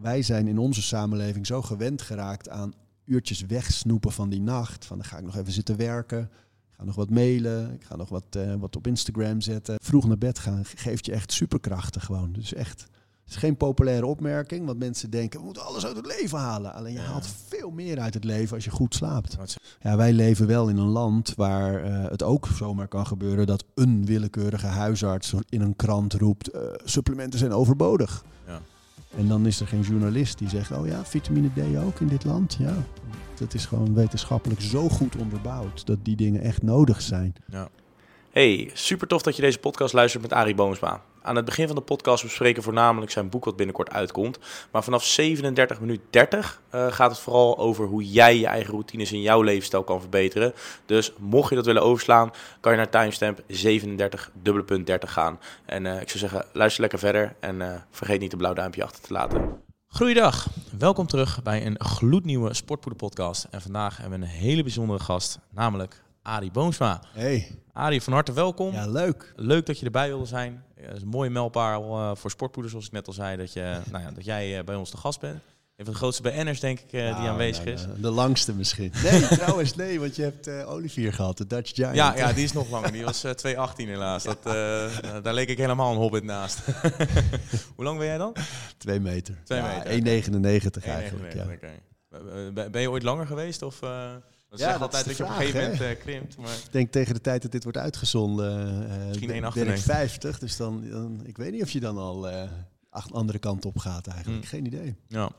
wij zijn in onze samenleving zo gewend geraakt aan uurtjes wegsnoepen van die nacht. Van dan ga ik nog even zitten werken. Ik ga nog wat mailen. Ik ga nog wat, eh, wat op Instagram zetten. Vroeg naar bed gaan geeft je echt superkrachten gewoon. Dus echt. Het is geen populaire opmerking, want mensen denken we moeten alles uit het leven halen. Alleen je haalt veel meer uit het leven als je goed slaapt. Ja, wij leven wel in een land waar eh, het ook zomaar kan gebeuren dat een willekeurige huisarts in een krant roept: eh, supplementen zijn overbodig. Ja. En dan is er geen journalist die zegt: Oh ja, vitamine D ook in dit land. Ja, dat is gewoon wetenschappelijk zo goed onderbouwd dat die dingen echt nodig zijn. Hey, super tof dat je deze podcast luistert met Arie Boomsma. Aan het begin van de podcast bespreken we voornamelijk zijn boek wat binnenkort uitkomt. Maar vanaf 37 minuut 30 eh, gaat het vooral over hoe jij je eigen routines in jouw levensstijl kan verbeteren. Dus mocht je dat willen overslaan, kan je naar timestamp 37 dubbele punt 30 gaan. En eh, ik zou zeggen, luister lekker verder en eh, vergeet niet een blauw duimpje achter te laten. Goeiedag, welkom terug bij een gloednieuwe Sportpoeder podcast. En vandaag hebben we een hele bijzondere gast, namelijk Arie Boomsma. Hey, Arie, van harte welkom. ja, leuk. Leuk dat je erbij wilde zijn. Het is een mooie mijlpaal eh, voor sportpoeders, zoals ik net al zei, dat, je, nou ja, dat jij eh, bij ons te gast bent. Een van de grootste BN'ers, denk ik, eh, die Nou, aanwezig nou, is. nou, De langste misschien. Nee, trouwens, nee, want je hebt eh, Olivier gehad, de Dutch Giant. Ja, ja, die is nog langer. Die was eh 2,18 helaas. Dat, nou, daar leek ik helemaal een hobbit naast. Hoe lang ben jij dan? Twee meter. Twee Ja, meter, 1,99 eigenlijk. 1,99, Ja. ben- Ben je ooit langer geweest? Of, dat Ja, zeggen dat is altijd dat je op een gegeven moment hè? eh, krimpt. Maar Ik denk tegen de tijd dat dit wordt uitgezonden, eh, Misschien ben- 1,98. ben ik 50. Dus dan, dan, ik weet niet of je dan al eh ach- andere kant op gaat eigenlijk. Hmm. Geen idee. Ja.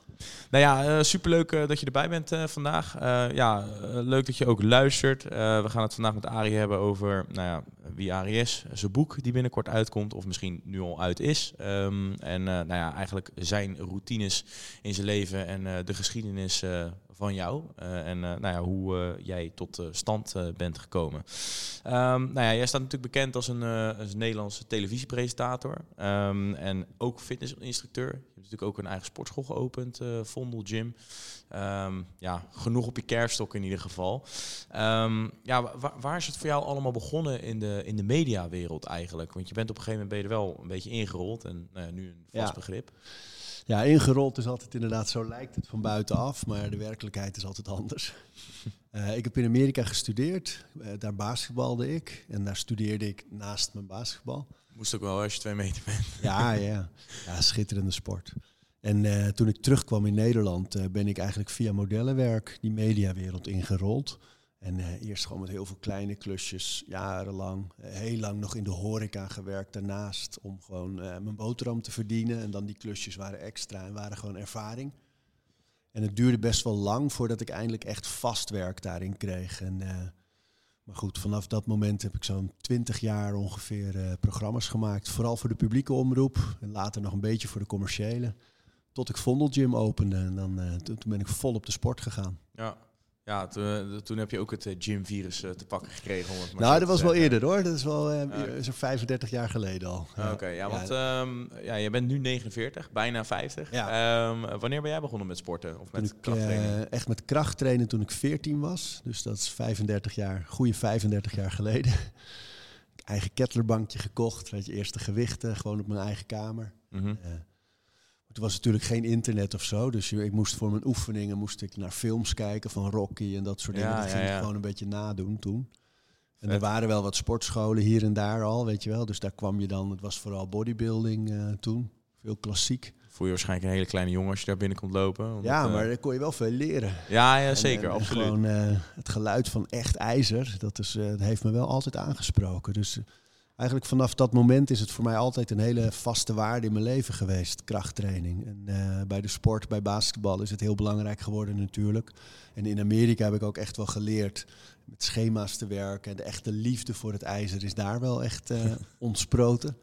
Nou ja, eh, superleuk eh, dat je erbij bent eh, vandaag. Eh, ja, eh, leuk dat je ook luistert. Eh, we gaan het vandaag met Arie hebben over nou ja, wie Arie is. Zijn boek die binnenkort uitkomt, of misschien nu al uit is. Ehm, en eh, nou ja, eigenlijk zijn routines in zijn leven en eh, de geschiedenis eh, van jou. Eh, en eh, nou ja, hoe eh, jij tot stand bent gekomen. Ehm, nou ja, jij staat natuurlijk bekend als een, als een Nederlandse televisiepresentator. Ehm, en ook fitnessinstructeur. Je hebt natuurlijk ook een eigen sportschool geopend, Vondel Gym. Ehm, ja, genoeg op je kerfstok in ieder geval. Ja, wa- wa- waar is het voor jou allemaal begonnen in de, in de mediawereld eigenlijk? Want je bent op een gegeven moment ben je er wel een beetje ingerold en nou nu een vast Ja. begrip. Ja, ingerold is altijd inderdaad, zo lijkt het van buitenaf, maar de werkelijkheid is altijd anders. Eh, ik heb in Amerika gestudeerd, eh, daar basketbalde ik en daar studeerde ik naast mijn basketbal. Moest ook wel als je twee meter bent. Ja, ja. ja schitterende sport. En eh, toen ik terugkwam in Nederland, ben ik eigenlijk via modellenwerk die mediawereld ingerold. En eh, eerst gewoon met heel veel kleine klusjes, jarenlang. Eh, heel lang nog in de horeca gewerkt daarnaast om gewoon eh, mijn boterham te verdienen. En dan die klusjes waren extra en waren gewoon ervaring. En het duurde best wel lang voordat ik eindelijk echt vast werk daarin kreeg. En, maar goed, vanaf dat moment heb ik zo'n twintig jaar ongeveer programma's gemaakt. Vooral voor de publieke omroep en later nog een beetje voor de commerciële. Tot ik Vondel Gym opende en dan, toen ben ik vol op de sport gegaan. Ja, ja toen, eh, toen heb je ook het eh, gymvirus eh, te pakken gekregen. Om het maar nou, dat was wel eerder hoor. Dat is wel eh, zo'n 35 jaar geleden al. Ah, Oké, ja, want ehm, ja, je bent nu 49, bijna 50. Ja. Ehm, wanneer ben jij begonnen met sporten of met ik krachttraining? eh, echt met kracht trainen toen ik 14 was. Dus dat is 35 jaar, goede 35 jaar geleden. eigen kettlerbankje gekocht, weet je, eerste gewichten, gewoon op mijn eigen kamer. Mhm. Eh, toen was natuurlijk geen internet of zo, dus ik moest voor mijn oefeningen moest ik naar films kijken van Rocky en dat soort Ja, dingen. Dat ja, ging ik ja. gewoon een beetje nadoen toen. En er waren wel wat sportscholen hier en daar al, weet je wel. Dus daar kwam je dan, het was vooral bodybuilding eh, toen, veel klassiek. Voel je waarschijnlijk een hele kleine jongen als je daar binnen komt lopen. omdat, ja, eh, maar daar kon je wel veel leren. Ja, ja En- zeker, en- en absoluut. Gewoon eh, het geluid van echt ijzer, dat, is, eh, dat heeft me wel altijd aangesproken. Dus eh, eigenlijk vanaf dat moment is het voor mij altijd een hele vaste waarde in mijn leven geweest, krachttraining. En eh, bij de sport, bij basketbal is het heel belangrijk geworden natuurlijk. En in Amerika heb ik ook echt wel geleerd met schema's te werken. En de echte liefde voor het ijzer is daar wel echt eh, ontsproten.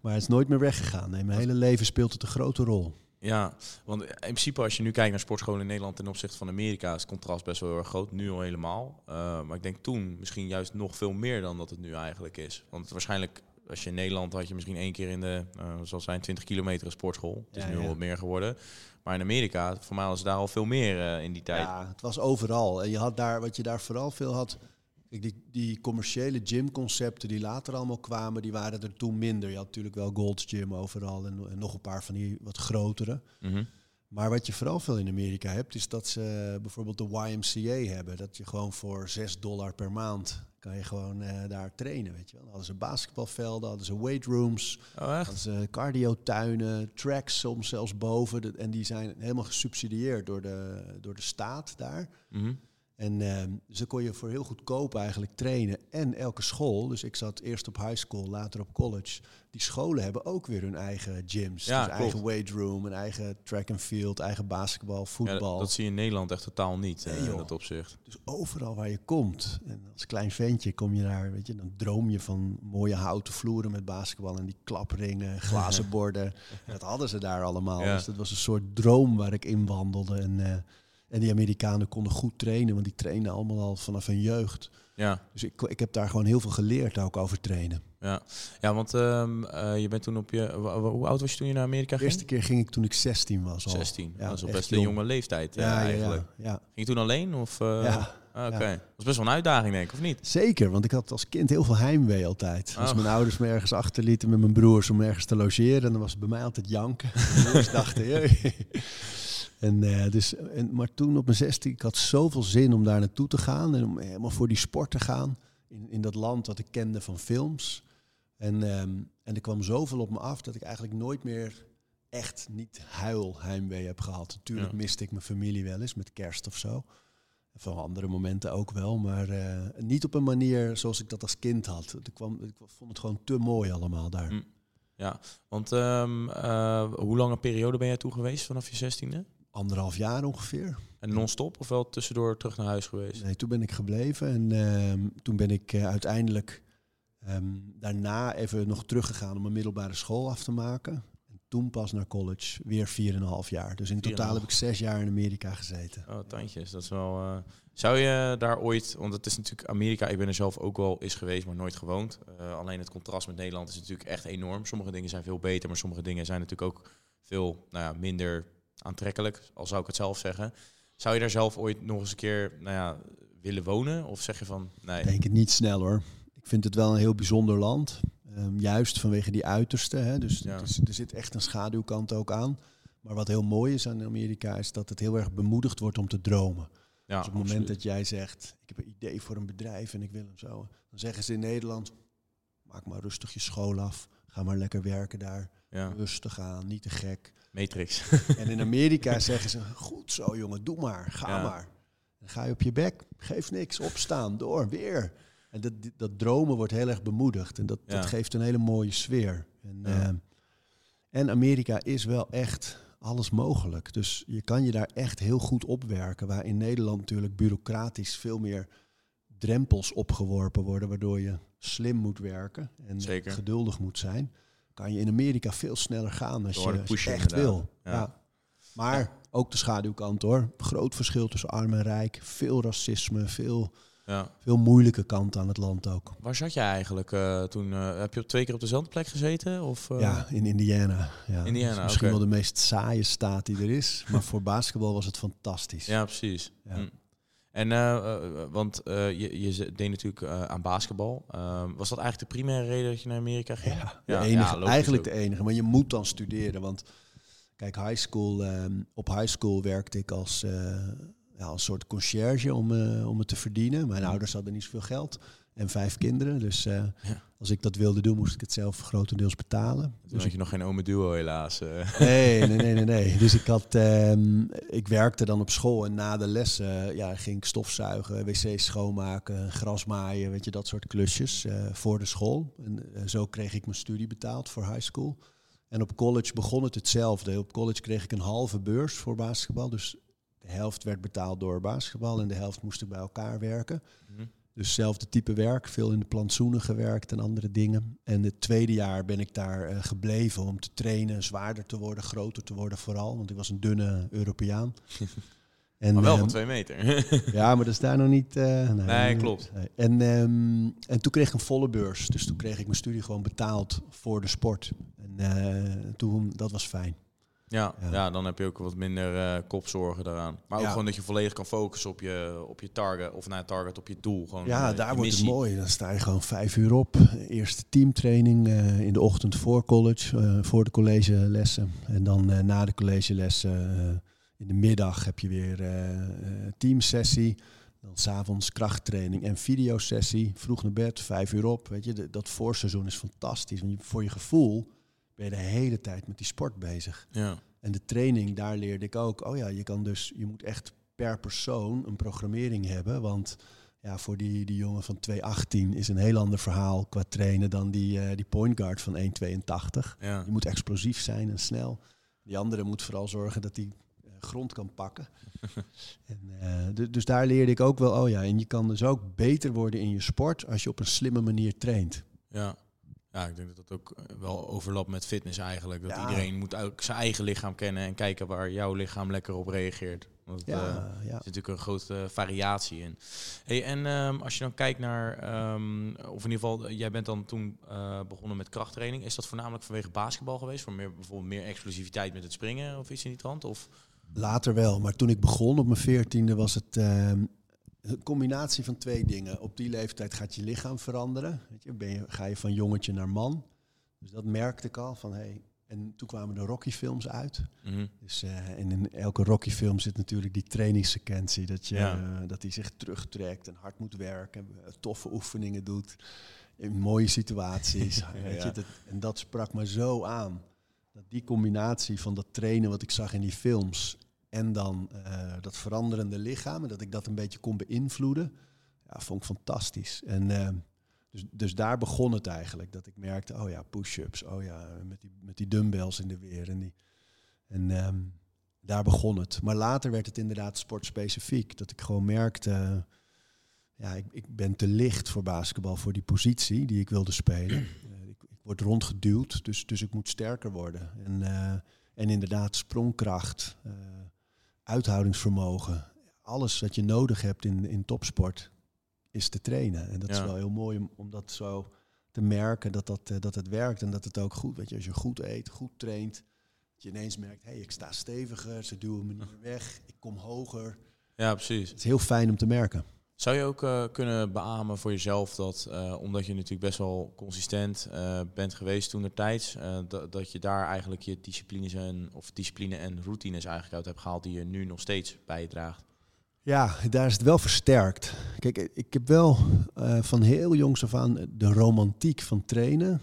Maar het is nooit meer weggegaan. Nee, mijn hele leven speelt het een grote rol. Ja, want in principe als je nu kijkt naar sportscholen in Nederland ten opzichte van Amerika, is het contrast best wel heel erg groot. Nu al helemaal. Uh, maar ik denk toen misschien juist nog veel meer dan dat het nu eigenlijk is. Want waarschijnlijk, als je in Nederland had je misschien één keer in de, uh, zal zijn 20 kilometer een sportschool. Het is Ja, nu al ja. wat meer geworden. Maar in Amerika, voor mij was het daar al veel meer uh, in die tijd. Ja, het was overal. En je had daar, wat je daar vooral veel had. Die, die commerciële gymconcepten die later allemaal kwamen, die waren er toen minder. Je had natuurlijk wel Gold's Gym overal en, en nog een paar van die wat grotere. Mhm. Maar wat je vooral veel in Amerika hebt, is dat ze bijvoorbeeld de YMCA hebben. Dat je gewoon voor 6 dollar per maand kan je gewoon eh, daar trainen, weet je wel. Hadden ze basketbalvelden, hadden ze weight rooms, Oh, hadden ze cardiotuinen, tracks soms zelfs boven. De- en die zijn helemaal gesubsidieerd door de, door de staat daar. Mhm. En dus dan kon je voor heel goedkoop eigenlijk trainen. En elke school, dus ik zat eerst op high school, later op college. Die scholen hebben ook weer hun eigen gyms. Ja, dus klopt. eigen weight room, een eigen track and field, eigen basketbal, Ja, voetbal. dat zie je in Nederland echt totaal niet, Nee, eh, in dat opzicht. Dus overal waar je komt, en als klein ventje kom je daar, weet je, dan droom je van mooie houten vloeren met basketbal en die klapringen, glazen borden. dat hadden ze daar allemaal. Ja. Dus dat was een soort droom waar ik in wandelde. En, eh, en die Amerikanen konden goed trainen, want die trainen allemaal al vanaf hun jeugd. Ja, Dus ik, ik heb daar gewoon heel veel geleerd ook over trainen. ja. ja want ehm, eh, je bent toen op je... hoe oud was je toen je naar Amerika De ging? eerste keer ging ik toen ik 16 was al. 16. Ja, dat is al echt best een jong. jonge leeftijd Ja, ja, ja, eigenlijk. ja, ja. Ging je toen alleen? Of, eh, Ja, ah, Oké. Dat was best wel een uitdaging, denk ik, of niet? Zeker, want ik had als kind heel veel heimwee altijd. Als Oh. mijn ouders me ergens achterlieten met mijn broers om ergens te logeren, dan was het bij mij altijd janken. Mijn broers dachten. En, dus, en, maar toen op mijn 16, ik had zoveel zin om daar naartoe te gaan en om helemaal voor die sport te gaan. In, in dat land dat ik kende van films. En, ehm, en er kwam zoveel op me af dat ik eigenlijk nooit meer echt niet huil heimwee heb gehad. Natuurlijk Ja. miste ik mijn familie wel eens met kerst of zo. Van andere momenten ook wel, maar eh, niet op een manier zoals ik dat als kind had. Ik, kwam, ik vond het gewoon te mooi allemaal daar. Hm. Ja, want ehm, eh, hoe lange periode ben jij toe geweest vanaf je 16e? Anderhalf jaar ongeveer. En non-stop of wel tussendoor terug naar huis geweest? Nee, toen ben ik gebleven en ehm, toen ben ik eh, uiteindelijk ehm, daarna even nog teruggegaan om mijn middelbare school af te maken. En toen pas naar college, weer 4,5 jaar. Dus in totaal 4,5. heb ik zes jaar in Amerika gezeten. Oh, tandjes, dat is wel... eh, zou je daar ooit... Want het is natuurlijk Amerika, ik ben er zelf ook wel eens geweest, maar nooit gewoond. Eh, alleen het contrast met Nederland is natuurlijk echt enorm. Sommige dingen zijn veel beter, maar sommige dingen zijn natuurlijk ook veel nou ja, minder aantrekkelijk, al zou ik het zelf zeggen. Zou je daar zelf ooit nog eens een keer nou ja, willen wonen? Of zeg je van, nee, Ik denk het niet snel hoor. Ik vind het wel een heel bijzonder land. Ehm, juist vanwege die uiterste. Hè. Dus, Ja. dus er zit echt een schaduwkant ook aan. Maar wat heel mooi is aan Amerika is dat het heel erg bemoedigd wordt om te dromen. ja, dus op het moment absoluut. dat jij zegt, ik heb een idee voor een bedrijf en ik wil hem zo. Dan zeggen ze in Nederland, maak maar rustig je school af. Ga maar lekker werken daar. Ja, Rustig aan, niet te gek. Matrix. En in Amerika zeggen ze, goed zo jongen, doe maar, ga Ja. maar. Dan ga je op je bek, geef niks, opstaan, door, weer. En dat, dat dromen wordt heel erg bemoedigd. En dat, Ja. dat geeft een hele mooie sfeer. En, Ja. eh, en Amerika is wel echt alles mogelijk. Dus je kan je daar echt heel goed opwerken. Waar in Nederland natuurlijk bureaucratisch veel meer drempels opgeworpen worden. Waardoor je slim moet werken en Zeker. geduldig moet zijn. Kan je in Amerika veel sneller gaan als Door je, als echt inderdaad. wil. Ja. Ja. Maar ook de schaduwkant hoor. Groot verschil tussen arm en rijk. Veel racisme, veel, ja. veel moeilijke kanten aan het land ook. Waar zat jij eigenlijk eh, toen? eh, heb je op twee keer op dezelfde plek gezeten? Of, eh? Ja, in Indiana. Ja. Indiana, misschien wel de meest saaie staat die er is. Maar voor basketbal was het fantastisch. Ja, precies. Ja. Hm. En, eh, eh, want eh, je, je ze- deed natuurlijk aan basketbal. Ehm, was dat eigenlijk de primaire reden dat je naar Amerika ging? Ja, de enige, ja, eigenlijk de enige. Maar je moet dan studeren. Want kijk, high school, ehm, op high school werkte ik als, ja, als soort conciërge om, om het te verdienen. Mijn Mhm. ouders hadden niet zoveel geld. En vijf kinderen. Dus eh, Ja. als ik dat wilde doen, moest ik het zelf grotendeels betalen. Dus had je nog geen ome duo helaas. eh. Nee, nee, nee, nee, nee. Dus ik had, ehm, ik werkte dan op school en na de lessen ja, ging ik stofzuigen, wc's schoonmaken, gras maaien, weet je, dat soort klusjes eh, voor de school. En eh, zo kreeg ik mijn studie betaald voor high school. En op college begon het hetzelfde. Op college kreeg ik een halve beurs voor basketbal. Dus de helft werd betaald door basketbal en de helft moest ik bij elkaar werken. Mhm. Dus hetzelfde type werk, veel in de plantsoenen gewerkt en andere dingen. En het tweede jaar ben ik daar eh, gebleven om te trainen, zwaarder te worden, groter te worden vooral. Want ik was een dunne Europeaan. En, maar wel ehm, van twee meter. ja, maar dat is daar nog niet... eh, Nee, klopt. nee. En, ehm, en toen kreeg ik een volle beurs. Dus toen kreeg ik mijn studie gewoon betaald voor de sport. En eh, toen, dat was fijn. Ja, ja. Ja. dan heb je ook wat minder eh, kopzorgen daaraan. Maar ook Ja. gewoon dat je volledig kan focussen op je, op je target. Of naar target op je doel. Gewoon, Ja, eh, daar wordt het mooi. Dan sta je gewoon vijf uur op. Eerste teamtraining eh, in de ochtend voor college, voor de collegelessen. En dan na de collegelessen in de middag heb je weer teamsessie. Dan s'avonds krachttraining en videosessie. Vroeg naar bed, vijf uur op. Weet je, dat voorseizoen is fantastisch. Want voor je gevoel ben je de hele tijd met die sport bezig. Ja. En de training, daar leerde ik ook. Oh ja, je kan dus, je moet echt per persoon een programmering hebben. Want ja, voor die, die jongen van 218 is een heel ander verhaal qua trainen dan die, eh, die point guard van 182. Ja. Je moet explosief zijn en snel. Die andere moet vooral zorgen dat hij eh, grond kan pakken. en, eh, du- dus daar leerde ik ook wel, oh ja, en je kan dus ook beter worden in je sport als je op een slimme manier traint. Ja. Ja, ik denk dat dat ook eh, wel overlapt met fitness eigenlijk. Dat Ja. iedereen moet ook zijn eigen lichaam kennen en kijken waar jouw lichaam lekker op reageert. Want, eh, Ja, er ja. zit natuurlijk een grote variatie in. Hey, en ehm, als je dan kijkt naar, ehm, of in ieder geval, eh, jij bent dan toen eh, begonnen met krachttraining. Is dat voornamelijk vanwege basketbal geweest? Voor meer, bijvoorbeeld meer explosiviteit met het springen of iets in die trant? Of? Later wel, maar toen ik begon op mijn veertiende was het ehm, een combinatie van twee dingen. Op die leeftijd gaat je lichaam veranderen. Weet je, ben je, ga je van jongetje naar man. Dus dat merkte ik al van hey. En toen kwamen de Rocky-films uit. Mhm. Dus, eh, en in elke Rocky-film zit natuurlijk die trainingssequentie. Dat, je, Ja. eh, dat hij zich terugtrekt en hard moet werken. eh, Toffe oefeningen doet. In mooie situaties. weet je, dat, en dat sprak me zo aan. Dat die combinatie van dat trainen wat ik zag in die films. En dan eh, dat veranderende lichaam. En dat ik dat een beetje kon beïnvloeden. Ja, vond ik fantastisch. En eh, dus, dus daar begon het eigenlijk. Dat ik merkte, oh ja, push-ups. Oh ja, met die, met die dumbbells in de weer. En, die, en ehm, daar begon het. Maar later werd het inderdaad sportspecifiek. Dat ik gewoon merkte, ja, ik, ik ben te licht voor basketbal, voor die positie die ik wilde spelen. Eh, ik, word rondgeduwd, dus, dus ik moet sterker worden. En, en inderdaad, sprongkracht, uithoudingsvermogen. Alles wat je nodig hebt in, in topsport is te trainen. En dat is wel heel mooi om, om dat zo te merken dat, dat, eh, dat het werkt en dat het ook goed, weet je, als je goed eet, goed traint, dat je ineens merkt, hé, hey, ik sta steviger, ze duwen me niet meer weg, ik kom hoger. Ja, precies. Het is heel fijn om te merken. Zou je ook eh, kunnen beamen voor jezelf dat, eh, omdat je natuurlijk best wel consistent eh, bent geweest toen er tijds, dat, je daar eigenlijk je disciplines en, of discipline en routines eigenlijk uit hebt gehaald die je nu nog steeds bijdraagt? Ja, daar is het wel versterkt. Kijk, ik heb wel van heel jongs af aan de romantiek van trainen.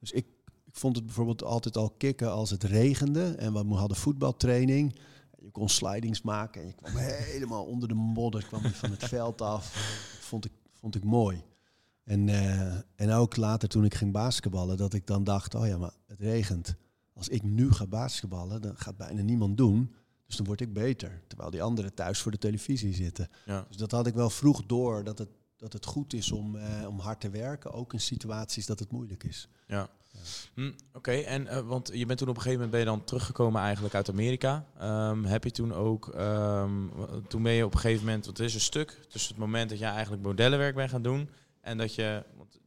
Dus ik, ik vond het bijvoorbeeld altijd al kicken als het regende en we hadden voetbaltraining. Je kon slidings maken en je kwam helemaal onder de modder, kwam je van het veld af. Vond ik, vond ik mooi. En, eh, en ook later toen ik ging basketballen, dat ik dan dacht, oh ja, maar het regent. Als ik nu ga basketballen, dan gaat bijna niemand doen. Dus dan word ik beter. Terwijl die anderen thuis voor de televisie zitten. Ja. Dus dat had ik wel vroeg door, dat het, dat het goed is om, eh, om hard te werken. Ook in situaties dat het moeilijk is. Ja. Hm, Oké, en eh, want je bent toen op een gegeven moment ben je dan teruggekomen eigenlijk uit Amerika. Ehm, heb je toen ook, ehm, toen ben je op een gegeven moment, want er is een stuk tussen het moment dat jij eigenlijk modellenwerk bent gaan doen en dat je, want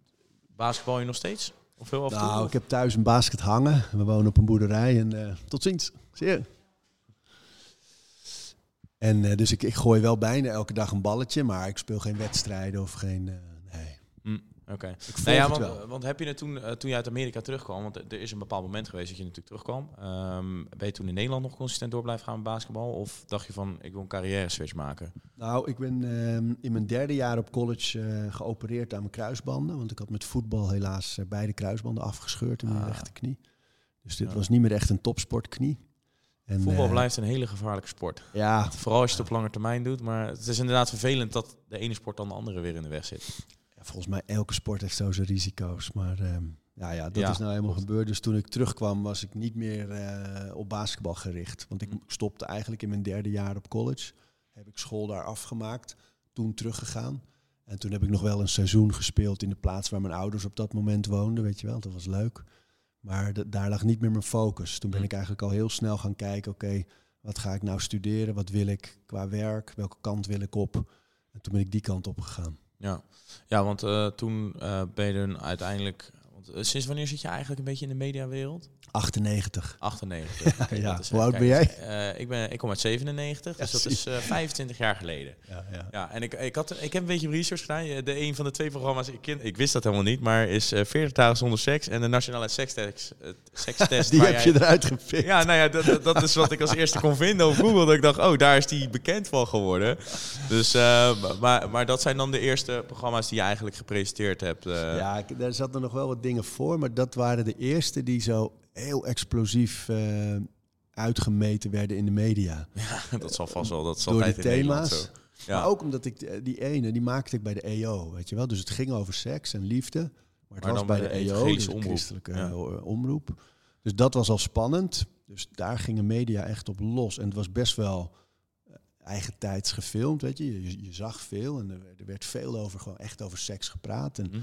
basketbal je nog steeds? Of heel af en toe? Nou, ik heb thuis een basket hangen. We wonen op een boerderij en eh, tot ziens. Zie je. En eh, dus ik, ik gooi wel bijna elke dag een balletje, maar ik speel geen wedstrijden of geen... Oké. Nou ja, want, heb je het toen, eh, toen je uit Amerika terugkwam, want er is een bepaald moment geweest dat je natuurlijk terugkwam. Ehm, ben je toen in Nederland nog consistent door blijven gaan met basketbal? Of dacht je van, ik wil een carrière switch maken? Nou, ik ben ehm, in mijn derde jaar op college eh, geopereerd aan mijn kruisbanden. Want ik had met voetbal helaas eh, beide kruisbanden afgescheurd in mijn Ah. rechterknie. Dus dit Ja. was niet meer echt een topsportknie. En, Voetbal blijft een hele gevaarlijke sport. Ja, Vooral als je het op lange termijn doet. Maar het is inderdaad vervelend dat de ene sport dan de andere weer in de weg zit. Ja, volgens mij elke sport heeft zo zijn risico's. Maar ehm, ja, ja, dat Ja, is nou helemaal gebeurd. Dus toen ik terugkwam was ik niet meer eh, op basketbal gericht. Want ik Hm. stopte eigenlijk in mijn derde jaar op college. Heb ik school daar afgemaakt. Toen teruggegaan. En toen heb ik nog wel een seizoen gespeeld in de plaats waar mijn ouders op dat moment woonden. Weet je wel, dat was leuk. Maar da- daar lag niet meer mijn focus. Toen ben Hm. ik eigenlijk al heel snel gaan kijken. Oké, wat ga ik nou studeren? Wat wil ik qua werk? Welke kant wil ik op? En toen ben ik die kant op gegaan. Ja, ja want eh, toen eh, ben je dan uiteindelijk... Want, eh, sinds wanneer zit je eigenlijk een beetje in de mediawereld? 98. 98. Oké, Ja, is, hoe eh, oud ben eens, eh, ik, ben, ik kom uit 97, dus dat is eh 25 jaar geleden. Ja, ja. Ja, en ik, ik, had, ik heb een beetje research gedaan. De een van de twee programma's, ik, ken, ik wist dat helemaal niet, maar is eh 40 dagen zonder seks en de nationale sekstest. eh, sekstest Die heb jij- je eruit gepikt. Ja, nou ja, dat, dat- is wat ik als eerste kon vinden op Google. Dat ik dacht, oh, daar is die bekend van geworden. Dus, eh, maar, maar dat zijn dan de eerste programma's die je eigenlijk gepresenteerd hebt. eh. Ja, ik- daar zaten nog wel wat dingen voor, maar dat waren de eerste die zo heel explosief eh, uitgemeten werden in de media. dat zal vast wel, dat is Door die in thema's. zo. Ja. Maar ook omdat ik eh, die ene, die maakte ik bij de EO, weet je wel. Dus het ging over seks en liefde, maar het Maar was dan bij de de EO, dus de omroep. christelijke Ja. eh, omroep. Dus dat was al spannend. Dus daar gingen media echt op los. En het was best wel eh, eigentijds gefilmd, weet je. Je, je zag veel en er, er werd veel over, gewoon echt over seks gepraat. En, Mhm.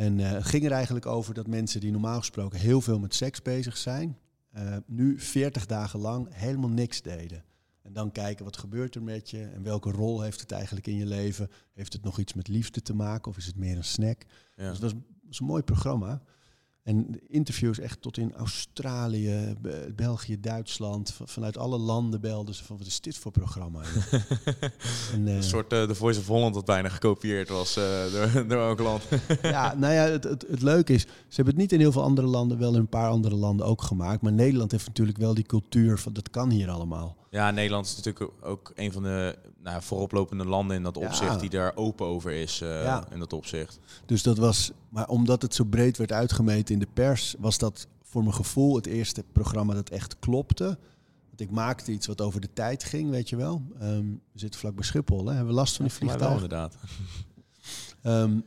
En eh, het ging er eigenlijk over dat mensen die normaal gesproken heel veel met seks bezig zijn, eh, nu 40 dagen lang helemaal niks deden. En dan kijken wat gebeurt er met je en welke rol heeft het eigenlijk in je leven. Heeft het nog iets met liefde te maken of is het meer een snack? Ja. Dus dat was, was een mooi programma. En de interviews echt tot in Australië, Be- België, Duitsland, van- vanuit alle landen belden ze van wat is dit voor programma? en, eh, Een soort eh, The Voice of Holland dat bijna gekopieerd was eh, door, door elk land. ja, nou ja, het, het, het leuke is, ze hebben het niet in heel veel andere landen, wel in een paar andere landen ook gemaakt. Maar Nederland heeft natuurlijk wel die cultuur van dat kan hier allemaal. Ja, Nederland is natuurlijk ook een van de nou, vooroplopende landen in dat Ja. opzicht die daar open over is eh, Ja. in dat opzicht. Dus dat was, maar omdat het zo breed werd uitgemeten in de pers, was dat voor mijn gevoel het eerste programma dat echt klopte. Want ik maakte iets wat over de tijd ging, weet je wel. Ehm, we zitten vlak bij Schiphol, hè? hebben we last van wel vliegtuigen? inderdaad. Ehm,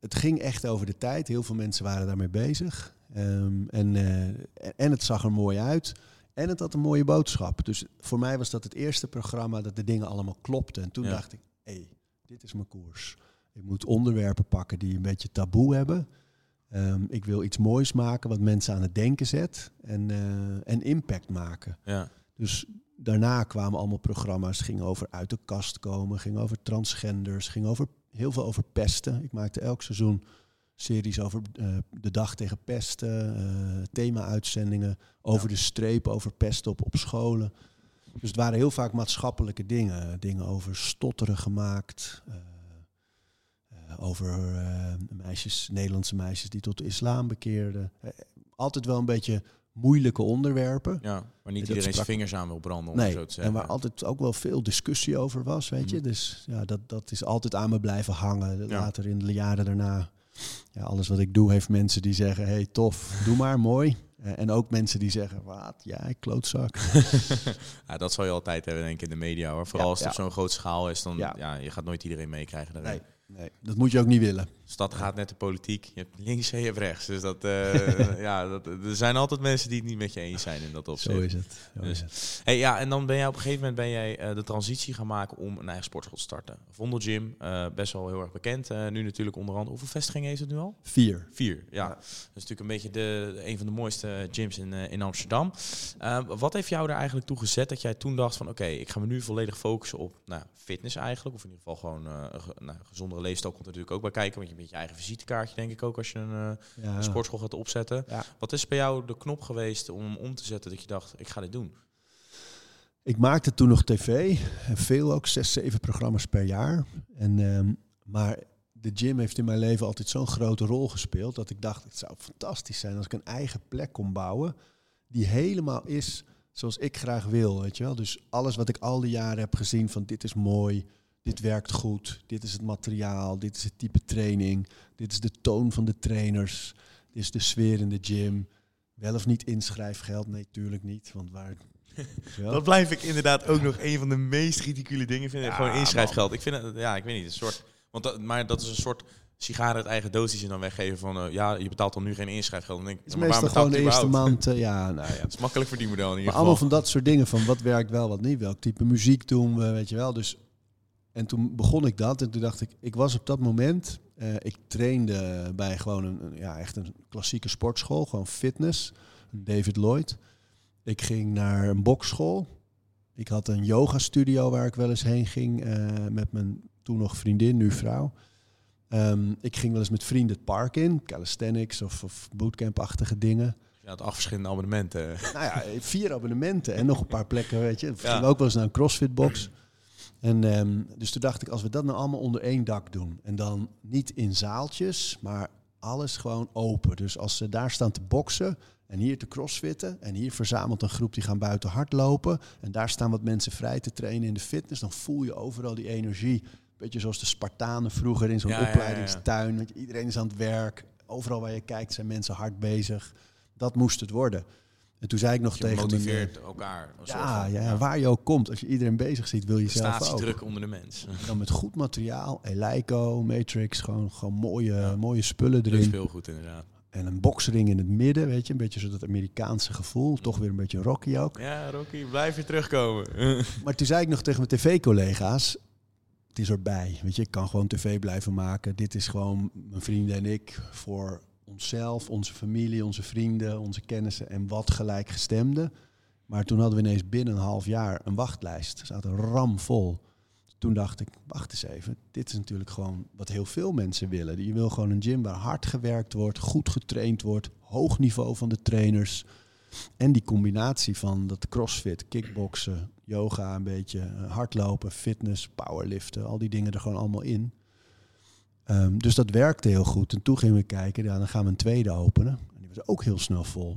het ging echt over de tijd. Heel veel mensen waren daarmee bezig. Ehm, en, eh, en het zag er mooi uit. En het had een mooie boodschap. Dus voor mij was dat het eerste programma dat de dingen allemaal klopten. En toen Ja. dacht ik, hé, hey, dit is mijn koers. Ik moet onderwerpen pakken die een beetje taboe hebben. Ehm, ik wil iets moois maken wat mensen aan het denken zet. En, eh, en impact maken. Ja. Dus daarna kwamen allemaal programma's, ging over uit de kast komen, ging over transgenders, ging over heel veel over pesten. Ik maakte elk seizoen series over eh, de dag tegen pesten, eh, thema-uitzendingen over de streep, over pesten op, op scholen. Dus het waren heel vaak maatschappelijke dingen, dingen over stotteren gemaakt, eh, over meisjes, Nederlandse meisjes die tot de islam bekeerden. Altijd wel een beetje moeilijke onderwerpen. ja, waar niet iedereen zijn vingers aan wil branden, om Nee, zo te en zeggen. waar altijd ook wel veel discussie over was, weet je. Mhm. Dus ja, dat, dat is altijd aan me blijven hangen. Ja. Later in de jaren daarna. Ja, alles wat ik doe heeft mensen die zeggen, hey, tof, doe maar, mooi. Eh, en ook mensen die zeggen, wat, jij klootzak. ja, dat zal je altijd hebben, denk ik, in de media hoor. Vooral Ja, als het op zo'n grote schaal is, dan ja. Ja. je gaat nooit iedereen meekrijgen. daarin. Nee, nee, dat moet je ook niet willen. Stad gaat net de politiek. Je hebt links en je hebt rechts. Dus dat, eh, ja, dat, er zijn altijd mensen die het niet met je eens zijn in dat opzicht. Zo is het. Zo Dus- is het. Hey, ja, en dan ben jij op een gegeven moment ben jij, eh, de transitie gaan maken om een eigen sportschool te starten. Vondel Gym, eh, best wel heel erg bekend. nu natuurlijk onder andere. Hoeveel vestigingen heeft het nu al? Vier. Vier, ja. Ja. Dat is natuurlijk een beetje de, een van de mooiste gyms in, in Amsterdam. Wat heeft jou er eigenlijk toe gezet dat jij toen dacht van... oké, ik ga me nu volledig focussen op nou, fitness eigenlijk. Of in ieder geval gewoon een nou, gezondere leefstijl komt er natuurlijk ook bij kijken. Want je bent je eigen visitekaartje denk ik ook als je een, eh, Ja. een sportschool gaat opzetten. Ja. Wat is bij jou de knop geweest om hem om te zetten dat je dacht... ik ga dit doen? Ik maakte toen nog tv. En veel ook, zes, zeven programma's per jaar. En, ehm, maar de gym heeft in mijn leven altijd zo'n grote rol gespeeld... dat ik dacht, het zou fantastisch zijn als ik een eigen plek kon bouwen... die helemaal is zoals ik graag wil, weet je wel. Dus alles wat ik al die jaren heb gezien van dit is mooi... Dit werkt goed, dit is het materiaal, dit is het type training, dit is de toon van de trainers, dit is de sfeer in de gym. Wel of niet inschrijfgeld? Nee, tuurlijk niet. Want waar. Dat blijf ik inderdaad ook nog een van de meest ridicule dingen vinden. Ja, Gewoon inschrijfgeld. Ik vind het, ja, ik weet niet, een soort... Want dat, maar dat is een soort sigaren uit eigen doos die ze dan weggeven van... eh, ja, je betaalt dan nu geen inschrijfgeld. Dan denk ik, Het is maar meestal waarom gewoon de eerste maand. eh, ja, nou ja. Het is makkelijk verdienmodel in ieder Maar geval. allemaal van dat soort dingen van wat werkt wel, wat niet. Welk type muziek doen we, weet je wel. Dus, en toen begon ik dat en toen dacht ik, ik was op dat moment, eh, ik trainde bij gewoon een, een- ja, echt een klassieke sportschool, gewoon fitness, David Lloyd. Ik ging naar een bokschool. Ik had een yoga studio waar ik wel eens heen ging eh, met mijn toen nog vriendin, nu vrouw. Ehm, ik ging wel eens met vrienden het park in, calisthenics of, of bootcamp-achtige dingen. Je had acht verschillende abonnementen. Nou ja, vier abonnementen en nog een paar plekken, weet je. Ja. gingen ook wel eens naar een crossfitbox. En ehm, dus toen dacht ik, als we dat nou allemaal onder één dak doen... en dan niet in zaaltjes, maar alles gewoon open. Dus als ze daar staan te boksen en hier te crossfitten... en hier verzamelt een groep die gaan buiten hardlopen... en daar staan wat mensen vrij te trainen in de fitness... dan voel je overal die energie. Beetje zoals de Spartanen vroeger in zo'n Ja, ja, ja, ja. opleidingstuin. Iedereen is aan het werk. Overal waar je kijkt zijn mensen hard bezig. Dat moest het worden. En toen zei ik nog Je tegen mijn, eh, elkaar. Ja, ja, waar je ook komt. Als je iedereen bezig ziet, wil je zelf ook. Prestatiedruk onder de mens. Dan met goed materiaal, Eleiko, Matrix, gewoon, gewoon mooie, Ja. mooie spullen erin. speelgoed inderdaad. En een boksring in het midden, weet je. Een beetje zo dat Amerikaanse gevoel. Toch weer een beetje Rocky ook. Ja, Rocky, blijf je terugkomen. Maar toen zei ik nog tegen mijn tv-collega's... Het is erbij. Weet je, ik kan gewoon tv blijven maken. Dit is gewoon mijn vrienden en ik voor onszelf, onze familie, onze vrienden, onze kennissen en wat gelijkgestemden. Maar toen hadden we ineens binnen een half jaar een wachtlijst. Er zaten ramvol. Toen dacht ik, wacht eens even. Dit is natuurlijk gewoon wat heel veel mensen willen. Je wil gewoon een gym waar hard gewerkt wordt, goed getraind wordt, hoog niveau van de trainers. En die combinatie van dat crossfit, kickboksen, yoga, een beetje eh, hardlopen, fitness, powerliften, al die dingen er gewoon allemaal in. Ehm, dus dat werkte heel goed. En toen gingen we kijken, ja, dan gaan we een tweede openen. En die was ook heel snel vol.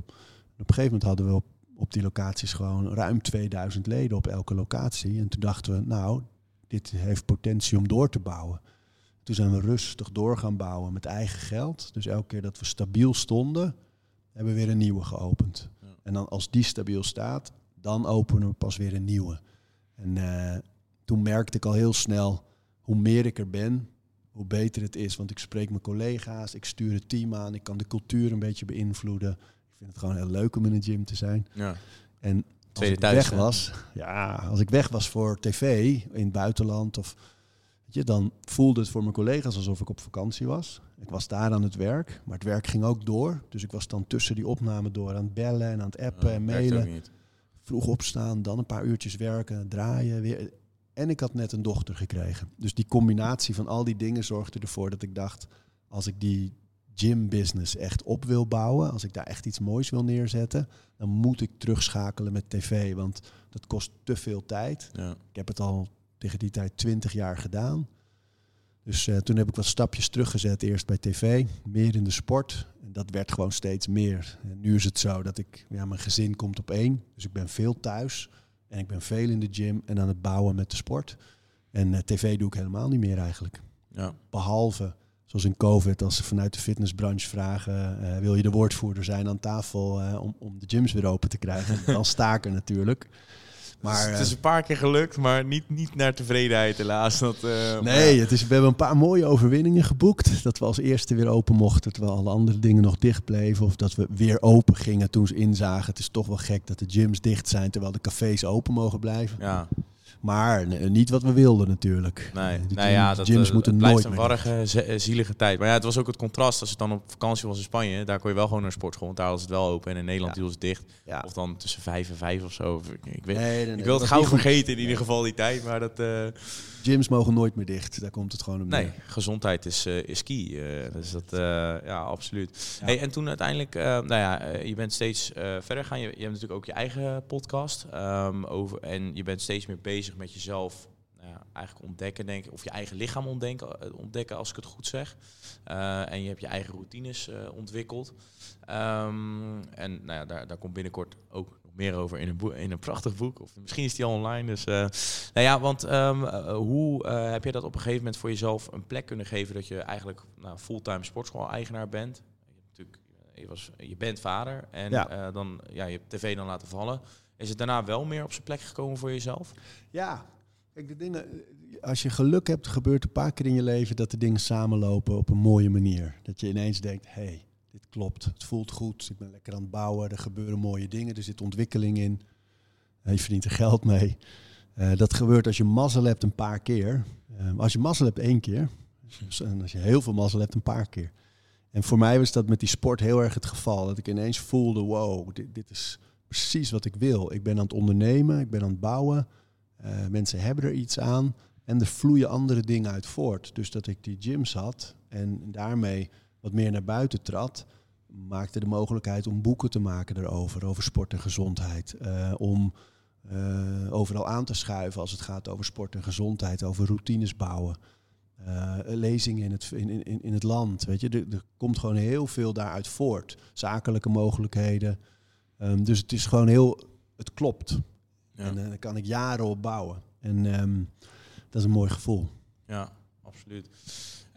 En op een gegeven moment hadden we op, op die locaties gewoon ruim 2000 leden op elke locatie. En toen dachten we, nou, dit heeft potentie om door te bouwen. Toen zijn we rustig door gaan bouwen met eigen geld. Dus elke keer dat we stabiel stonden, hebben we weer een nieuwe geopend. Ja. En dan als die stabiel staat, dan openen we pas weer een nieuwe. En eh, toen merkte ik al heel snel, hoe meer ik er ben, hoe beter het is. Want ik spreek mijn collega's, ik stuur het team aan, ik kan de cultuur een beetje beïnvloeden. Ik vind het gewoon heel leuk om in een gym te zijn. Ja. En als Tweede ik thuis, weg hè? was, ja, als ik weg was voor tv in het buitenland of weet je, dan voelde het voor mijn collega's alsof ik op vakantie was. Ik was daar aan het werk, maar het werk ging ook door. Dus ik was dan tussen die opname door aan het bellen en aan het appen en werkt ook mailen. Vroeg opstaan, dan een paar uurtjes werken, draaien weer. En ik had net een dochter gekregen. Dus die combinatie van al die dingen zorgde ervoor dat ik dacht, als ik die gym business echt op wil bouwen, als ik daar echt iets moois wil neerzetten, dan moet ik terugschakelen met tv, want dat kost te veel tijd. Ja. Ik heb het al tegen die tijd 20 jaar gedaan. Dus eh, toen heb ik wat stapjes teruggezet. Eerst bij tv, meer in de sport. En dat werd gewoon steeds meer. En nu is het zo dat ik, ja, mijn gezin komt op één. Dus ik ben veel thuis. En ik ben veel in de gym en aan het bouwen met de sport. En eh, tv doe ik helemaal niet meer eigenlijk. Ja. Behalve, zoals in COVID, als ze vanuit de fitnessbranche vragen... eh, wil je de woordvoerder zijn aan tafel eh, om, om de gyms weer open te krijgen? Dan sta ik er natuurlijk. Maar, het eh, is een paar keer gelukt, maar niet, niet naar tevredenheid helaas. Dat, eh, Nee, maar- het is, we hebben een paar mooie overwinningen geboekt. Dat we als eerste weer open mochten, terwijl alle andere dingen nog dicht bleven. Of dat we weer open gingen toen ze inzagen. Het is toch wel gek dat de gyms dicht zijn, terwijl de cafés open mogen blijven. Ja, Maar nee, niet wat we wilden natuurlijk. nee. Nou gym- ja, dat gyms eh, moeten het blijft nooit een warrige, eh, zielige tijd. Maar ja, het was ook het contrast. Als het dan op vakantie was in Spanje, daar kon je wel gewoon naar sportschool. Want daar was het wel open. En in Nederland Ja. het dicht. Ja. Of dan tussen vijf en vijf of zo. Ik, weet, Nee, nee, nee, ik wil het gauw vergeten in ieder geval die tijd. Maar dat... eh, Gyms mogen nooit meer dicht. Daar komt het gewoon op Nee, gezondheid is, eh, is key. eh, dus dat, eh, ja, absoluut. Hey, en toen uiteindelijk, eh, nou ja, eh, je bent steeds eh, verder gaan. Je, je hebt natuurlijk ook je eigen podcast. ehm, over, en je bent steeds meer bezig met jezelf nou ja, eigenlijk ontdekken, denk ik. Of je eigen lichaam ontdekken, eh, ontdekken als ik het goed zeg. Eh, en je hebt je eigen routines eh, ontwikkeld. Ehm, en nou ja, daar, daar komt binnenkort ook nog meer over in een, boek, in een prachtig boek. Of misschien is die al online. Dus, nou ja, want ehm, eh, hoe heb je dat op een gegeven moment voor jezelf een plek kunnen geven dat je eigenlijk nou, fulltime sportschool-eigenaar bent? Je, hebt natuurlijk, je, was, je bent vader en Ja. dan, ja, je hebt tv dan laten vallen. Is het daarna wel meer op zijn plek gekomen voor jezelf? Ja, de dingen. Als je geluk hebt, gebeurt een paar keer in je leven dat de dingen samenlopen op een mooie manier. Dat je ineens denkt: hé, hey, dit klopt. Het voelt goed. Ik ben lekker aan het bouwen. Er gebeuren mooie dingen. Er zit ontwikkeling in. Je verdient er geld mee. Eh, dat gebeurt als je mazzel hebt een paar keer. Eh, als je mazzel hebt één keer. En als je heel veel mazzel hebt een paar keer. En voor mij was dat met die sport heel erg het geval. Dat ik ineens voelde: wow, dit, dit is precies wat ik wil. Ik ben aan het ondernemen. Ik ben aan het bouwen. Eh, mensen hebben er iets aan. En er vloeien andere dingen uit voort. Dus dat ik die gyms had, en daarmee wat meer naar buiten trad, maakte de mogelijkheid om boeken te maken erover, over sport en gezondheid. Uh, om uh, overal aan te schuiven als het gaat over sport en gezondheid, over routines bouwen. Lezingen in het, in, in, in het land. Weet je, er, komt gewoon heel veel daaruit voort. Zakelijke mogelijkheden. Um, dus het is gewoon heel. Het klopt. Ja. En uh, daar kan ik jaren op bouwen. En um, dat is een mooi gevoel. Ja, absoluut.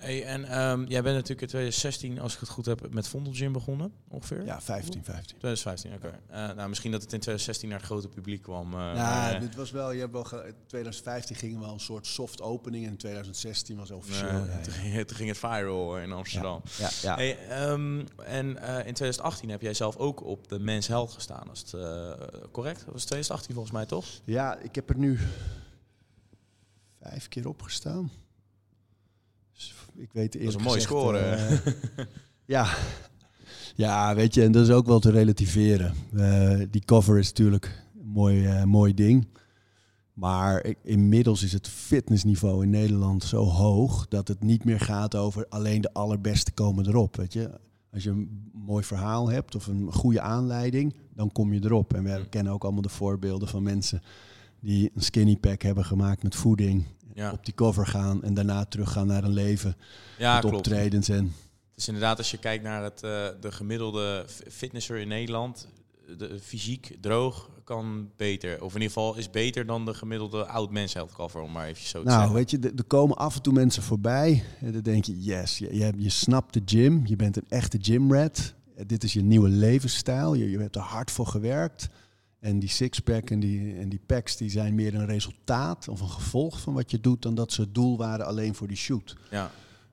Hey, en um, jij bent natuurlijk in 2016, als ik het goed heb, met Vondel Gym begonnen, ongeveer? Ja, 15, 15. 2015, oké. Okay. Uh, nou, misschien dat het in 2016 naar het grote publiek kwam. Uh, ja, dit was wel, je hebt wel in 2015 ging wel een soort soft opening en in 2016 was officieel. Ja, toen, ging, toen, ging, het viral in Amsterdam. Ja, ja, ja. Hey, um, en in 2018 heb jij zelf ook op de Mens Health gestaan, als het correct? Dat was 2018 volgens mij, toch? Ja, ik heb er nu vijf keer op gestaan ik weet Dat is een mooie score. Uh, ja. ja, weet je, en dat is ook wel te relativeren. Uh, die cover is natuurlijk een mooi, uh, mooi ding. Maar ik, inmiddels is het fitnessniveau in Nederland zo hoog dat het niet meer gaat over alleen de allerbeste komen erop. Weet je? Als je een mooi verhaal hebt of een goede aanleiding, dan kom je erop. En we mm. kennen ook allemaal de voorbeelden van mensen die een skinny pack hebben gemaakt met voeding ja. op die cover gaan en daarna teruggaan naar een leven ja, met klopt. optredens en... Dus inderdaad, als je kijkt naar het, uh, de gemiddelde fitnesser in Nederland, de fysiek droog kan beter. Of in ieder geval is beter dan de gemiddelde oud mens cover, om maar even zo te nou, zeggen. weet je, er komen af en toe mensen voorbij en dan denk je, yes, je, je, je snapt de gym, je bent een echte gymrat. Dit is je nieuwe levensstijl, je, je hebt er hard voor gewerkt. En die sixpack en die, en die packs die zijn meer een resultaat of een gevolg van wat je doet dan dat ze het doel waren alleen voor die shoot. Ja.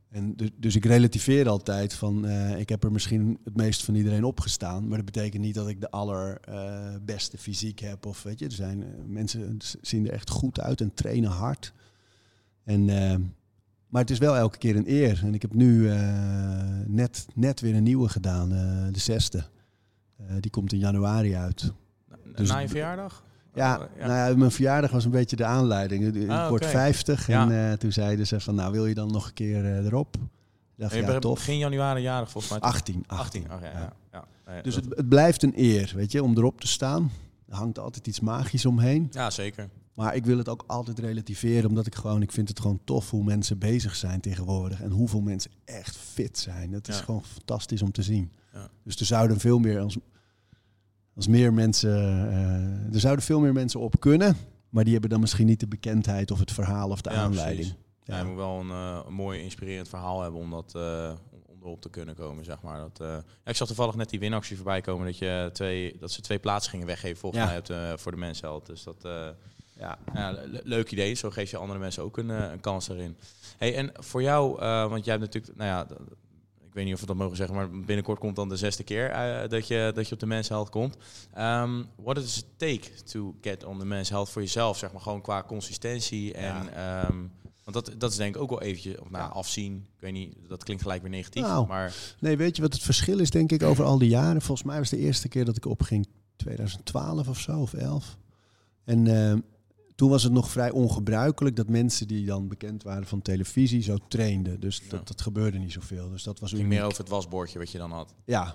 En dus, dus ik relativeer altijd van uh, ik heb er misschien het meest van iedereen opgestaan, maar dat betekent niet dat ik de allerbeste uh, fysiek heb of weet je, er zijn uh, mensen zien er echt goed uit en trainen hard. En maar het is wel elke keer een eer. En ik heb nu net, net weer een nieuwe gedaan, de zesde. die komt in januari uit. Dus na je verjaardag? Ja, ja. Nou ja, mijn verjaardag was een beetje de aanleiding. Ik ah, word 50 ja. en uh, toen zeiden ze van, nou wil je dan nog een keer uh, erop? Dacht, je ja, tof. Begin januari jarig volgens mij. 18. 18, 18. Okay, ja. Ja. Nee, dus het, het, blijft een eer, weet je, om erop te staan. Er hangt altijd iets magisch omheen. Ja, zeker. Maar ik wil het ook altijd relativeren, omdat ik gewoon, ik vind het gewoon tof hoe mensen bezig zijn tegenwoordig. En hoeveel mensen echt fit zijn. Dat is gewoon fantastisch om te zien. Dus er zouden veel meer als als meer mensen, uh, er zouden veel meer mensen op kunnen, maar die hebben dan misschien niet de bekendheid of het verhaal of de aanleiding. Ja. ja, je moet wel een, uh, een mooi inspirerend verhaal hebben om dat uh, om erop te kunnen komen, zeg maar. Dat, ja, ik zag toevallig net die winactie voorbij komen dat je twee, dat ze twee plaatsen gingen weggeven volgens mij het, voor de mensen. Dus dat. Ja. ja leuk idee. Zo geef je andere mensen ook een, een kans erin. Hey, en voor jou, want jij hebt natuurlijk, nou ja, weet niet of we dat mogen zeggen, maar binnenkort komt dan de zesde keer uh, dat, je, dat je op de Men's Health komt. Um, what does it take to get on the Men's Health voor jezelf, zeg maar, gewoon qua consistentie en... Ja. Um, want dat, dat is denk ik ook wel eventjes, of nou, ja. afzien. Ik weet niet, dat klinkt gelijk weer negatief. Nou, maar... Nee, weet je wat het verschil is, denk ik, over al die jaren? Volgens mij was de eerste keer dat ik opging 2012 of zo, of 11. En uh, toen was het nog vrij ongebruikelijk dat mensen die dan bekend waren van televisie zo trainden. Dus dat, dat gebeurde niet zoveel. Dus dat was ging meer over het wasbordje wat je dan had. Ja,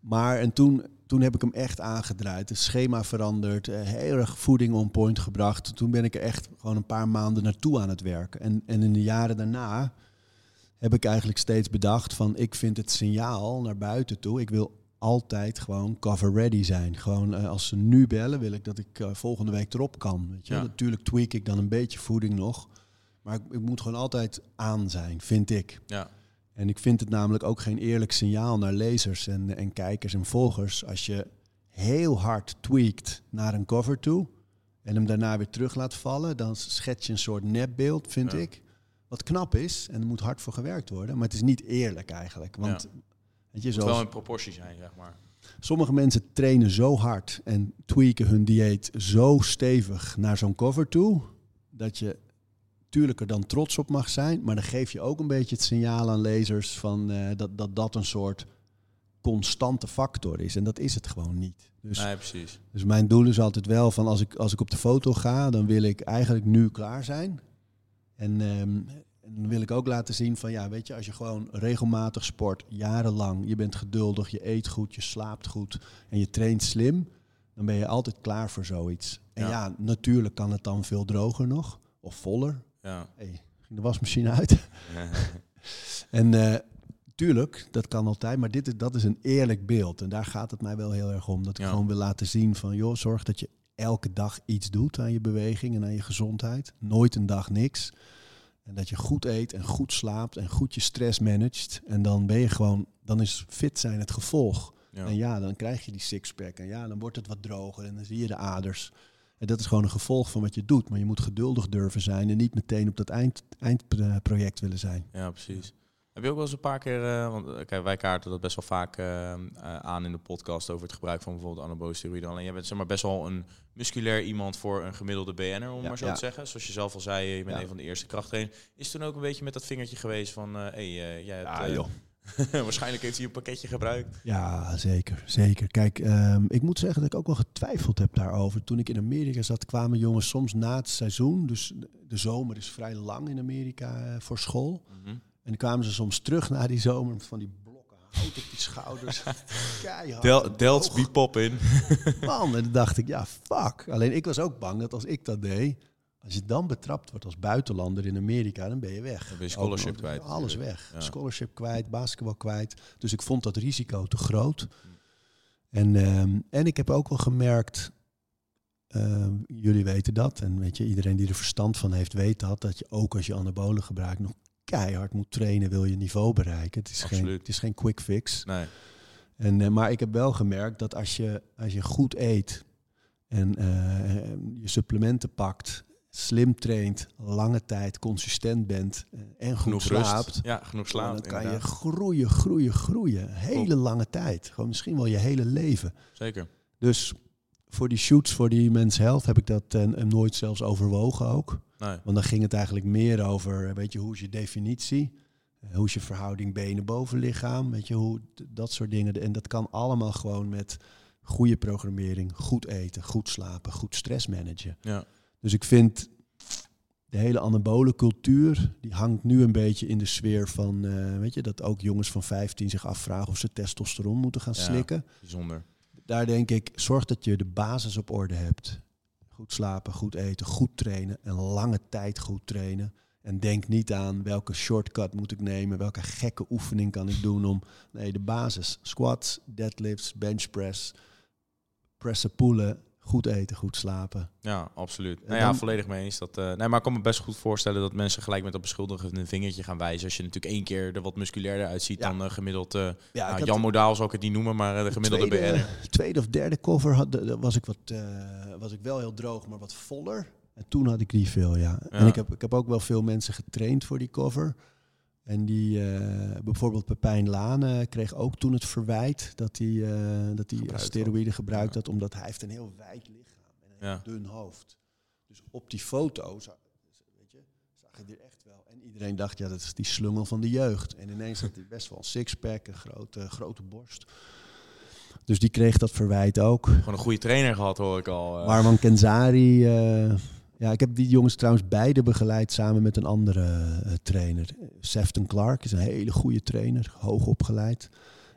maar en toen, toen heb ik hem echt aangedraaid. Het schema veranderd, uh, heel erg voeding on point gebracht. Toen ben ik er echt gewoon een paar maanden naartoe aan het werken. En, en in de jaren daarna heb ik eigenlijk steeds bedacht van ik vind het signaal naar buiten toe. Ik wil altijd gewoon cover ready zijn. Gewoon uh, als ze nu bellen, wil ik dat ik uh, volgende week erop kan. Weet je? Ja. Natuurlijk tweak ik dan een beetje voeding nog. Maar ik, ik, moet gewoon altijd aan zijn, vind ik. Ja. En ik vind het namelijk ook geen eerlijk signaal naar lezers en, en kijkers en volgers als je heel hard tweakt naar een cover toe en hem daarna weer terug laat vallen, dan schets je een soort nepbeeld, vind ja. ik. Wat knap is en er moet hard voor gewerkt worden, maar het is niet eerlijk eigenlijk. Want ja Weet je, zoals, wel in proportie zijn, zeg maar. Sommige mensen trainen zo hard en tweaken hun dieet zo stevig naar zo'n cover toe, dat je tuurlijk er dan trots op mag zijn, maar dan geef je ook een beetje het signaal aan lezers van uh, dat, dat dat een soort constante factor is. En dat is het gewoon niet. Dus, nee, precies. dus mijn doel is altijd wel van als ik, als ik op de foto ga, dan wil ik eigenlijk nu klaar zijn. En, um, En dan wil ik ook laten zien van ja, weet je, als je gewoon regelmatig sport, jarenlang, je bent geduldig, je eet goed, je slaapt goed en je traint slim, dan ben je altijd klaar voor zoiets. En Ja. ja, natuurlijk kan het dan veel droger nog of voller. Ja. Hey, ging de wasmachine uit? En eh, tuurlijk, dat kan altijd, maar dit is, dat is een eerlijk beeld. En daar gaat het mij wel heel erg om. Dat ik Ja. gewoon wil laten zien van, joh, zorg dat je elke dag iets doet aan je beweging en aan je gezondheid. Nooit een dag niks. En dat je goed eet en goed slaapt en goed je stress managt. En dan ben je gewoon, dan is fit zijn het gevolg. Ja. En ja, dan krijg je die sixpack. En ja, dan wordt het wat droger en dan zie je de aders. En dat is gewoon een gevolg van wat je doet. Maar je moet geduldig durven zijn en niet meteen op dat eind, eindproject willen zijn. Ja, precies. Heb je ook wel eens een paar keer, eh, want eh, kijk, wij kaarten dat best wel vaak eh, aan in de podcast over het gebruik van bijvoorbeeld anabole steroïden. Alleen jij bent zeg maar best wel een musculair iemand voor een gemiddelde BN'er, om Ja, maar zo ja. te zeggen. Zoals je zelf al zei, je bent Ja. een van de eerste krachttrainers. Is toen ook een beetje met dat vingertje geweest van, hé, hey, eh, jij hebt... Ja, eh, joh. waarschijnlijk heeft hij een pakketje gebruikt. Ja, zeker. zeker. Kijk, ehm, ik moet zeggen dat ik ook wel getwijfeld heb daarover. Toen ik in Amerika zat, kwamen jongens soms na het seizoen. Dus de zomer is vrij lang in Amerika eh, voor school. Mhm. En dan kwamen ze soms terug na die zomer van die op die schouders. Keihard. Del, Delts Hoog. be pop in. Man, en dan dacht ik, ja, fuck. Alleen ik was ook bang dat als ik dat deed, als je dan betrapt wordt als buitenlander in Amerika, dan ben je weg. Dan ben je scholarship Ook kwijt Alles weg. Ja. Scholarship kwijt, basketbal kwijt. Dus ik vond dat risico te groot. En, ehm, en ik heb ook wel gemerkt, ehm, jullie weten dat, en weet je, iedereen die er verstand van heeft, weet dat, dat je ook als je anabolen gebruikt nog keihard moet trainen, wil je niveau bereiken. Het is, geen, het is geen quick fix. Nee. En, eh, maar ik heb wel gemerkt dat als je, als je goed eet en eh, je supplementen pakt, slim traint, lange tijd consistent bent eh, en goed Genoeg slaapt, rust. Ja, genoeg slaap. dan kan je groeien, groeien, groeien. Hele lange tijd. Gewoon misschien wel je hele leven. Zeker. Dus voor die shoots, voor die Men's Health, heb ik dat eh, nooit zelfs overwogen ook. Nee. Want dan ging het eigenlijk meer over, eh, weet je, hoe is je definitie? Eh, Hoe is je verhouding benen-bovenlichaam? Weet je, hoe, dat soort dingen. En dat kan allemaal gewoon met goede programmering, goed eten, goed slapen, goed stress managen. Ja. Dus ik vind de hele anabole cultuur, die hangt nu een beetje in de sfeer van, weet je, dat ook jongens van 15 zich afvragen of ze testosteron moeten gaan Ja. slikken. Bijzonder. Daar denk ik, zorg dat je de basis op orde hebt. Goed slapen, goed eten, goed trainen en lange tijd goed trainen. En denk niet aan welke shortcut moet ik nemen, welke gekke oefening kan ik doen om. Nee, de basis. Squats, deadlifts, bench press, pressen, poelen, goed eten, goed slapen. Ja, absoluut. En Nou ja, dan- volledig mee eens. Dat, eh, nee, maar ik kan me best goed voorstellen dat mensen gelijk met dat beschuldigende vingertje gaan wijzen. Als je natuurlijk één keer er wat musculairder uitziet Ja. dan eh, gemiddeld... eh Ja, nou, Jan Modaal zou ik het niet noemen, maar de gemiddelde tweede, BN'er. tweede of derde cover had, was, ik wat, was ik wel heel droog, maar wat voller. En toen had ik die veel, ja. En Ja. ik heb, ik heb ook wel veel mensen getraind voor die cover. En die, eh, bijvoorbeeld Pepijn Lane kreeg ook toen het verwijt dat hij, eh, dat hij Gebruikt steroïden gebruikt Ja. had, omdat hij heeft een heel wijd lichaam en een Ja. dun hoofd. Dus op die foto zag, weet je, zag je er echt wel. En iedereen dacht, ja, dat is die slungel van de jeugd. En ineens had hij best wel een sixpack, een grote, grote borst. Dus die kreeg dat verwijt ook. Gewoon een goede trainer gehad, hoor ik al. eh. Marwan Kenzari. Ja, ik heb die jongens trouwens beide begeleid samen met een andere eh, trainer. Sefton Clark is een hele goede trainer, hoog opgeleid.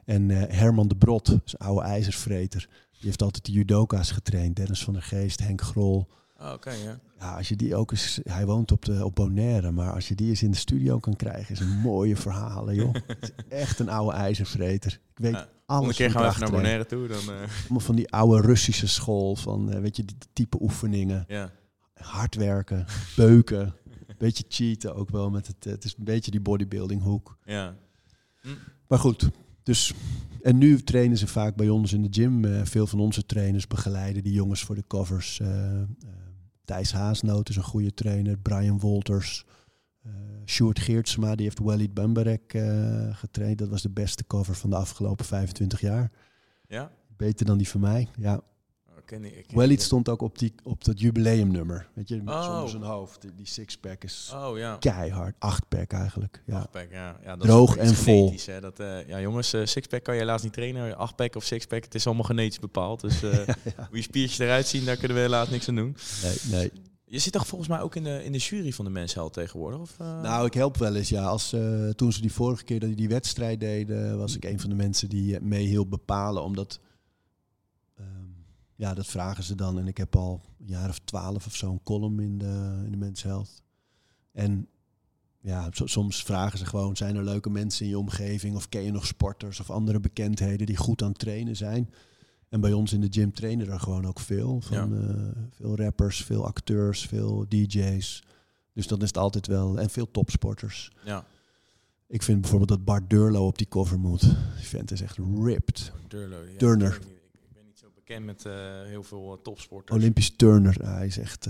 En eh, Herman de Brot, is een oude ijzersvreter. Die heeft altijd de judoka's getraind. Dennis van der Geest, Henk Grol. Ah, Oké, ja. Ja, als je die ook eens... Hij woont op, de, op Bonaire, maar als je die eens in de studio kan krijgen... is een mooie verhalen, joh. Het is echt een oude ijzervreter. Ik weet Ja, alles Volgende keer gaan we even naar. Bonaire toe. Dan, eh, Allemaal van die oude Russische school. Van, weet je, die type oefeningen. ja. Hard werken, beuken. Beetje cheaten ook wel. Met het, het is een beetje die bodybuilding hoek. Ja. Maar goed, dus... En nu trainen ze vaak bij ons in de gym. Eh, veel van onze trainers begeleiden die jongens voor de covers. Eh, Thijs Haasnoot is een goede trainer. Brian Wolters. eh Sjoerd Geertsma, die heeft Walid Bambarek eh getraind. Dat was de beste cover van de afgelopen 25 jaar. Ja? Beter dan die van mij. Ja, ken ik, ken Walid stond ook op, die, op dat jubileumnummer. Weet je, met Oh. zonder zijn hoofd. Die, die sixpack is Oh ja. keihard. Achtpack eigenlijk. Ja. Achtpack, ja. ja dat Droog en vol. Hè. Dat, eh, ja, jongens, eh, sixpack kan je helaas niet trainen. Achtpack of sixpack, het is allemaal genetisch bepaald. Dus eh, hoe je spiertjes eruit zien, daar kunnen we helaas niks aan doen. Nee, nee. Je zit toch volgens mij ook in de, in de jury van de Mensheld tegenwoordig? Of, uh... Nou, ik help wel eens, ja. Als, uh, toen ze die vorige keer dat die, wedstrijd deden, was ik een van de mensen die mee hielp bepalen. Omdat, ja, dat vragen ze dan. En ik heb al een jaar of twaalf of zo een column in de, in de Mensheld. En ja, soms vragen ze gewoon, zijn er leuke mensen in je omgeving? Of ken je nog sporters of andere bekendheden die goed aan het trainen zijn? En bij ons in de gym trainen er gewoon ook veel. Van, uh, veel rappers, veel acteurs, veel DJ's. Dus dan is het altijd wel. En veel topsporters. Ja. Ik vind bijvoorbeeld dat Bart Durlo op die cover moet. Die vent is echt ripped. Durlo, ja, Turner. Bekend met uh, heel veel uh, topsporters. Olympisch Turner. hij is echt.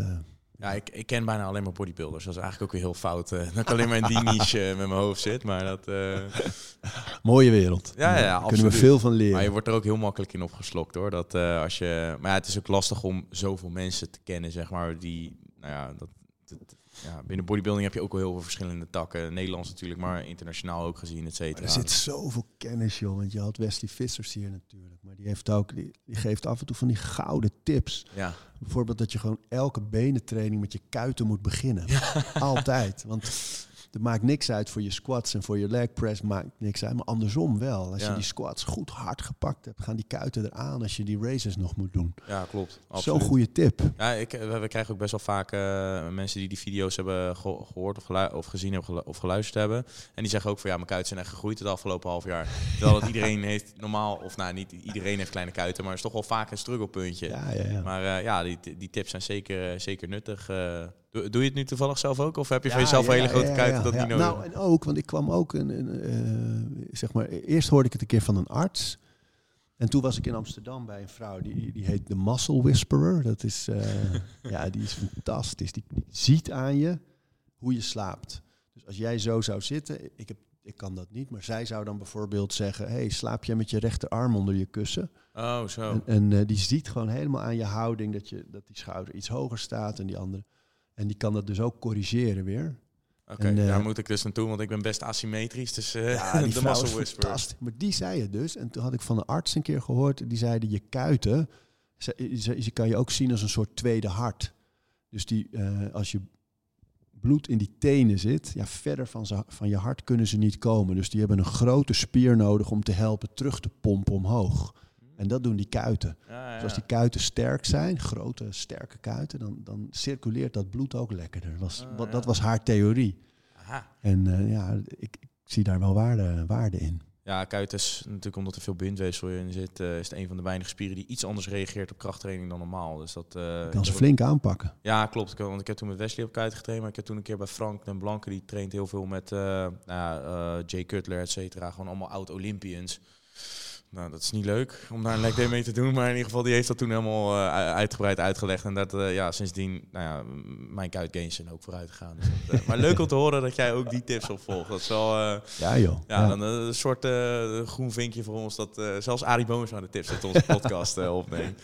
Ja, ik, ik ken bijna alleen maar bodybuilders. Dat is eigenlijk ook weer heel fout. Uh, dat ik alleen maar in die niche uh, met mijn hoofd zit. Maar dat... Uh... Mooie wereld. Ja, ja, Daar kunnen we veel van leren. Maar je wordt er ook heel makkelijk in opgeslokt hoor. Dat, als je... Maar ja, het is ook lastig om zoveel mensen te kennen, zeg maar. Die, nou ja, dat, dat ja, binnen bodybuilding heb je ook al heel veel verschillende takken. Nederlands natuurlijk, maar internationaal ook gezien, et cetera. Er zit zoveel kennis, joh. Want je had Wesley Vissers hier natuurlijk. Maar die, heeft ook, die, die geeft af en toe van die gouden tips. Ja. Bijvoorbeeld dat je gewoon elke benentraining met je kuiten moet beginnen. Altijd. Want het maakt niks uit voor je squats en voor je leg press maakt niks uit. Maar andersom wel. Als je die squats goed hard gepakt hebt, gaan die kuiten eraan als je die races nog moet doen. Ja, klopt. Zo'n goede tip. Ja, ik, we, krijgen ook best wel vaak uh, mensen die die video's hebben gehoord of, of gezien hebben of geluisterd hebben. En die zeggen ook van ja, mijn kuiten zijn echt gegroeid het afgelopen half jaar. Terwijl dat iedereen heeft normaal, of nou niet iedereen heeft kleine kuiten, maar het is toch wel vaak een strugglepuntje. Ja, ja, ja. Maar uh, ja, die, die tips zijn zeker, zeker nuttig. Uh, Doe, doe je het nu toevallig zelf ook? Of heb je van jezelf een hele grote kuiten dat niet nodig Nou, en ook, want ik kwam ook, een, een uh, zeg maar, eerst hoorde ik het een keer van een arts. En toen was ik in Amsterdam bij een vrouw, die, die heet de Muscle Whisperer. Dat is, uh, ja, die is fantastisch. Die, die, ziet aan je hoe je slaapt. Dus als jij zo zou zitten, ik, heb, ik kan dat niet, maar zij zou dan bijvoorbeeld zeggen, hey, slaap jij met je rechterarm onder je kussen? Oh, zo. En, en uh, die ziet gewoon helemaal aan je houding dat, je, dat die schouder iets hoger staat en die andere... En die kan dat dus ook corrigeren weer. Oké, okay, daar moet ik dus naartoe, want ik ben best asymmetrisch. Dus uh, ja, die de muscle whisperer. Maar die zei het dus. En toen had ik van een arts een keer gehoord, die zeiden je kuiten, ze, ze, ze kan je ook zien als een soort tweede hart. Dus die, uh, als je bloed in die tenen zit, ja, verder van, ze, van je hart kunnen ze niet komen. Dus die hebben een grote spier nodig om te helpen terug te pompen omhoog. En dat doen die kuiten. Ja, ja. Dus als die kuiten sterk zijn, grote, sterke kuiten, dan, dan circuleert dat bloed ook lekkerder. Dat was, dat was haar theorie. Aha. En uh, ja, ik, ik, zie daar wel waarde, waarde in. Ja, kuit is natuurlijk omdat er veel bindweefsel in zit, uh, is het een van de weinige spieren die iets anders reageert op krachttraining dan normaal. Dus dat uh, kan ze flink aanpakken. Ja, klopt. Want ik heb toen met Wesley op kuit getraind, maar ik heb toen een keer bij Frank den Blanke, die traint heel veel met nou ja, Jay Cutler, et cetera. Gewoon allemaal oud-Olympians. Nou, dat is niet leuk om daar een leg day mee te doen. Maar in ieder geval, die heeft dat toen helemaal uh, uitgebreid uitgelegd. En dat, uh, ja, sindsdien, nou ja, mijn kuitgains zijn ook vooruit gegaan. Dus dat, uh, maar leuk om te horen dat jij ook die tips opvolgt. Dat is wel... ja, joh. Ja. Dan, een soort groen vinkje voor ons. Dat zelfs Arie Boomers aan de tips uit onze podcast opneemt.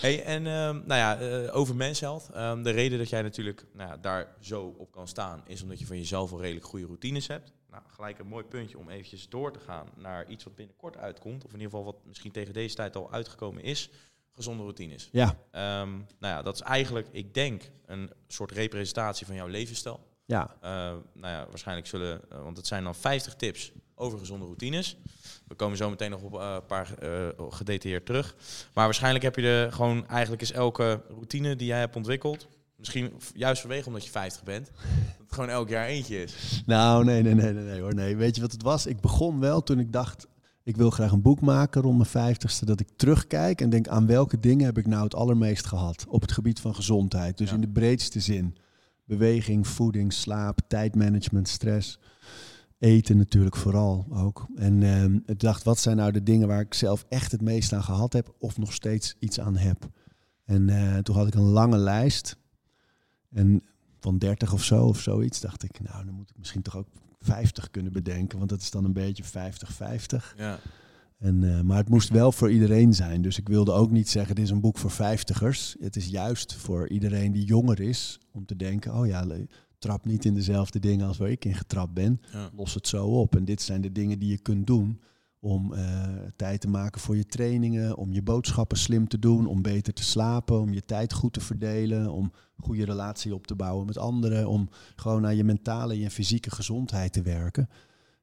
Hey, en nou ja, over mensheld. Um, de reden dat jij natuurlijk nou ja, daar zo op kan staan... is omdat je van jezelf al redelijk goede routines hebt. Gelijk een mooi puntje om eventjes door te gaan naar iets wat binnenkort uitkomt. Of in ieder geval wat misschien tegen deze tijd al uitgekomen is. Gezonde routines. Ja. Um, nou ja, dat is eigenlijk, ik denk, een soort representatie van jouw levensstijl. Ja. Uh, nou ja, waarschijnlijk zullen, uh, want het zijn dan 50 tips over gezonde routines. We komen zo meteen nog op uh, een paar gedetailleerd terug. Maar waarschijnlijk heb je er gewoon, eigenlijk is elke routine die jij hebt ontwikkeld, Misschien juist vanwege omdat je 50 bent. Dat het gewoon elk jaar eentje is. Nou, nee, nee, nee, nee, nee hoor. Nee, weet je wat het was? Ik begon wel toen ik dacht, ik wil graag een boek maken rond mijn 50ste. Dat ik terugkijk en denk aan welke dingen heb ik nou het allermeest gehad op het gebied van gezondheid. Dus Ja. in de breedste zin. Beweging, voeding, slaap, tijdmanagement, stress. Eten natuurlijk vooral ook. En ehm, ik dacht, wat zijn nou de dingen waar ik zelf echt het meest aan gehad heb of nog steeds iets aan heb? En eh, toen had ik een lange lijst. En van 30 of zo of zoiets dacht ik, nou dan moet ik misschien toch ook 50 kunnen bedenken. Want dat is dan een beetje 50-50. Ja. En, uh, maar het moest wel voor iedereen zijn. Dus ik wilde ook niet zeggen, dit is een boek voor vijftigers. Het is juist voor iedereen die jonger is. Om te denken, oh ja, trap niet in dezelfde dingen als waar ik in getrapt ben. Ja. Los het zo op. En dit zijn de dingen die je kunt doen om eh, tijd te maken voor je trainingen, om je boodschappen slim te doen, om beter te slapen, om je tijd goed te verdelen, om goede relatie op te bouwen met anderen, om gewoon naar je mentale en je fysieke gezondheid te werken.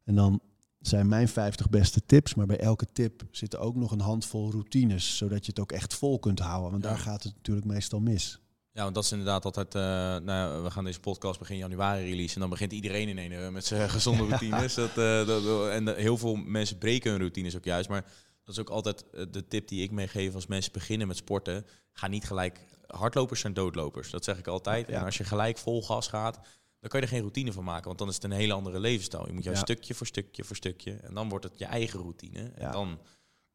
En dan zijn mijn 50 beste tips, maar bij elke tip zitten ook nog een handvol routines, zodat je het ook echt vol kunt houden, want Ja. daar gaat het natuurlijk meestal mis. Ja, want dat is inderdaad altijd. eh, nou, ja, we gaan deze podcast begin januari releasen. En dan begint iedereen in een eh, met zijn gezonde routines. Dat, eh, dat, en heel veel mensen breken hun routines ook juist. Maar dat is ook altijd eh, de tip die ik meegeef als mensen beginnen met sporten. Ga niet gelijk. Hardlopers zijn doodlopers. Dat zeg ik altijd. Ja. En als je gelijk vol gas gaat, dan kan je er geen routine van maken. Want dan is het een hele andere levensstijl. Je moet juist stukje voor stukje voor stukje. En dan wordt het je eigen routine. En Ja. dan.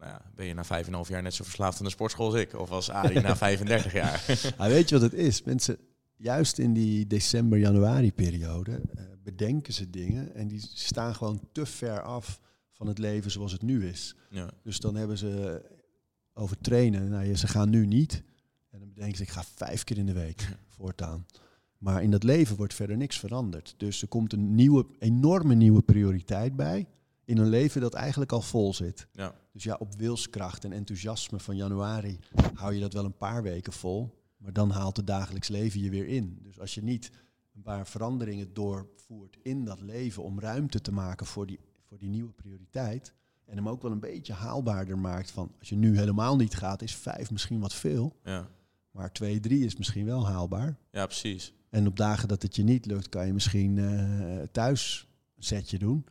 Nou ja, ben je na 5,5 jaar net zo verslaafd aan de sportschool als ik. Of als Arie na 35 jaar. Maar weet je wat het is? Mensen, juist in die december-januari periode eh, bedenken ze dingen en die staan gewoon te ver af van het leven zoals het nu is. ja. Dus dan hebben ze over trainen. Nou, ja, ze gaan nu niet. En dan bedenken ze, ik ga vijf keer in de week voortaan. Maar in dat leven wordt verder niks veranderd. Dus er komt een nieuwe, enorme nieuwe prioriteit bij. In een leven dat eigenlijk al vol zit. Ja. Dus ja, op wilskracht en enthousiasme van januari hou je dat wel een paar weken vol. Maar dan haalt het dagelijks leven je weer in. Dus als je niet een paar veranderingen doorvoert in dat leven om ruimte te maken voor die, voor die nieuwe prioriteit. En hem ook wel een beetje haalbaarder maakt van als je nu helemaal niet gaat, is vijf misschien wat veel. Ja. Maar twee, drie is misschien wel haalbaar. ja, precies. En op dagen dat het je niet lukt, kan je misschien eh, thuis een setje doen.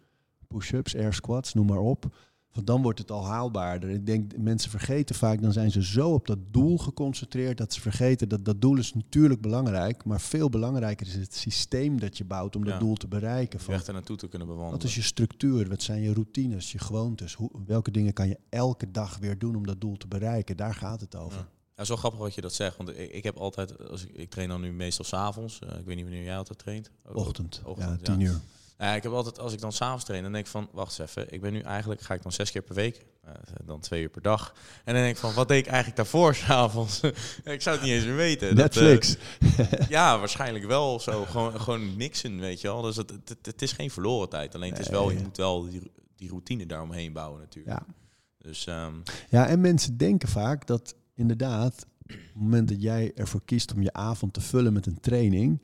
Push-ups, air squats, noem maar op. Want dan wordt het al haalbaarder. Ik denk, mensen vergeten vaak, dan zijn ze zo op dat doel geconcentreerd dat ze vergeten dat dat doel is natuurlijk belangrijk. Maar veel belangrijker is het systeem dat je bouwt om Ja. dat doel te bereiken. Van, weg er naartoe te kunnen bewandelen. wat is je structuur? Wat zijn je routines, je gewoontes? Hoe, welke dingen kan je elke dag weer doen om dat doel te bereiken? Daar gaat het over. Ja. Ja, zo grappig wat je dat zegt. Want ik, ik heb altijd, als ik, ik train dan nu meestal s'avonds. Eh, ik weet niet wanneer jij altijd traint. Ochtend, ochtend, ja, ja. tien uur. Nou ja, ik heb altijd, als ik dan s'avonds train, dan denk ik van, wacht eens even. Ik ben nu eigenlijk, ga ik dan zes keer per week. eh, dan twee uur per dag. En dan denk ik van, wat deed ik eigenlijk daarvoor s'avonds? ik zou het niet eens meer weten. Dat, eh, Netflix. ja, waarschijnlijk wel zo. Gewoon, gewoon niksen, weet je wel. Dus het, het, het is geen verloren tijd. Alleen het is wel, je moet wel die, die routine daaromheen bouwen natuurlijk. Ja. Dus ehm, Ja, en mensen denken vaak dat inderdaad, op het moment dat jij ervoor kiest om je avond te vullen met een training,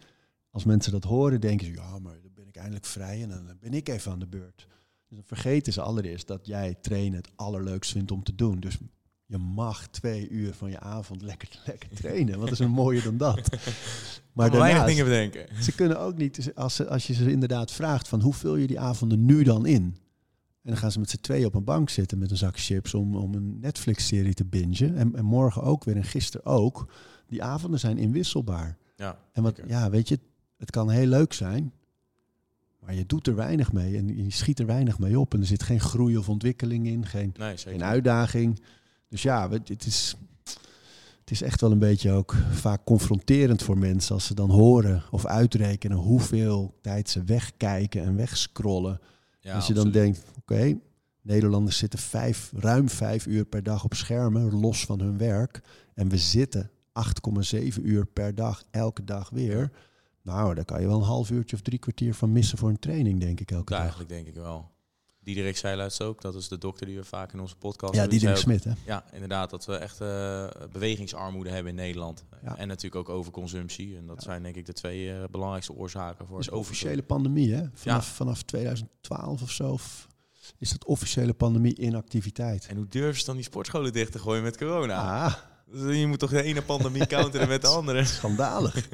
als mensen dat horen, denken ze, ja, maar ik eindelijk vrij en dan ben ik even aan de beurt. Dus dan vergeten ze allereerst dat jij trainen het allerleukst vindt om te doen. Dus je mag twee uur van je avond lekker, lekker trainen. Wat is er mooier dan dat? Maar daarnaast, dingen bedenken. ze kunnen ook niet, als, ze, als je ze inderdaad vraagt van hoe vul je die avonden nu dan in? En dan gaan ze met z'n tweeën op een bank zitten met een zak chips om, om een Netflix-serie te bingen. En, en morgen ook weer en gisteren ook. Die avonden zijn inwisselbaar. Ja, En wat, ja, weet je, het kan heel leuk zijn, maar je doet er weinig mee en je schiet er weinig mee op. En er zit geen groei of ontwikkeling in, geen, Nee, zeker. geen uitdaging. Dus ja, het is, het is echt wel een beetje ook vaak confronterend voor mensen als ze dan horen of uitrekenen hoeveel tijd ze wegkijken en wegscrollen. Ja, als je dan absoluut. denkt, oké, Nederlanders zitten vijf, ruim vijf uur per dag op schermen, los van hun werk. En we zitten 8,7 uur per dag, elke dag weer. Nou, daar kan je wel een half uurtje of drie kwartier van missen voor een training, denk ik, elke Ja, dag. eigenlijk denk ik wel. Diederik Seiluits ook, dat is de dokter die we vaak in onze podcast Ja, hebben. die Die zei Smit, hè? Ja, inderdaad, dat we echt eh, bewegingsarmoede hebben in Nederland. Ja. En natuurlijk ook overconsumptie. En dat zijn denk ik de twee eh, belangrijkste oorzaken voor is het officiële pandemie, hè? Vanaf, vanaf 2012 of zo is dat officiële pandemie inactiviteit. En hoe durven ze dan die sportscholen dicht te gooien met corona? Ah, Dus Je moet toch de ene pandemie counteren met de andere. schandalig.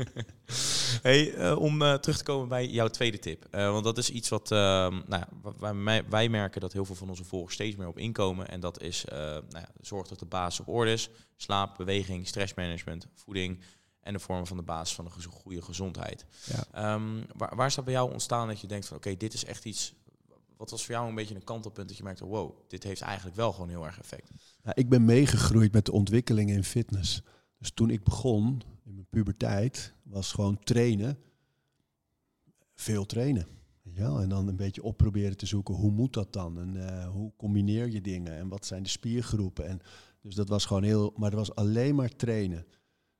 Hey, eh, om eh, terug te komen bij jouw tweede tip. Eh, want dat is iets wat nou wij, wij merken dat heel veel van onze volgers steeds meer op inkomen. En dat is nou zorg dat de basis op orde is. Slaap, beweging, stressmanagement, voeding en de vormen van de basis van een goede gezondheid. Ja. Ehm, waar, waar is dat bij jou ontstaan dat je denkt van oké, dit is echt iets. Wat was voor jou een beetje een kantelpunt dat je merkte, wow, dit heeft eigenlijk wel gewoon heel erg effect. Ja, ik ben meegegroeid met de ontwikkelingen in fitness. Dus toen ik begon, in mijn puberteit, was gewoon trainen. Veel trainen. Ja, en dan een beetje op proberen te zoeken, hoe moet dat dan? En eh, hoe combineer je dingen? En wat zijn de spiergroepen? En dus dat was gewoon heel, maar er was alleen maar trainen.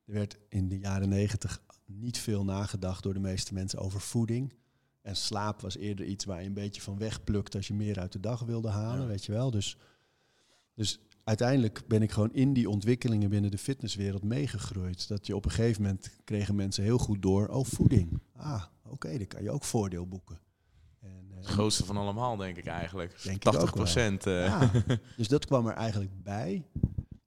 Er werd in de jaren negentig niet veel nagedacht door de meeste mensen over voeding. En slaap was eerder iets waar je een beetje van wegplukt als je meer uit de dag wilde halen, Ja. weet je wel. Dus, dus uiteindelijk ben ik gewoon in die ontwikkelingen binnen de fitnesswereld meegegroeid. Dat je op een gegeven moment kregen mensen heel goed door, oh voeding. Ah, oké, dan kan je ook voordeel boeken. En, eh, Het grootste van allemaal, denk ik eigenlijk. Denk ik ook 80 procent. eh. ja, dus dat kwam er eigenlijk bij.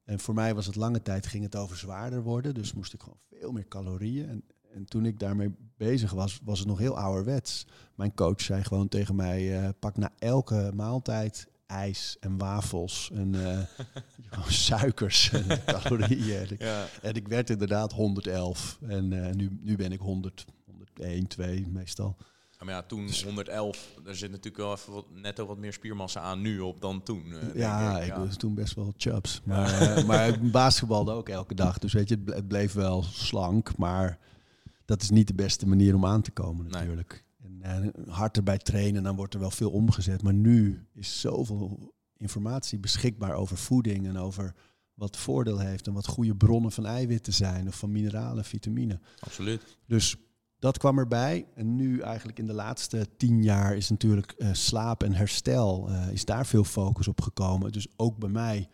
En voor mij was het lange tijd, ging het over zwaarder worden. Dus moest ik gewoon veel meer calorieën. En, en toen ik daarmee bezig was, was het nog heel ouderwets. Mijn coach zei gewoon tegen mij, eh, pak na elke maaltijd ijs en wafels en eh, suikers en calorieën. Ik, ja. en ik werd inderdaad 111 en eh, nu, nu ben ik 100, 101, 2 meestal. Ja, Maar ja, toen Dus- 111, er zit natuurlijk wel even wat, netto wat meer spiermassa aan nu op dan toen. eh, denk Ja, ik. ik was toen best wel chubs. Maar, maar ik basketbalde ook elke dag. Dus weet je, het bleef wel slank. Maar dat is niet de beste manier om aan te komen Nee. natuurlijk. En eh, hard erbij trainen, dan wordt er wel veel omgezet. Maar nu is zoveel informatie beschikbaar over voeding en over wat voordeel heeft en wat goede bronnen van eiwitten zijn of van mineralen, vitamine. Absoluut. Dus dat kwam erbij. En nu eigenlijk in de laatste tien jaar is natuurlijk eh, slaap en herstel, eh, is daar veel focus op gekomen. Dus ook bij mij,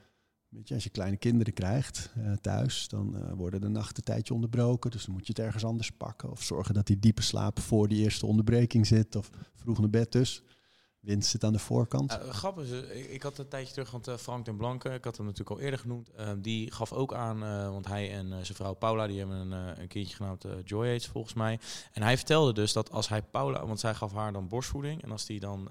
weet je, als je kleine kinderen krijgt eh, thuis, dan eh, worden de nachten een tijdje onderbroken. Dus dan moet je het ergens anders pakken. Of zorgen dat die diepe slaap voor die eerste onderbreking zit. Of vroeg naar bed dus. Winst zit aan de voorkant. Uh, grappig is, eh, ik, ik had een tijdje terug, want eh, Frank den Blanke, ik had hem natuurlijk al eerder genoemd, eh, die gaf ook aan, want hij en zijn vrouw Paula, die hebben een, een kindje genaamd Joy Aids volgens mij. En hij vertelde dus dat als hij Paula, want zij gaf haar dan borstvoeding, en als hij dan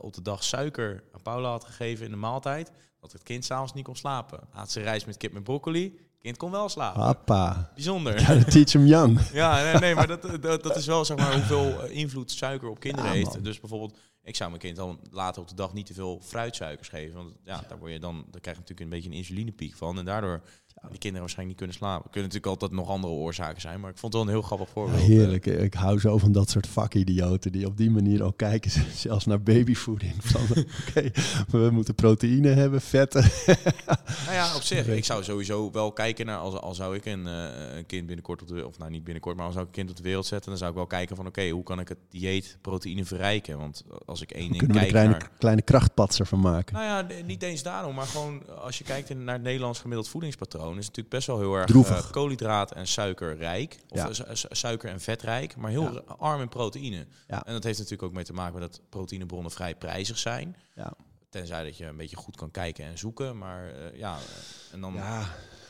op de dag suiker aan Paula had gegeven in de maaltijd, dat het kind s'avonds niet kon slapen. Had ze rijst met kip met broccoli, kind kon wel slapen. Papa. Bijzonder. Ja, teach them young. Ja, nee, nee maar dat, dat, dat is wel zeg maar hoeveel invloed suiker op kinderen Ja, heeft. Dus bijvoorbeeld, ik zou mijn kind dan later op de dag niet te veel fruitsuikers geven. Want ja, daar, word je dan, daar krijg je natuurlijk een beetje een insulinepiek van. En daardoor die kinderen waarschijnlijk niet kunnen slapen. Kunnen natuurlijk altijd nog andere oorzaken zijn. Maar ik vond het wel een heel grappig Ja, voorbeeld. heerlijk. Ik hou zo van dat soort vakidioten die op die manier ook kijken, zelfs naar babyvoeding. Van, Oké, we moeten proteïne hebben, vetten. Nou ja, op zich. Ik zou sowieso wel kijken naar, als, als zou ik een, eh, een kind binnenkort op de of nou niet binnenkort, maar als zou ik een kind op de wereld zetten, dan zou ik wel kijken van oké, hoe kan ik het dieet proteïne verrijken? Want als ik één ding Kunnen we kijk een kleine, naar... kleine krachtpatser van maken. Nou ja, niet eens daarom, maar gewoon als je kijkt naar het Nederlands gemiddeld voedingspatroon, is natuurlijk best wel heel erg eh, koolhydraat en suikerrijk. Of Ja. eh, su- su- suiker en vetrijk, maar heel Ja. arm in proteïne. Ja. En dat heeft natuurlijk ook mee te maken met dat proteïnebronnen vrij prijzig zijn. Ja. Tenzij dat je een beetje goed kan kijken en zoeken. Maar eh, ja, en dan... Ja,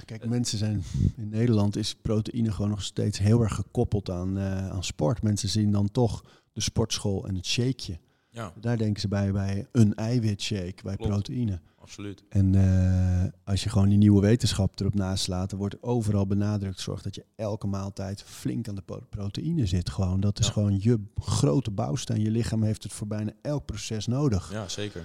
kijk, mensen zijn in Nederland is proteïne gewoon nog steeds heel erg gekoppeld aan, aan sport. Mensen zien dan toch de sportschool en het shakeje. ja, Daar denken ze bij bij een eiwitshake, bij Klopt. proteïne. Absoluut. En eh, als je gewoon die nieuwe wetenschap erop naslaat, dan wordt overal benadrukt, zorg dat je elke maaltijd flink aan de proteïne zit. Gewoon. Dat is Ja. gewoon je grote bouwsteen. Je lichaam heeft het voor bijna elk proces nodig. Ja, zeker.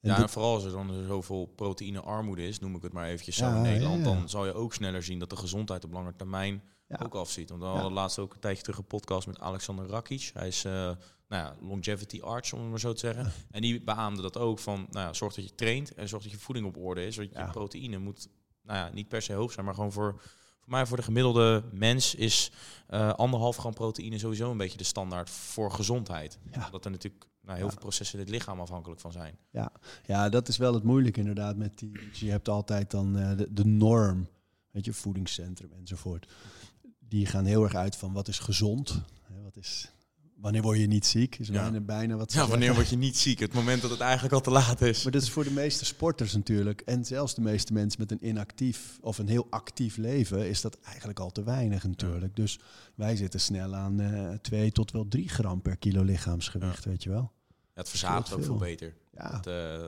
En ja, en vooral als er dan zoveel proteïnearmoede is, noem ik het maar eventjes zo Ja, in Nederland, ja. dan zal je ook sneller zien dat de gezondheid op lange termijn ook afziet. Want we hadden laatst ook een tijdje terug een podcast met Alexander Rakic. Hij is eh, nou ja, longevity arts, om het maar zo te zeggen. En die beaamde dat ook van, nou ja, zorg dat je traint en zorg dat je voeding op orde is. Want Ja. je proteïne moet, nou ja, niet per se hoog zijn, maar gewoon voor... Voor mij, voor de gemiddelde mens, is eh, anderhalf gram proteïne sowieso een beetje de standaard voor gezondheid. Ja. Omdat er natuurlijk nou, heel Ja. veel processen in het lichaam afhankelijk van zijn. Ja, dat is wel het moeilijke inderdaad. Met die, je hebt altijd dan eh, de, de norm, weet je, voedingscentrum enzovoort. Die gaan heel erg uit van wat is gezond, hè, wat is, wanneer word je niet ziek, is Ja. bijna, bijna wat Ja, wanneer zeggen. word je niet ziek? Het moment dat het eigenlijk al te laat is. Maar dat is voor de meeste sporters natuurlijk, en zelfs de meeste mensen met een inactief of een heel actief leven, is dat eigenlijk al te weinig natuurlijk. Dus wij zitten snel aan eh 2 tot wel 3 gram per kilo lichaamsgewicht, weet je wel. Ja, het verzaadt ook veel. beter. Ja, Het, eh,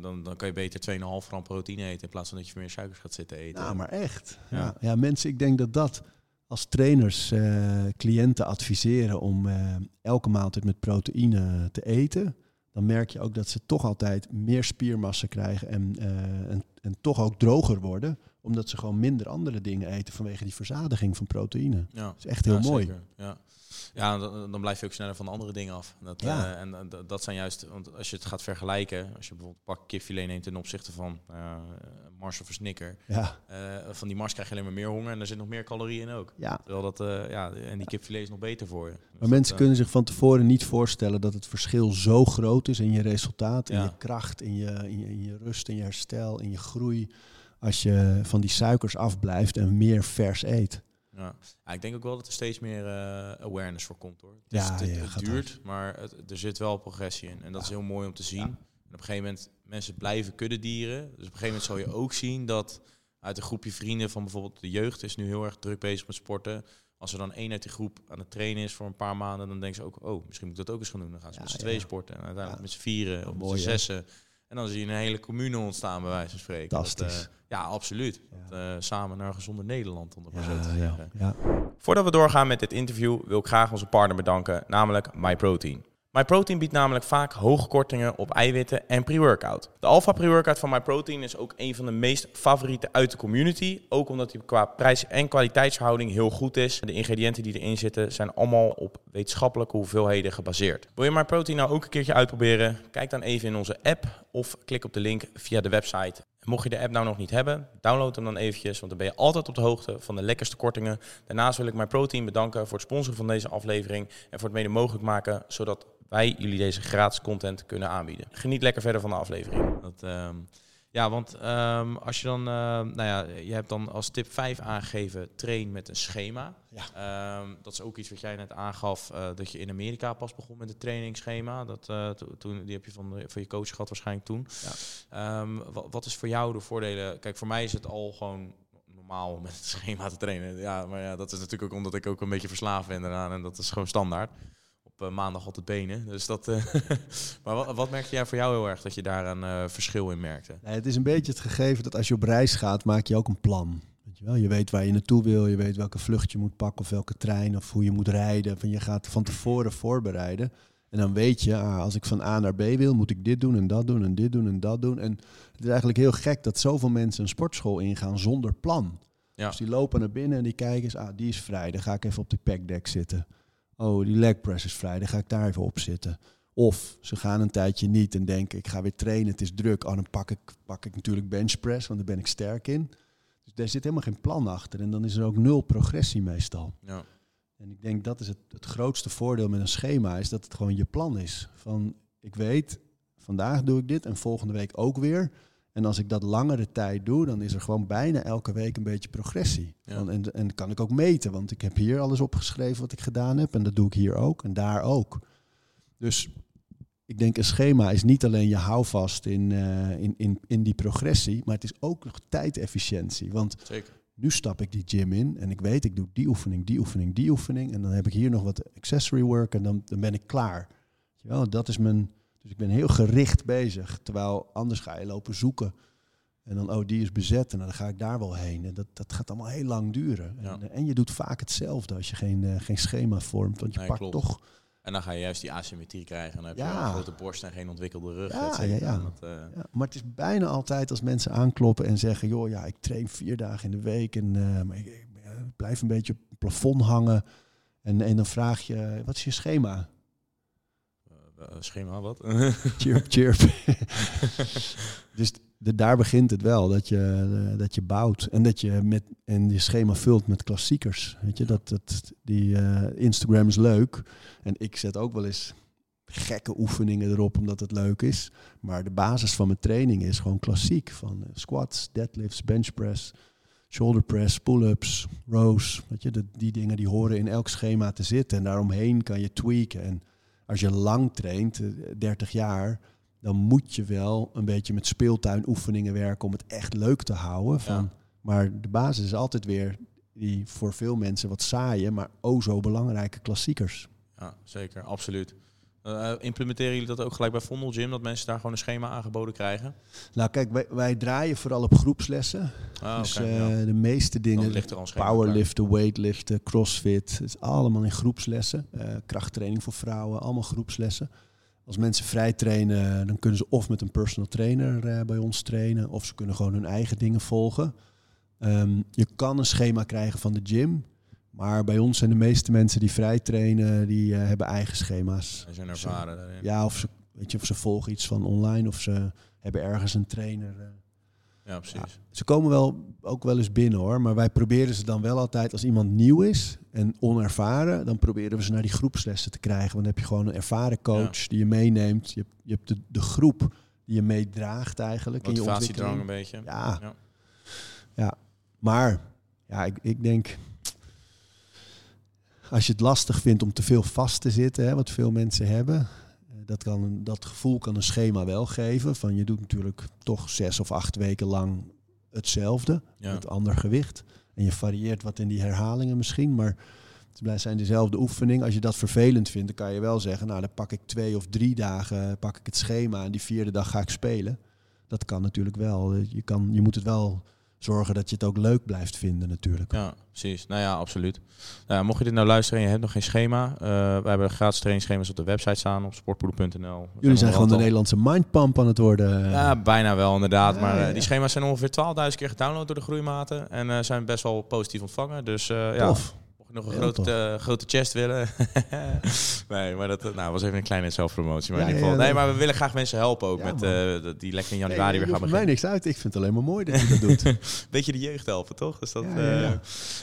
dan, dan kan je beter 2,5 gram proteïne eten in plaats van dat je meer suikers gaat zitten eten. Nou, maar echt. Ja. Ja. Ja, mensen, ik denk dat dat als trainers eh, cliënten adviseren om eh, elke maaltijd met proteïne te eten, dan merk je ook dat ze toch altijd meer spiermassa krijgen en, eh, en, en toch ook droger worden, omdat ze gewoon minder andere dingen eten vanwege die verzadiging van proteïne. ja. Dat is echt heel Ja, mooi. zeker. Ja. Ja, dan, dan blijf je ook sneller van de andere dingen af. Dat, Ja. eh, en eh, dat- zijn juist, want als je het gaat vergelijken, als je bijvoorbeeld een pak kipfilet neemt ten opzichte van eh Mars of een Snicker, Ja, van die Mars krijg je alleen maar meer honger en er zit nog meer calorieën in ook. ja. Terwijl dat, ja, en die kipfilet is nog beter voor je. Dus Maar dat, mensen kunnen zich van tevoren niet voorstellen dat het verschil zo groot is in je resultaat, in Ja. je kracht, in je, in, je, in je rust, in je herstel, in je groei. Als je van die suikers afblijft en meer vers eet. Ja. Ja, ik denk ook wel dat er steeds meer eh, awareness voor komt hoor. Het, Ja, het, ja, het duurt, maar het, er zit wel progressie in. En dat is heel mooi om te zien. En op een gegeven moment, mensen blijven kuddedieren. Dus op een gegeven moment zal je ook zien dat uit een groepje vrienden van bijvoorbeeld de jeugd is nu heel erg druk bezig met sporten. Als er dan één uit die groep aan het trainen is voor een paar maanden, dan denken ze ook, oh, misschien moet ik dat ook eens gaan doen. Dan gaan ze met z'n ja. tweeën sporten en uiteindelijk met z'n vieren of met hè? En dan zie je een hele commune ontstaan, bij wijze van spreken. Dat, Fantastisch. eh, ja, absoluut. Ja. Dat, eh, samen naar een gezonder Nederland, om het maar zo te Ja, ja, zeggen. ja. Voordat we doorgaan met dit interview wil ik graag onze partner bedanken, namelijk MyProtein. MyProtein biedt namelijk vaak hoge kortingen op eiwitten en pre-workout. De Alpha pre-workout van MyProtein is ook een van de meest favorieten uit de community. Ook omdat hij qua prijs- en kwaliteitsverhouding heel goed is. De ingrediënten die erin zitten zijn allemaal op wetenschappelijke hoeveelheden gebaseerd. Wil je MyProtein nou ook een keertje uitproberen? Kijk dan even in onze app of klik op de link via de website. Mocht je de app nou nog niet hebben, download hem dan eventjes, want dan ben je altijd op de hoogte van de lekkerste kortingen. Daarnaast wil ik MyProtein bedanken voor het sponsoren van deze aflevering en voor het mede mogelijk maken, zodat wij jullie deze gratis content kunnen aanbieden. Geniet lekker verder van de aflevering. Dat, ehm, ja, want ehm, als je dan, ehm, nou ja, je hebt dan als tip 5 aangegeven, train met een schema. Ja. Dat is ook iets wat jij net aangaf, eh, dat je in Amerika pas begon met het trainingsschema. Dat, eh, to- toen, die heb je van, de, van je coach gehad waarschijnlijk toen. Ehm, wat, wat is voor jou de voordelen? Kijk, voor mij is het al gewoon normaal om met het schema te trainen. Ja, maar ja, dat is natuurlijk ook omdat ik ook een beetje verslaafd ben eraan. En dat is gewoon standaard. Op eh, maandag altijd benen. Dus dat, eh, maar wat, wat merkte jij voor jou heel erg dat je daar een eh, verschil in merkte? Nee, het is een beetje het gegeven dat als je op reis gaat, maak je ook een plan. Weet je, wel? je weet waar je naartoe wil, je weet welke vlucht je moet pakken of welke trein of hoe je moet rijden. Van je gaat van tevoren voorbereiden. En dan weet je, ah, als ik van A naar B wil, moet ik dit doen en dat doen en dit doen en dat doen. En het is eigenlijk heel gek dat zoveel mensen een sportschool ingaan zonder plan. Ja. Dus die lopen naar binnen en die kijken eens, ah, die is vrij, dan ga ik even op de packdeck zitten. Oh, die leg press is vrij, dan ga ik daar even op zitten. Of ze gaan een tijdje niet en denken, ik ga weer trainen, het is druk. Oh, dan pak ik, pak ik natuurlijk bench press, want daar ben ik sterk in. Dus daar zit helemaal geen plan achter en dan is er ook nul progressie meestal. Ja. En ik denk dat is het, het grootste voordeel met een schema, is dat het gewoon je plan is. Van, ik weet, vandaag doe ik dit en volgende week ook weer. En als ik dat langere tijd doe, dan is er gewoon bijna elke week een beetje progressie. Ja. Van, en, en kan ik ook meten, want ik heb hier alles opgeschreven wat ik gedaan heb. En dat doe ik hier ook en daar ook. Dus ik denk een schema is niet alleen je houvast in, eh, in, in, in die progressie, maar het is ook nog tijdefficiëntie. Want Zeker. nu stap ik die gym in en ik weet, ik doe die oefening, die oefening, die oefening. En dan heb ik hier nog wat accessory work en dan, dan ben ik klaar. Wel, dat is mijn. Dus ik ben heel gericht bezig. Terwijl anders ga je lopen zoeken. En dan, oh, die is bezet en dan ga ik daar wel heen. En dat, dat gaat allemaal heel lang duren. Ja. En, en je doet vaak hetzelfde als je geen, eh, geen schema vormt. Want je Nee, pakt klopt. toch. En dan ga je juist die asymmetrie krijgen. En dan heb je Ja. een grote borst en geen ontwikkelde rug. Ja, ja, ja. Dat, eh, Ja, maar het is bijna altijd als mensen aankloppen en zeggen: joh, ja, ik train vier dagen in de week en eh, maar ik, ik, eh, blijf een beetje op het plafond hangen. En, en dan vraag je: wat is je schema? Eh, schema, wat? Chirp, chirp. dus de, daar begint het wel, dat je, eh, dat je bouwt en dat je met en je schema vult met klassiekers. Weet je, dat, dat die eh, Instagram is leuk en ik zet ook wel eens gekke oefeningen erop omdat het leuk is. Maar de basis van mijn training is gewoon klassiek van squats, deadlifts, bench press, shoulder press, pull-ups, rows. Weet je, die dingen die horen in elk schema te zitten en daaromheen kan je tweaken. En als je lang traint, eh, 30 jaar, dan moet je wel een beetje met speeltuinoefeningen werken om het echt leuk te houden. Van, Maar de basis is altijd weer die voor veel mensen wat saaie, maar o zo belangrijke klassiekers. ja, zeker. Absoluut. Eh, implementeren jullie dat ook gelijk bij Vondel Gym? Dat mensen daar gewoon een schema aangeboden krijgen? Nou kijk, wij, wij draaien vooral op groepslessen. Ah, dus eh, ja. de meeste dingen, ligt er al powerliften, weightliften, crossfit, het is allemaal in groepslessen. Eh, krachttraining voor vrouwen, allemaal groepslessen. Als mensen vrij trainen, dan kunnen ze of met een personal trainer eh, bij ons trainen, of ze kunnen gewoon hun eigen dingen volgen. Ehm, je kan een schema krijgen van de gym, Maar bij ons zijn de meeste mensen die vrij trainen, die eh, hebben eigen schema's. Ze zijn ervaren daarin. Ja, of ze, weet je, of ze volgen iets van online of ze hebben ergens een trainer. eh. Ja, precies. Ze komen wel ook wel eens binnen hoor, maar wij proberen ze dan wel altijd als iemand nieuw is en onervaren, dan proberen we ze naar die groepslessen te krijgen. Want dan heb je gewoon een ervaren coach die je meeneemt. Je hebt, je hebt de, de groep die je meedraagt eigenlijk Motivatiedrang een beetje. Ja. Ja. ja. Maar ja, ik, ik denk als je het lastig vindt om te veel vast te zitten, hè, wat veel mensen hebben, eh, dat, kan dat gevoel kan een schema wel geven. Van je doet natuurlijk toch zes of acht weken lang hetzelfde, Ja. met ander gewicht. En je varieert wat in die herhalingen misschien, maar het blijft zijn dezelfde oefening. Als je dat vervelend vindt, dan kan je wel zeggen, nou dan pak ik twee of drie dagen, pak ik het schema en die vierde dag ga ik spelen. Dat kan natuurlijk wel. Je, kan, je moet het wel zorgen dat je het ook leuk blijft vinden natuurlijk. Ja, precies. Nou ja, absoluut. Nou ja, mocht je dit nou luisteren en je hebt nog geen schema, eh we hebben gratis trainingsschema's op de website staan op sportpoeder.nl. Jullie zijn gewoon de Nederlandse mindpump aan het worden. Ja, bijna wel inderdaad. Ja, maar eh, ja. die schema's zijn ongeveer 12.000 keer gedownload door de groeimaten en eh, zijn best wel positief ontvangen. Dus eh, ja, je nog een grote, eh, grote chest willen. nee, maar dat eh, nou, was even een kleine zelfpromotie. Maar in ieder geval, nee, maar we willen graag mensen helpen ook met eh, die lekker in Nee, januari weer gaan hoeft mij beginnen. niks uit. Ik vind het alleen maar mooi dat je dat doet. Beetje de jeugd helpen, toch? Dus dat,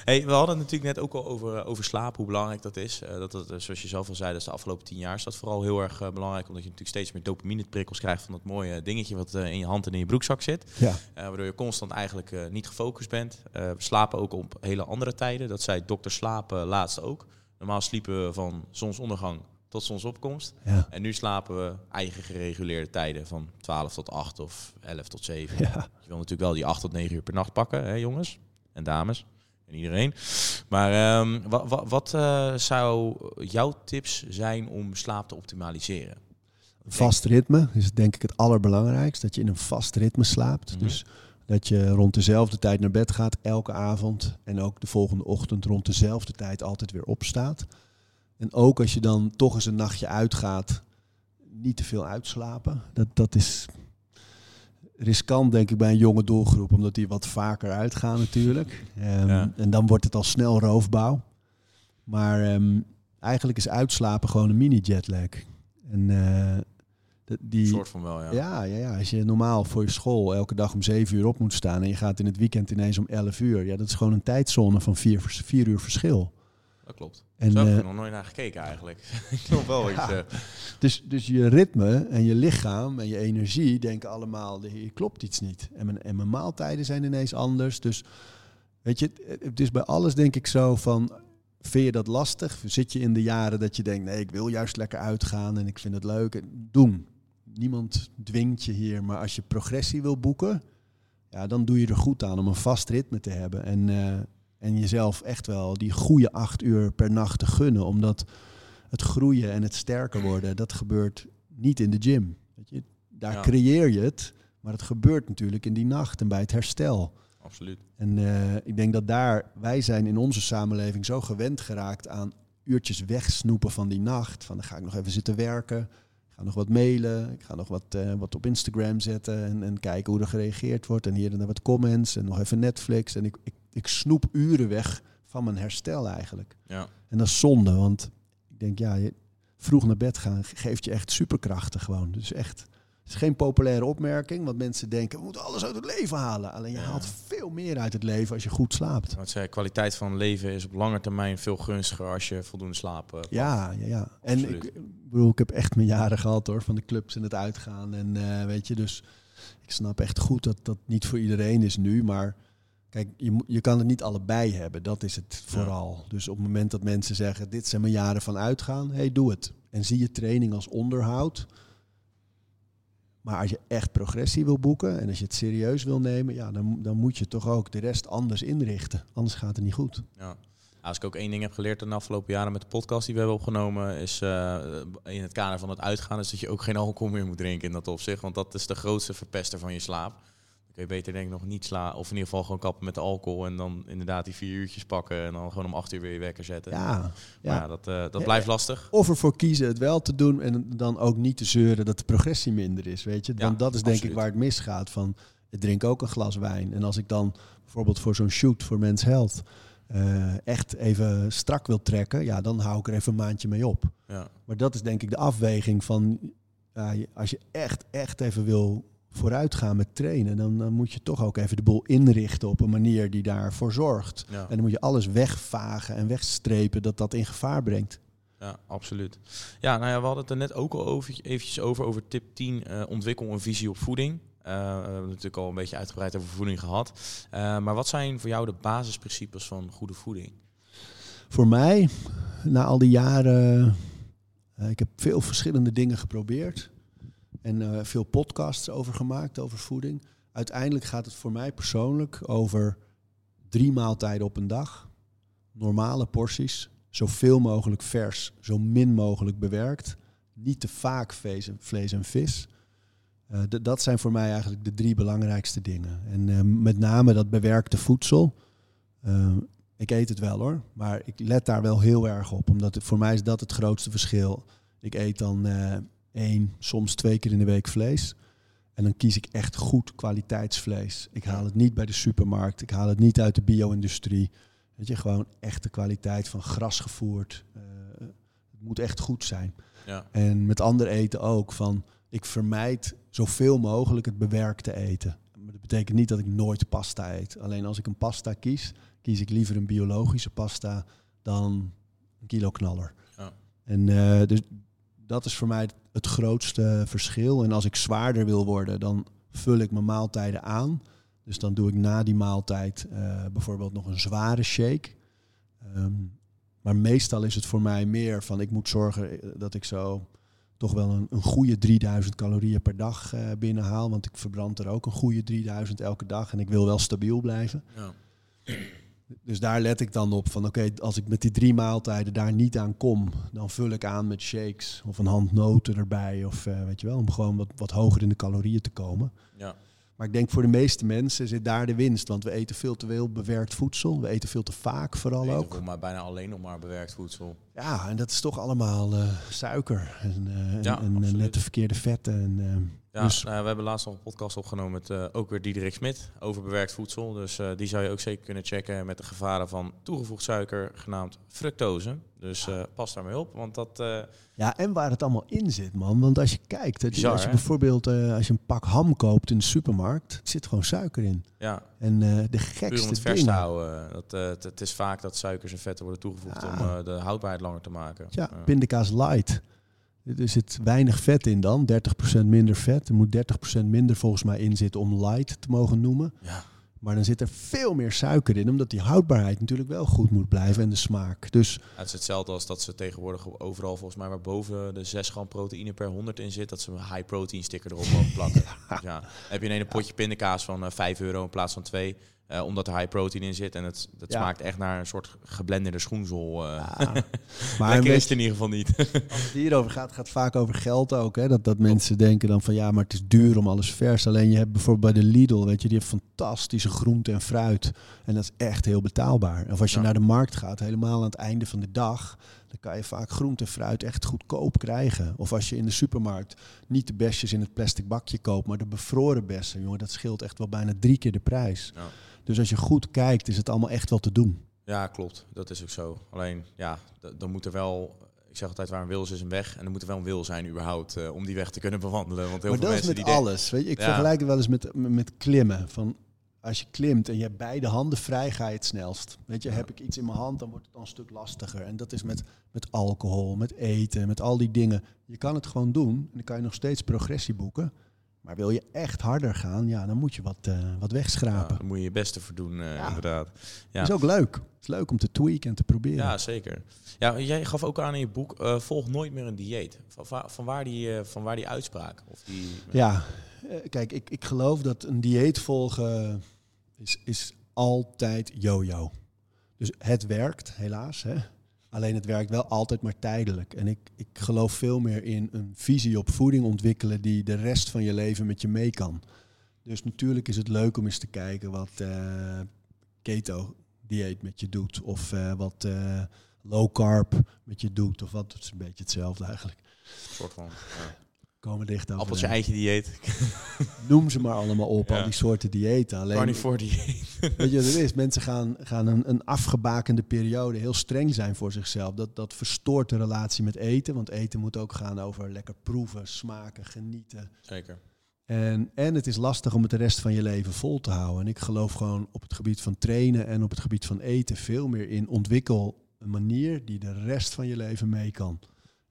Hey, we hadden het natuurlijk net ook al over, over slaap, hoe belangrijk dat is. Dat, dat, zoals je zelf al zei, dat is de afgelopen tien jaar is dat vooral heel erg belangrijk. Omdat je natuurlijk steeds meer dopamine prikkels krijgt van dat mooie dingetje wat in je hand en in je broekzak zit. Ja. Waardoor je constant eigenlijk niet gefocust bent. We slapen ook op hele andere tijden. Dat zei dokter Slapen laatst ook. Normaal sliepen we van zonsondergang tot zonsopkomst. Ja. En nu slapen we eigen gereguleerde tijden van 12 tot 8 of 11 tot 7. Ja. Je wil natuurlijk wel die 8 tot 9 uur per nacht pakken, hè, jongens en dames en iedereen. Maar wa- wa- wat eh, zou jouw tips zijn om slaap te optimaliseren? Een vast ritme is denk ik het allerbelangrijkste. Dat je in een vast ritme slaapt. Mhm. Dus dat je rond dezelfde tijd naar bed gaat, elke avond. En ook de volgende ochtend rond dezelfde tijd altijd weer opstaat. En ook als je dan toch eens een nachtje uitgaat, niet te veel uitslapen. Dat, dat is riskant, denk ik, bij een jonge doelgroep. Omdat die wat vaker uitgaan natuurlijk. Ehm, Ja. En dan wordt het al snel roofbouw. Maar ehm, eigenlijk is uitslapen gewoon een mini-jetlag. En eh, die, soort van wel, ja. ja, ja, ja, als je normaal voor je school elke dag om 7 uur op moet staan en je gaat in het weekend ineens om 11 uur, ja, dat is gewoon een tijdzone van 4 vier, vier uur verschil. Dat klopt. En, Zo heb ik eh, nog nooit naar gekeken eigenlijk. ik geloof wel Ja. zegt. dus, dus je ritme en je lichaam en je energie denken allemaal, hier klopt iets niet. En mijn, en mijn maaltijden zijn ineens anders. Dus weet je, het- het is bij alles denk ik zo van, vind je dat lastig? Zit je in de jaren dat je denkt, nee, ik wil juist lekker uitgaan en ik vind het leuk. Doen. Niemand dwingt je hier, maar als je progressie wil boeken, ja, dan doe je er goed aan om een vast ritme te hebben. En, eh, en jezelf echt wel die goede acht uur per nacht te gunnen. Omdat het groeien en het sterker worden, dat gebeurt niet in de gym. Weet je? Daar Ja. creëer je het, maar het gebeurt natuurlijk in die nacht en bij het herstel. Absoluut. En eh, ik denk dat daar, wij zijn in onze samenleving zo gewend geraakt aan uurtjes wegsnoepen van die nacht. Van dan ga ik nog even zitten werken, ga nog wat mailen, ik ga nog wat, eh, wat op Instagram zetten en, en kijken hoe er gereageerd wordt. En hier en daar wat comments en nog even Netflix. En ik, ik, ik snoep uren weg van mijn herstel eigenlijk. Ja. En dat is zonde, want ik denk, ja, je, vroeg naar bed gaan ge- geeft je echt superkrachten gewoon. Dus echt, is geen populaire opmerking, want mensen denken, we moeten alles uit het leven halen. Alleen je Ja. haalt veel meer uit het leven als je goed slaapt. Wat zei, kwaliteit van leven is op lange termijn veel gunstiger als je voldoende slaap eh. Ja, ja, ja. En Absoluut. ik bedoel, ik heb echt mijn jaren gehad hoor, van de clubs en het uitgaan. En eh, weet je, dus ik snap echt goed dat dat niet voor iedereen is nu. Maar kijk, je, je kan het niet allebei hebben. Dat is het vooral. Dus op het moment dat mensen zeggen, dit zijn mijn jaren van uitgaan, hey, doe het. En zie je training als onderhoud. Maar als je echt progressie wil boeken en als je het serieus wil nemen, ja, dan, dan moet je toch ook de rest anders inrichten. Anders gaat het niet goed. Ja. Als ik ook één ding heb geleerd de afgelopen jaren met de podcast die we hebben opgenomen, is eh, in het kader van het uitgaan, is dat je ook geen alcohol meer moet drinken in dat opzicht. Want dat is de grootste verpester van je slaap. Kun je beter denk ik nog niet slaan, of in ieder geval gewoon kappen met de alcohol en dan inderdaad die vier uurtjes pakken en dan gewoon om acht uur weer je wekker zetten. Ja, Maar ja. ja, dat, eh, dat blijft lastig. Of ervoor kiezen het wel te doen en dan ook niet te zeuren dat de progressie minder is, weet je. Want dat is denk absoluut. ik waar het misgaat. Van, ik drink ook een glas wijn. En als ik dan bijvoorbeeld voor zo'n shoot voor Men's Health eh, echt even strak wil trekken, ja, dan hou ik er even een maandje mee op. Ja. Maar dat is denk ik de afweging van als je echt, echt even wil vooruitgaan met trainen, dan, dan moet je toch ook even de boel inrichten op een manier die daarvoor zorgt. Ja. En dan moet je alles wegvagen en wegstrepen dat dat in gevaar brengt. Ja, absoluut. Ja, nou ja, we hadden het er net ook al over, eventjes over, over tip 10, eh, ontwikkel een visie op voeding. Eh, we hebben natuurlijk al een beetje uitgebreid over voeding gehad. Eh, maar wat zijn voor jou de basisprincipes van goede voeding? Voor mij, na al die jaren, ik heb veel verschillende dingen geprobeerd. En eh, veel podcasts over gemaakt, over voeding. Uiteindelijk gaat het voor mij persoonlijk over drie maaltijden op een dag. Normale porties, zoveel mogelijk vers, zo min mogelijk bewerkt. Niet te vaak vlees en, vis. Eh, dat zijn voor mij eigenlijk de drie belangrijkste dingen. En eh, met name dat bewerkte voedsel. Eh, ik eet het wel hoor, maar ik let daar wel heel erg op. Omdat voor mij is dat het grootste verschil. Ik eet dan één, soms twee keer in de week vlees. En dan kies ik echt goed kwaliteitsvlees. Ik haal het niet bij de supermarkt. Ik haal het niet uit de bio-industrie. Weet je, gewoon echte kwaliteit van gras gevoerd. Eh, het moet echt goed zijn. Ja, En met ander eten ook. Van, ik vermijd zoveel mogelijk het bewerkte eten. Maar dat betekent niet dat ik nooit pasta eet. Alleen als ik een pasta kies, kies ik liever een biologische pasta dan een kilo knaller. Ja. En eh, dus dat is voor mij het grootste verschil. En als ik zwaarder wil worden, dan vul ik mijn maaltijden aan. Dus dan doe ik na die maaltijd eh, bijvoorbeeld nog een zware shake. Ehm, maar meestal is het voor mij meer van ik moet zorgen eh, dat ik zo toch wel een, een goede 3000 calorieën per dag eh, binnenhaal. Want ik verbrand er ook een goede 3000 elke dag. En ik wil wel stabiel blijven. ja, Dus daar let ik dan op van oké, als ik met die drie maaltijden daar niet aan kom, dan vul ik aan met shakes of een hand noten erbij. Of eh, weet je wel, om gewoon wat, wat hoger in de calorieën te komen. ja, Maar ik denk voor de meeste mensen zit daar de winst. Want we eten veel te veel bewerkt voedsel. We eten veel te vaak vooral We eten ook. maar bijna alleen nog maar bewerkt voedsel. Ja, en dat is toch allemaal eh, suiker en, eh, en- Ja, en, absoluut. net de verkeerde vetten. En, eh, Ja, Dus- nou we hebben laatst nog een podcast opgenomen met eh, ook weer Diederik Smit over bewerkt voedsel. Dus eh, die zou je ook zeker kunnen checken met de gevaren van toegevoegd suiker, genaamd fructose. Dus eh, pas daarmee op, want dat... Ja, en waar het allemaal in zit, man. Want als je kijkt, Bizar, als je hè? bijvoorbeeld als je een pak ham koopt in de supermarkt, er zit gewoon suiker in. ja, En de puur om gekste het vers te dingen. houden. Dat, het, is vaak dat suikers en vetten worden toegevoegd Ja. om de houdbaarheid langer te maken. Ja, Ja. pindakaas light. Er zit weinig vet in dan, 30% minder vet. Er moet 30% minder volgens mij in zitten om light te mogen noemen. Ja. Maar dan zit er veel meer suiker in, omdat die houdbaarheid natuurlijk wel goed moet blijven en de smaak. Dus Het is hetzelfde als dat ze tegenwoordig overal volgens mij waar boven de 6 gram proteïne per 100 in zit, dat ze een high protein sticker erop mogen plakken. Dus ja, heb je ineens een potje pindakaas van eh, 5 euro in plaats van 2, eh, omdat er high protein in zit en het, dat Ja. smaakt echt naar een soort geblenderde schoenzol. eh ja. maar Lekker weet is het in ieder geval niet. Als het hierover gaat, gaat het vaak over geld ook. Hè? Dat, dat mensen denken dan van ja, maar het is duur om alles vers. Alleen je hebt bijvoorbeeld bij de Lidl, weet je, die heeft fantastische groente en fruit. En dat is echt heel betaalbaar. Of als je Ja. naar de markt gaat, helemaal aan het einde van de dag, dan kan je vaak groente en fruit echt goedkoop krijgen. Of als je in de supermarkt niet de besjes in het plastic bakje koopt, maar de bevroren bessen, jongen, dat scheelt echt wel bijna drie keer de prijs. Ja. Dus als je goed kijkt, is het allemaal echt wel te doen. Ja, klopt. Dat is ook zo. Alleen, ja, dan moet er wel... Ik zeg altijd, waar een wil is, is een weg. En er moet er wel een wil zijn überhaupt eh, om die weg te kunnen bewandelen. Want heel maar veel dat is mensen met die alles. Weet je, ik Ja. vergelijk het wel eens met, met klimmen. Van als je klimt en je hebt beide handen vrij, ga je het snelst. Weet je, heb ik iets in mijn hand, dan wordt het al een stuk lastiger. En dat is met, met alcohol, met eten, met al die dingen. Je kan het gewoon doen en dan kan je nog steeds progressie boeken. Maar wil je echt harder gaan, ja, dan moet je wat, eh, wat Ja, wegschrapen. daar moet je je beste voor doen, eh, Ja. inderdaad. Ja. is ook leuk. Het is leuk om te tweaken en te proberen. Ja, zeker. Ja, jij gaf ook aan in je boek, eh, volg nooit meer een dieet. Van, waar- van, waar, die, van waar die uitspraak? Of die, Ja, kijk, ik, ik geloof dat een dieet volgen is, is altijd yo-yo. Dus het werkt, helaas. Hè? Alleen het werkt wel altijd maar tijdelijk. En ik, ik geloof veel meer in een visie op voeding ontwikkelen die de rest van je leven met je mee kan. Dus natuurlijk is het leuk om eens te kijken wat eh, keto-dieet met je doet. Of eh, wat eh, low carb met je doet. Of wat, het is een beetje hetzelfde eigenlijk. soort van... Komen dicht over. Appeltje eitje dieet. Noem ze maar allemaal op, Ja. al die soorten diëten. Alleen, Carnivore dieet. weet je wat het is? Mensen gaan, gaan een, een afgebakende periode heel streng zijn voor zichzelf. Dat, dat verstoort de relatie met eten. Want eten moet ook gaan over lekker proeven, smaken, genieten. Zeker. En, en het is lastig om het de rest van je leven vol te houden. En ik geloof gewoon op het gebied van trainen en op het gebied van eten veel meer in ontwikkel een manier die de rest van je leven mee kan.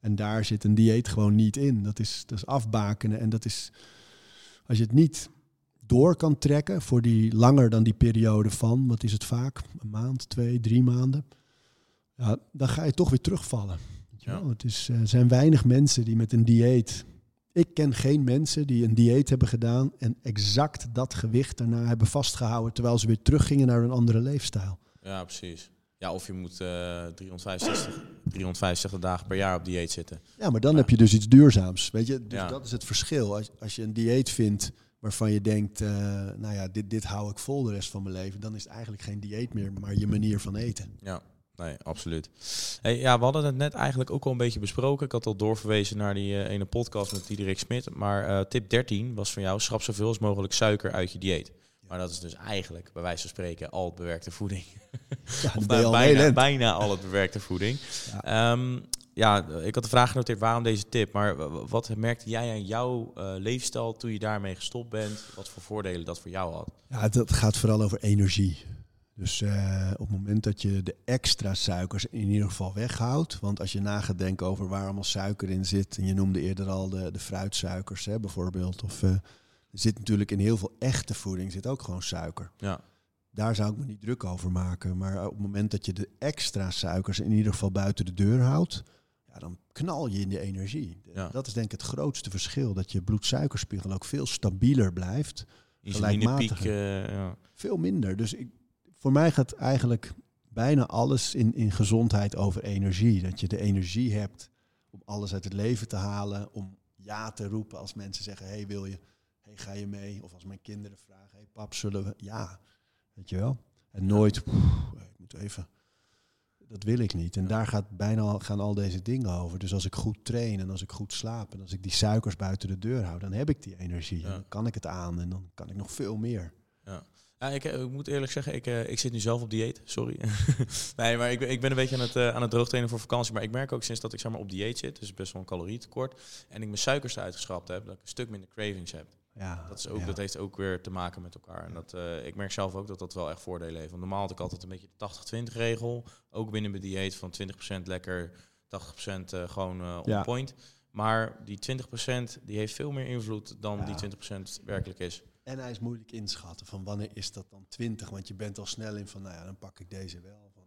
En daar zit een dieet gewoon niet in. Dat is, dat is afbakenen. En dat is, als je het niet door kan trekken voor die langer dan die periode van, wat is het vaak? Een maand, twee, drie maanden. Ja, dan ga je toch weer terugvallen. Ja. Het is, eh, er zijn weinig mensen die met een dieet. Ik ken geen mensen die een dieet hebben gedaan en exact dat gewicht daarna hebben vastgehouden terwijl ze weer teruggingen naar een andere leefstijl. Ja, precies. Ja, of je moet eh 365, 365 dagen per jaar op dieet zitten. Ja, maar dan Ja. heb je dus iets duurzaams. Weet je, dus Ja. dat is het verschil. Als, als je een dieet vindt waarvan je denkt, eh, nou ja, dit, dit hou ik vol de rest van mijn leven, dan is het eigenlijk geen dieet meer, maar je manier van eten. Ja, nee, absoluut. Hey, ja, we hadden het net eigenlijk ook al een beetje besproken. Ik had al doorverwezen naar die eh, ene podcast met Diederik Smit. Maar eh, tip 13 was van jou, schrap zoveel als mogelijk suiker uit je dieet. Maar dat is dus eigenlijk, bij wijze van spreken, al het bewerkte voeding. Ja, Of dat bijna, bijna al het bewerkte voeding. Ja. ja, ik had de vraag genoteerd waarom deze tip. Maar wat merkte jij aan jouw eh, leefstijl toen je daarmee gestopt bent? Wat voor voordelen dat voor jou had? Ja, het, het gaat vooral over energie. Dus eh, op het moment dat je de extra suikers in ieder geval weghoudt. Want als je na gaat denken over waar allemaal suiker in zit. En je noemde eerder al de, de fruitsuikers hè, bijvoorbeeld. Of eh, er zit natuurlijk in heel veel echte voeding zit ook gewoon suiker. Ja, Daar zou ik me niet druk over maken. Maar op het moment dat je de extra suikers in ieder geval buiten de deur houdt. Ja, dan knal je in de energie. Ja. Dat is denk ik het grootste verschil. Dat je bloedsuikerspiegel ook veel stabieler blijft. insulinepiek. Gelijkmatige. eh ja. Veel minder. Dus ik, voor mij gaat eigenlijk bijna alles in, in gezondheid over energie. Dat je de energie hebt om alles uit het leven te halen. Om ja te roepen als mensen zeggen, hey, wil je? Hey, ga je mee? Of als mijn kinderen vragen, hey pap, zullen we? Ja, weet je wel. En nooit, "Poeh, ik moet even... Dat wil ik niet. En daar gaat bijna al, gaan al deze dingen over. Dus als ik goed train en als ik goed slaap en als ik die suikers buiten de deur hou, dan heb ik die energie. Ja. En dan kan ik het aan en dan kan ik nog veel meer. Ja, ik, eh, ik moet eerlijk zeggen, ik, eh, ik zit nu zelf op dieet. Sorry. nee, maar ik, ben- ik ben een beetje aan het, eh, aan het droogtrainen voor vakantie. Maar ik merk ook sinds dat ik zeg maar, op dieet zit, dus best wel een calorietekort, en ik mijn suikers eruit geschrapt heb, dat ik een stuk minder cravings heb. Ja, Dat, is ook, ja. dat heeft ook weer te maken met elkaar. En dat, eh, ik merk zelf ook dat dat wel echt voordelen heeft. Want normaal had ik altijd een beetje de 80-20 regel. Ook binnen mijn dieet van 20% lekker, 80% eh, gewoon eh on Ja. point. Maar die 20% die heeft veel meer invloed dan Ja. die 20% werkelijk is. En hij is moeilijk inschatten van wanneer is dat dan 20? Want je bent al snel in van, nou ja, dan pak ik deze wel. Van,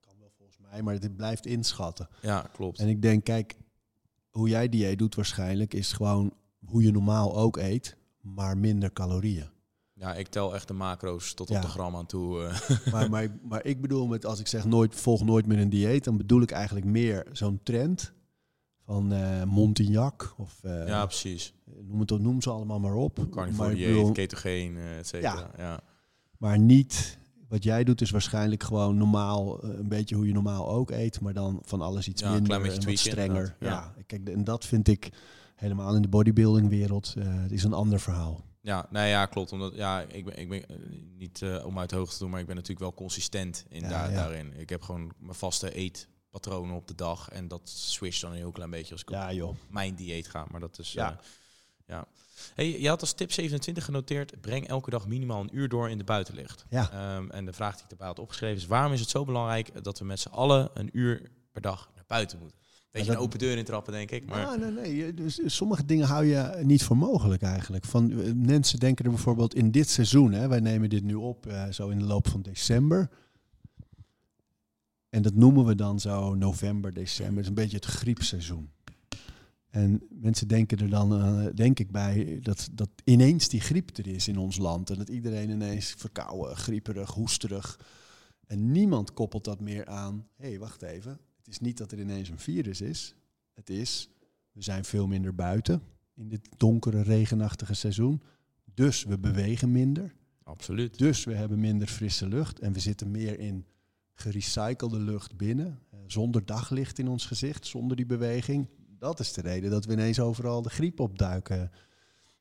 kan wel volgens mij, maar het blijft inschatten. Ja, klopt. En ik denk, kijk, hoe jij dieet doet waarschijnlijk is gewoon hoe je normaal ook eet, maar minder calorieën. Ja, ik tel echt de macro's tot Ja. op de gram aan toe. eh. maar, maar, maar ik bedoel met, als ik zeg nooit, volg nooit meer een dieet, dan bedoel ik eigenlijk meer zo'n trend van eh Montignac of eh, ja, precies. noem, het, noem ze allemaal maar op. Carnivore dieet, ketogeen, et cetera. Ja. maar niet, wat jij doet is waarschijnlijk gewoon normaal, een beetje hoe je normaal ook eet, maar dan van alles iets Ja, minder en wat strenger. inderdaad, Ja. kijk, en dat vind ik helemaal in de bodybuilding wereld, eh, het is een ander verhaal. Ja, nou ja, klopt. Omdat ja, ik ben, ik ben eh, niet eh, om uit de hoogte te doen, maar ik ben natuurlijk wel consistent in Ja, daar, ja. daarin. Ik heb gewoon mijn vaste eetpatronen op de dag en dat switcht dan een heel klein beetje als ik Ja, op joh. mijn dieet ga. Maar dat is Ja. ja. ja. Hey, je had als tip 27 genoteerd: breng elke dag minimaal een uur door in de buitenlicht. Ja. Ehm, en de vraag die ik daarbij had opgeschreven is: waarom is het zo belangrijk dat we met z'n allen een uur per dag naar buiten moeten? Beetje dat- een open deur intrappen, denk ik. Maar Ah, nee, nee. Dus sommige dingen hou je niet voor mogelijk eigenlijk. Van, eh, mensen denken er bijvoorbeeld in dit seizoen, hè, wij nemen dit nu op eh, zo in de loop van december. En dat noemen we dan zo november, december. Het is een beetje het griepseizoen. En mensen denken er dan, eh, denk ik, bij dat, dat ineens die griep er is in ons land. En dat iedereen ineens verkouden, grieperig, hoesterig. En niemand koppelt dat meer aan. Hé, hey, wacht even. Is niet dat er ineens een virus is. Het is, we zijn veel minder buiten in dit donkere, regenachtige seizoen. Dus we bewegen minder. absoluut. Dus we hebben minder frisse lucht. En we zitten meer in gerecyclede lucht binnen. eh, zonder daglicht in ons gezicht, zonder die beweging. Dat is de reden dat we ineens overal de griep opduiken.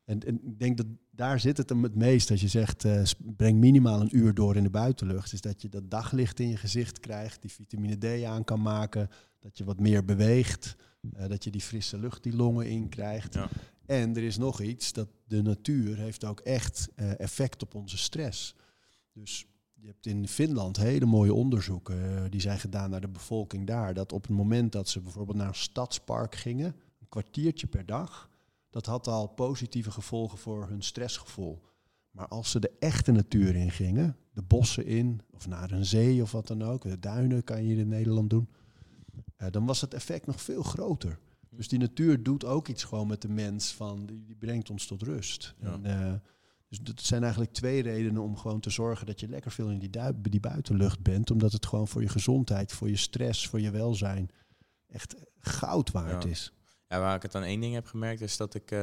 En, en ik denk dat daar zit het hem het meest. Als je zegt, eh, breng minimaal een uur door in de buitenlucht. Is dat je dat daglicht in je gezicht krijgt, die vitamine D aan kan maken. Dat je wat meer beweegt. eh, dat je die frisse lucht die longen in krijgt. Ja. En er is nog iets, dat de natuur heeft ook echt eh, effect op onze stress. Dus je hebt in Finland hele mooie onderzoeken, die zijn gedaan naar de bevolking daar. Dat op het moment dat ze bijvoorbeeld naar een stadspark gingen, een kwartiertje per dag, dat had al positieve gevolgen voor hun stressgevoel. Maar als ze de echte natuur in gingen, de bossen in, of naar een zee of wat dan ook, de duinen kan je hier in Nederland doen, eh, dan was het effect nog veel groter. Dus die natuur doet ook iets gewoon met de mens, van, die, die brengt ons tot rust. Ja. En, eh, dus dat zijn eigenlijk twee redenen om gewoon te zorgen dat je lekker veel in die, buitenlucht bent. Omdat het gewoon voor je gezondheid, voor je stress, voor je welzijn echt goud waard Ja. is. Ja, waar ik het aan één ding heb gemerkt is dat ik eh,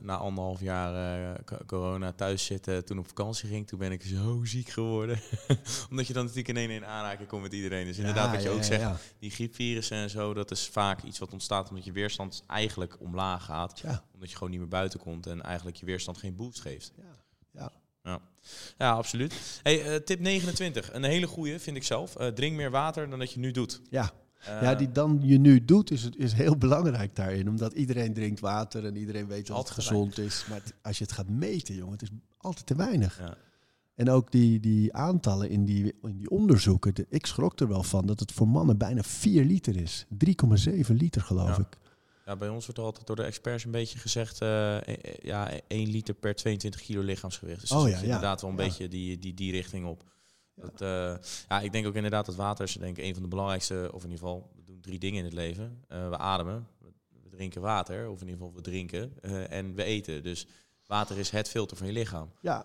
na anderhalf jaar eh, co- corona thuis zitten, toen op vakantie ging, toen ben ik zo ziek geworden. Omdat je dan natuurlijk in één in aanraking komt met iedereen. Dus inderdaad, Ja, wat je ja, ook zegt, ja. die griepvirussen en zo, dat is vaak iets wat ontstaat omdat je weerstand eigenlijk omlaag gaat. Omdat je gewoon niet meer buiten komt en eigenlijk je weerstand geen boost geeft. ja, ja. Ja, absoluut. Hey, eh, tip 29, een hele goeie vind ik zelf. Drink meer water dan dat je nu doet. Ja. Eh, ja, die dan je nu doet, is, het- is heel belangrijk daarin. Omdat iedereen drinkt water en iedereen weet dat het gezond is. Maar het- als je het gaat meten, jongen, het is altijd te weinig. Ja. En ook die, die aantallen in die, in die onderzoeken, de, ik schrok er wel van dat het voor mannen bijna 4 liter is. 3,7 liter geloof Ja. ik. Ja, bij ons wordt altijd door de experts een beetje gezegd, eh, eh, eh, ja, 1 liter per 22 kilo lichaamsgewicht. Dus Oh dat ja, inderdaad wel een beetje die, die, die richting op. Dat, eh, ja, ik denk ook inderdaad dat water is denk ik, een van de belangrijkste, of in ieder geval, we doen drie dingen in het leven. Eh, we ademen, we, drinken water, of in ieder geval we drinken, eh, en we eten. Dus water is het filter van je lichaam. Ja,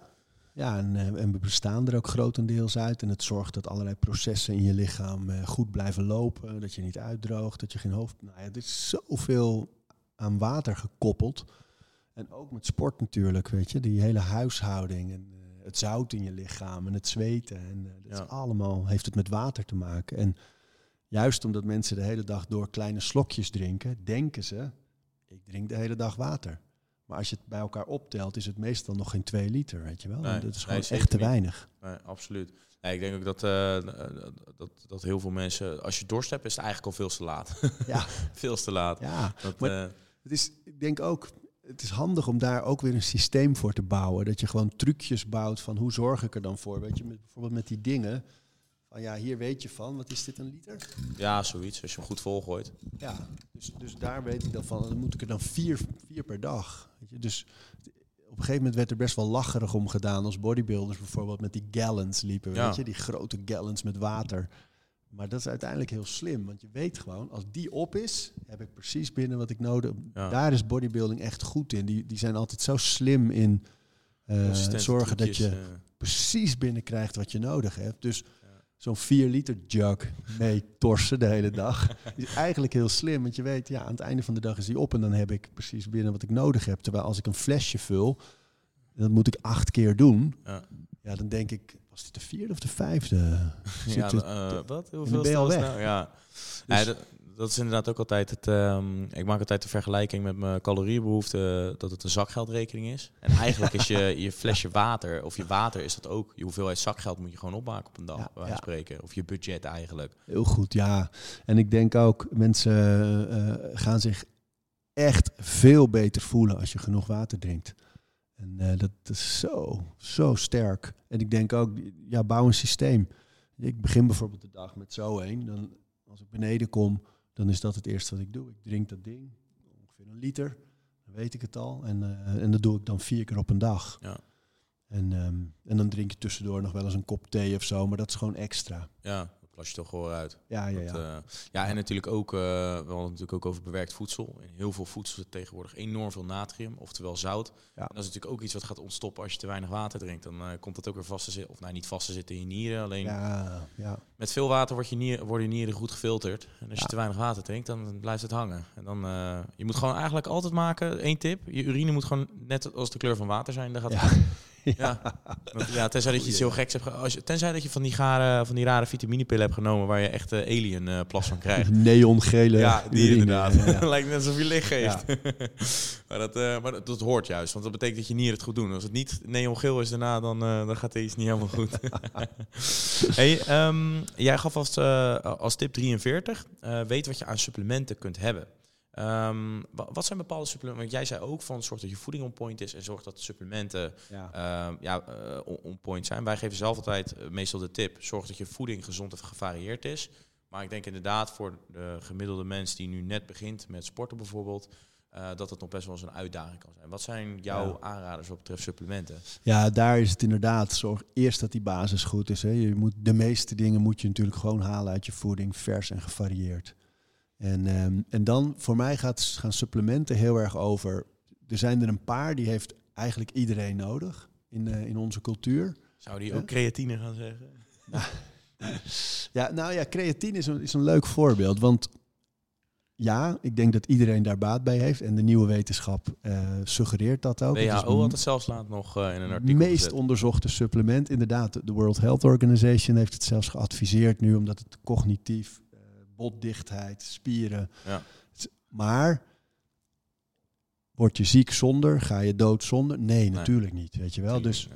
ja en, we bestaan er ook grotendeels uit. En het zorgt dat allerlei processen in je lichaam goed blijven lopen. Dat je niet uitdroogt, dat je geen hoofd... Nou ja, er is zoveel aan water gekoppeld. En ook met sport natuurlijk, weet je. Die hele huishouding en het zout in je lichaam en het zweten. En eh, dat Ja. is allemaal heeft het met water te maken. En juist omdat mensen de hele dag door kleine slokjes drinken, denken ze, ik drink de hele dag water. Maar als je het bij elkaar optelt, is het meestal nog geen 2 liter, weet je wel. Nee, dat is gewoon echt te niet. weinig. Nee, absoluut. Nee, ik denk ook dat, eh, dat, dat heel veel mensen, als je dorst hebt, is het eigenlijk al veel te laat. Ja, veel te laat. ja. Dat, Maar- eh, Het is, ik denk ook, het is handig om daar ook weer een systeem voor te bouwen. Dat je gewoon trucjes bouwt van hoe zorg ik er dan voor. Weet je, met, bijvoorbeeld met die dingen. Van ja, hier weet je van, wat is dit een liter? ja, zoiets, als je hem goed volgooit. Ja, dus, dus daar weet ik dan van, dan moet ik er dan vier, vier per dag. Weet je? Dus op een gegeven moment werd er best wel lacherig om gedaan als bodybuilders bijvoorbeeld met die gallons liepen. Ja. Weet je, die grote gallons met water. Maar dat is uiteindelijk heel slim, want je weet gewoon, als die op is, heb ik precies binnen wat ik nodig Ja. Daar is bodybuilding echt goed in. Die, die zijn altijd zo slim in Consistente zorgen dat je eh, precies binnenkrijgt wat je nodig hebt. Dus zo'n 4 liter jug mee torsen de hele dag is eigenlijk heel slim. Want je weet, ja, aan het einde van de dag is die op en dan heb ik precies binnen wat ik nodig heb. Terwijl als ik een flesje vul, dat moet ik acht keer doen. Ja. Ja, dan denk ik, was dit de vierde of de vijfde? Ja, eh, wat? Hoeveel ben je al stel weg. nou? Ja. Dus- Ja, dat, dat is inderdaad ook altijd het. ehm, ik maak altijd de vergelijking met mijn caloriebehoefte dat het een zakgeldrekening is. En eigenlijk is je, je flesje water of je water is dat ook. Je hoeveelheid zakgeld moet je gewoon opmaken op een dag, Ja, ja. van spreken. Of je budget eigenlijk. Heel goed, ja. En ik denk ook, mensen eh, gaan zich echt veel beter voelen als je genoeg water drinkt. En eh, dat is zo, zo sterk. En ik denk ook, ja, bouw een systeem. Ik begin bijvoorbeeld de dag met zo één. Dan, als ik beneden kom, dan is dat het eerste wat ik doe. Ik drink dat ding, ongeveer een liter. Dan weet ik het al. En, eh, en dat doe ik dan vier keer op een dag. Ja. En, ehm, en dan drink je tussendoor nog wel eens een kop thee of zo. Maar dat is gewoon extra. Ja, dat plas je toch gewoon uit. Ja, ja, Dat, ja. eh, ja, en natuurlijk ook, eh, we hadden het natuurlijk ook over bewerkt voedsel. In heel veel voedsel zit tegenwoordig enorm veel natrium, oftewel zout. Ja. En dat is natuurlijk ook iets wat gaat ontstoppen als je te weinig water drinkt. Dan eh, komt dat ook weer vast te zitten, of nou niet vast te zitten in je nieren. Alleen Ja, ja. met veel water wordt je nier, worden je nieren goed gefilterd. En als je te weinig water drinkt, dan blijft het hangen. En dan, je moet gewoon eigenlijk altijd maken, één tip. Je urine moet gewoon net als de kleur van water zijn. Dan gaat Ja. het Ja, want, ja tenzij dat je iets heel geks hebt. Als je, tenzij dat je van die, gare, van die rare vitaminepillen hebt genomen waar je echt eh, alien eh, plas van krijgt. Neongele Ja, die urine, inderdaad. ja. Lijkt net alsof je licht geeft. maar dat, eh, maar dat, dat hoort juist, want dat betekent dat je nieren het goed doen. Als het niet neongeel is daarna, dan, dan gaat er iets niet helemaal goed. hey, ehm, jij gaf als, als tip 43, eh, weet wat je aan supplementen kunt hebben. Ehm, wa- wat zijn bepaalde supplementen? Want jij zei ook van zorg dat je voeding on point is en zorg dat de supplementen Ja. ehm, ja, eh, on, point zijn. Wij geven zelf altijd eh, meestal de tip: zorg dat je voeding gezond en gevarieerd is. Maar ik denk inderdaad voor de gemiddelde mens die nu net begint met sporten bijvoorbeeld, eh, dat het nog best wel eens een uitdaging kan zijn. Wat zijn jouw Ja. aanraders wat betreft supplementen? Ja, daar is het inderdaad. Zorg eerst dat die basis goed is. Hè. Je moet, de meeste dingen moet je natuurlijk gewoon halen uit je voeding, vers en gevarieerd. En, ehm, en dan, voor mij gaat, gaan supplementen heel erg over. Er zijn er een paar, die heeft eigenlijk iedereen nodig in, eh, in onze cultuur. Zou die Ja. ook creatine gaan zeggen? Ja, nou ja, creatine is een, is een leuk voorbeeld. Want ja, ik denk dat iedereen daar baat bij heeft. En de nieuwe wetenschap eh, suggereert dat ook. WHO had het zelfs laat nog eh, in een Het artikel meest gezet. onderzochte supplement. Inderdaad, de World Health Organization heeft het zelfs geadviseerd nu, omdat het cognitief, botdichtheid, spieren. Ja. Maar word je ziek zonder? Ga je dood zonder? Nee, natuurlijk niet. Weet je wel. Dus,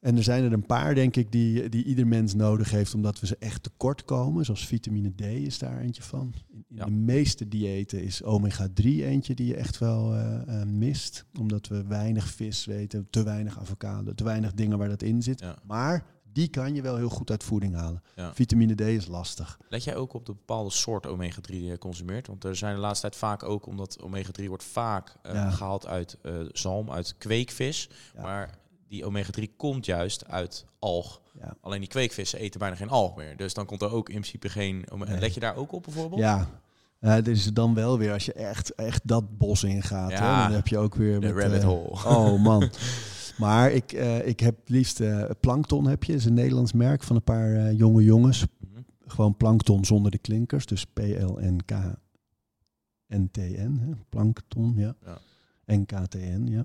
en er zijn er een paar, denk ik, die, die ieder mens nodig heeft, omdat we ze echt tekort komen. Zoals vitamine D is daar eentje van. In, in Ja. de meeste diëten is omega-3 eentje die je echt wel eh, eh, mist. Omdat we weinig vis weten, te weinig avocado, te weinig dingen waar dat in zit. ja. Maar die kan je wel heel goed uit voeding halen. Ja. Vitamine D is lastig. Let jij ook op de bepaalde soort omega-3 die je consumeert? Want er zijn de laatste tijd vaak ook, omdat omega-3 wordt vaak eh, Ja. gehaald uit eh, zalm, uit kweekvis. Ja. Maar die omega-3 komt juist uit alg. Alleen die kweekvissen eten bijna geen alg meer. Dus dan komt er ook in principe geen... Nee. Let je daar ook op bijvoorbeeld? Ja. Uh, is dan wel weer als je echt, echt dat bos ingaat. Ja. Hè, dan heb je ook weer De met, rabbit hole. Oh man. Maar ik, eh, ik heb het liefst eh, Plankton heb je. is een Nederlands merk van een paar eh, jonge jongens. Mhm. Gewoon Plankton zonder de klinkers. Dus P-L-N-K-N-T-N. Plankton, ja. Ja. NKTN, ja.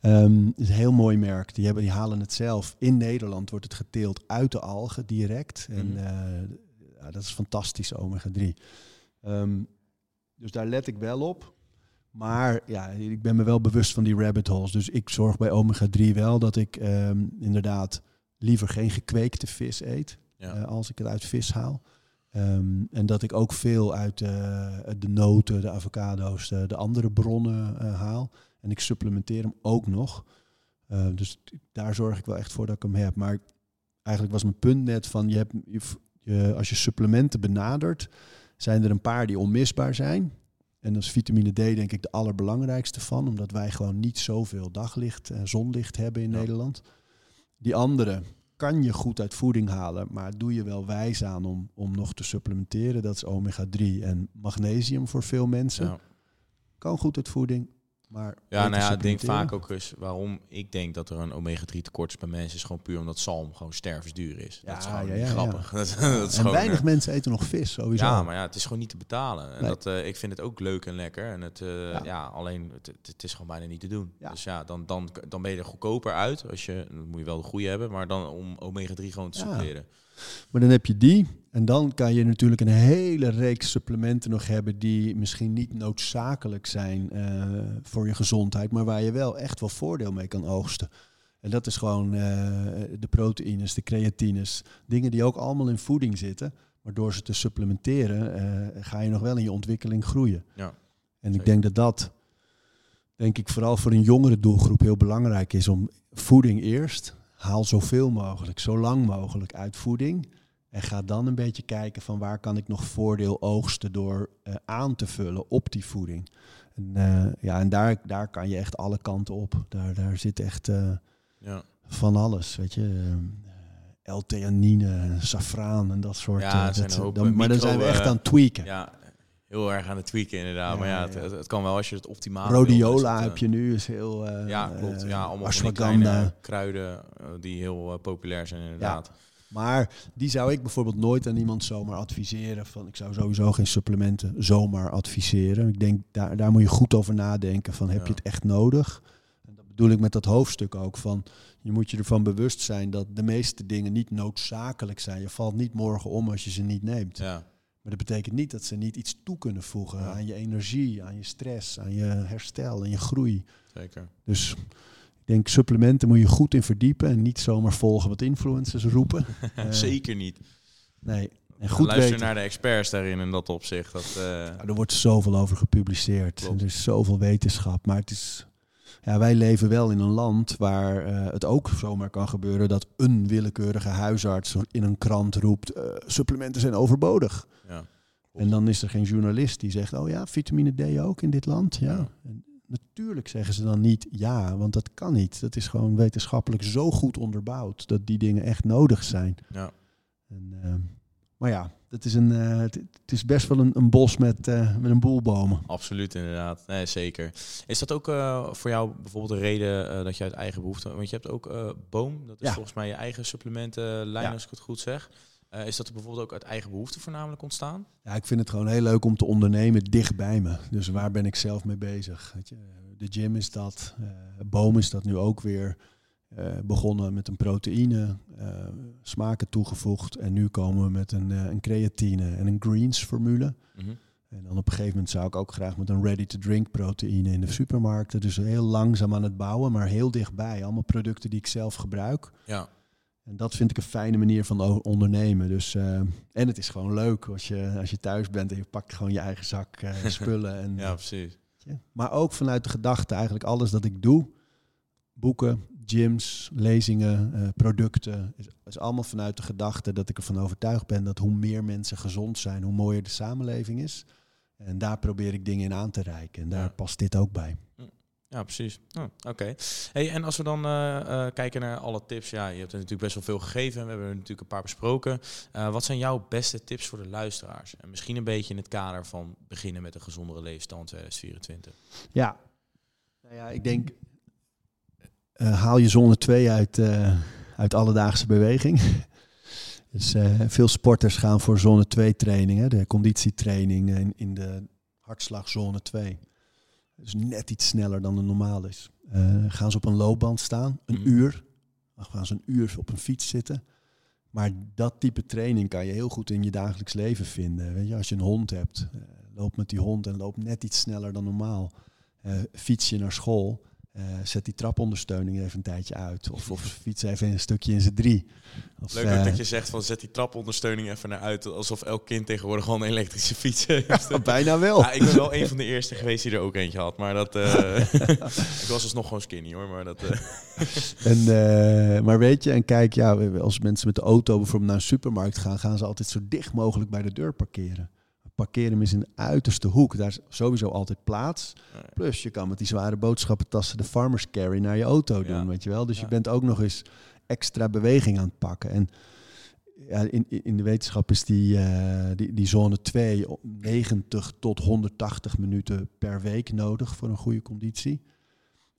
Het is een heel mooi merk. Die, hebben, die halen het zelf. In Nederland wordt het geteeld uit de algen direct. En Mhm. ja, dat is fantastisch, omega-3. Ehm, dus daar let ik wel op. Maar ja, ik ben me wel bewust van die rabbit holes. Dus ik zorg bij omega-3 wel dat ik ehm, inderdaad liever geen gekweekte vis eet. Ja. eh, als ik het uit vis haal. Ehm, en dat ik ook veel uit eh, de noten, de avocado's, de, de andere bronnen eh, haal. En ik supplementeer hem ook nog. Eh, dus daar zorg ik wel echt voor dat ik hem heb. Maar eigenlijk was mijn punt net van, je hebt, je, als je supplementen benadert, zijn er een paar die onmisbaar zijn. En dat is vitamine D denk ik de allerbelangrijkste van, omdat wij gewoon niet zoveel daglicht, en zonlicht hebben in Ja. Nederland. Die andere kan je goed uit voeding halen, maar doe je wel wijs aan om, om nog te supplementeren. Dat is omega-3 en magnesium voor veel mensen. Ja. Kan goed uit voeding, maar... Ja, nou ja, ik denk vaak ook eens waarom ik denk dat er een omega-3 tekort is bij mensen, is gewoon puur omdat zalm gewoon stervensduur is. Ja, dat is gewoon ja, grappig. Dat, is- dat is en gewoon, weinig mensen eten nog vis, sowieso. Ja, maar ja, het is gewoon niet te betalen. En Nee. dat, eh, ik vind het ook leuk en lekker. En het, eh, ja. Alleen het, het, is gewoon bijna niet te doen. Dus ja, dan, dan, dan ben je er goedkoper uit. Als je, dan moet je wel de goede hebben, maar dan om omega-3 gewoon te Ja. suppleren. Maar dan heb je die. En dan kan je natuurlijk een hele reeks supplementen nog hebben die misschien niet noodzakelijk zijn eh, voor je gezondheid, maar waar je wel echt wel voordeel mee kan oogsten. En dat is gewoon eh, de proteïnes, de creatines, dingen die ook allemaal in voeding zitten. Maar door ze te supplementeren eh, ga je nog wel in je ontwikkeling groeien. Ja, en ik denk dat dat, denk ik, vooral voor een jongere doelgroep heel belangrijk is om voeding eerst. Haal zoveel mogelijk, zo lang mogelijk uit voeding. En ga dan een beetje kijken van waar kan ik nog voordeel oogsten door eh, aan te vullen op die voeding. En, eh, ja, en daar, daar kan je echt alle kanten op. Daar, daar zit echt eh, ja. van alles, weet je. Eh, L-theanine, safraan en dat soort. Ja, dat- dan- maar dan micro, zijn we echt aan het tweaken. ja, heel erg aan het tweaken inderdaad. Ja, maar ja, ja, het, ja. het, het kan wel als je het optimaal Rhodiola het, eh, heb je nu, is heel... eh, Ja, klopt. eh, Ja, allemaal van kleine kruiden die heel populair zijn inderdaad. Maar die zou ik bijvoorbeeld nooit aan iemand zomaar adviseren. Van, ik zou sowieso geen supplementen zomaar adviseren. Ik denk, daar, daar moet je goed over nadenken. Van, heb je het echt nodig? En dat bedoel ik met dat hoofdstuk ook van je moet je ervan bewust zijn dat de meeste dingen niet noodzakelijk zijn. Je valt niet morgen om als je ze niet neemt. Ja. Maar dat betekent niet dat ze niet iets toe kunnen voegen Ja. aan je energie, aan je stress, aan je herstel en je groei. Zeker. Dus ik denk supplementen moet je goed in verdiepen en niet zomaar volgen wat influencers roepen. Eh, Zeker niet. Nee. En goed Luister weten. naar de experts daarin in dat opzicht. Dat, eh, Ja, er wordt zoveel over gepubliceerd. Klopt. Er is zoveel wetenschap. Maar het is. Ja, wij leven wel in een land waar eh, het ook zomaar kan gebeuren dat een willekeurige huisarts in een krant roept: eh, supplementen zijn overbodig. ja. En dan is er geen journalist die zegt: Oh ja, vitamine D ook in dit land. Ja. Ja. En natuurlijk zeggen ze dan niet ja, want dat kan niet. Dat is gewoon wetenschappelijk zo goed onderbouwd dat die dingen echt nodig zijn. Ja. En, ehm, maar ja, het is, een, eh, het, het is best wel een, een bos met, eh, met een boel bomen. Absoluut, inderdaad. Nee, zeker. Is dat ook eh, voor jou bijvoorbeeld een reden dat je uit eigen behoefte... Want je hebt ook Boom, dat is Ja. volgens mij je eigen supplementenlijn, Ja. als ik het goed zeg. Is dat bijvoorbeeld ook uit eigen behoefte voornamelijk ontstaan? Ja, ik vind het gewoon heel leuk om te ondernemen dicht bij me. Dus waar ben ik zelf mee bezig? Weet je, de gym is dat. boom is dat nu ook weer. Eh, begonnen met een proteïne, eh, smaken toegevoegd. En nu komen we met een, eh, een creatine en een greens formule. Mhm. En dan op een gegeven moment zou ik ook graag met een ready-to-drink proteïne in de supermarkten. Dus heel langzaam aan het bouwen, maar heel dichtbij. Allemaal producten die ik zelf gebruik. Ja, En dat vind ik een fijne manier van ondernemen. Dus, en het is gewoon leuk als je, als je thuis bent en je pakt gewoon je eigen zak spullen. En, ja precies. Maar ook vanuit de gedachte, eigenlijk alles dat ik doe, boeken, gyms, lezingen, eh, producten, is, is allemaal vanuit de gedachte dat ik ervan overtuigd ben dat hoe meer mensen gezond zijn, hoe mooier de samenleving is. En daar probeer ik dingen in aan te reiken. En daar Ja. past dit ook bij. Ja, precies. Oh, Oké. Hey, en als we dan eh, eh, kijken naar alle tips. Ja, je hebt er natuurlijk best wel veel gegeven. en We hebben er natuurlijk een paar besproken. Wat zijn jouw beste tips voor de luisteraars? En misschien een beetje in het kader van beginnen met een gezondere leefstijl in 2024. Ja. Nou ja, ik denk, eh, haal je zone 2 uit, eh, uit alledaagse beweging. dus eh, veel sporters gaan voor zone 2 trainingen, de conditietraining in, in de hartslagzone 2. Dus net iets sneller dan de normaal is. Gaan ze op een loopband staan, een Mhm. uur. Dan gaan ze een uur op een fiets zitten. Maar dat type training kan je heel goed in je dagelijks leven vinden. Weet je, als je een hond hebt, loop met die hond en loop net iets sneller dan normaal. Fiets je naar school, eh, zet die trapondersteuning even een tijdje uit. Of, of fiets even een stukje in z'n drie. Of, Leuk eh, dat je zegt van zet die trapondersteuning even naar uit. Alsof elk kind tegenwoordig gewoon een elektrische fiets heeft. bijna wel. Ja, ik ben wel een van de eerste geweest die er ook eentje had. Maar dat... eh, ik was dus nog gewoon skinny hoor. Maar dat... En, maar weet je, en kijk, ja, als mensen met de auto bijvoorbeeld naar een supermarkt gaan, gaan ze altijd zo dicht mogelijk bij de deur parkeren. Parkeren hem is in de uiterste hoek. Daar is sowieso altijd plaats. Plus je kan met die zware boodschappentassen de farmers carry naar je auto doen, Ja. weet je wel. Dus Ja. je bent ook nog eens extra beweging aan het pakken. En ja, in, in de wetenschap is die, eh, die, die zone 2 op 90 tot 180 minuten per week nodig voor een goede conditie.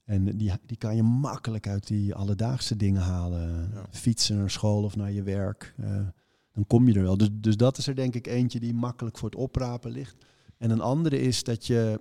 En die, die kan je makkelijk uit die alledaagse dingen halen. Ja. Fietsen naar school of naar je werk. eh, dan kom je er wel. Dus, dus dat is er denk ik eentje die makkelijk voor het oprapen ligt. En een andere is dat je,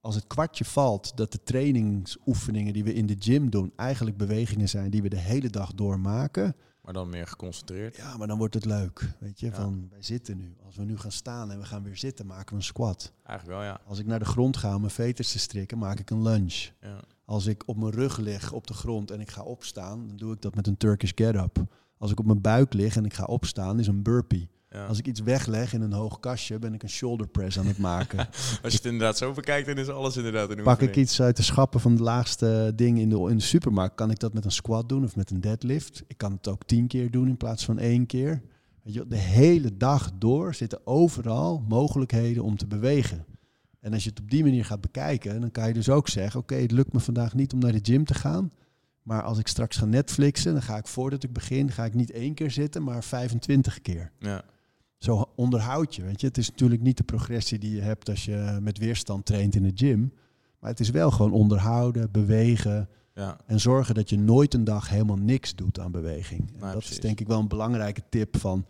als het kwartje valt, dat de trainingsoefeningen die we in de gym doen, eigenlijk bewegingen zijn die we de hele dag door maken. maar dan meer geconcentreerd. Ja, maar dan wordt het leuk. Weet je, Ja. van wij zitten nu. Als we nu gaan staan en we gaan weer zitten, maken we een squat. Eigenlijk wel, ja. Als ik naar de grond ga om mijn veters te strikken, maak ik een lunge. ja. Als ik op mijn rug lig op de grond en ik ga opstaan, dan doe ik dat met een Turkish get-up. Als ik op mijn buik lig en ik ga opstaan, is een burpee. ja. Als ik iets wegleg in een hoog kastje, ben ik een shoulder press aan het maken. Als je het inderdaad zo bekijkt, dan is alles inderdaad een Pak ik iets uit de schappen van het laagste ding in de, in de supermarkt, kan ik dat met een squat doen of met een deadlift. Ik kan het ook tien keer doen in plaats van één keer. De hele dag door zitten overal mogelijkheden om te bewegen. En als je het op die manier gaat bekijken, dan kan je dus ook zeggen: Oké, het lukt me vandaag niet om naar de gym te gaan. Maar als ik straks ga Netflixen, dan ga ik voordat ik begin, ga ik niet één keer zitten, maar 25 keer. Ja. Zo onderhoud je. Weet je. Het is natuurlijk niet de progressie die je hebt als je met weerstand traint in de gym. Maar het is wel gewoon onderhouden, bewegen. Ja. En zorgen dat je nooit een dag helemaal niks doet aan beweging. En dat precies. is denk ik wel een belangrijke tip van...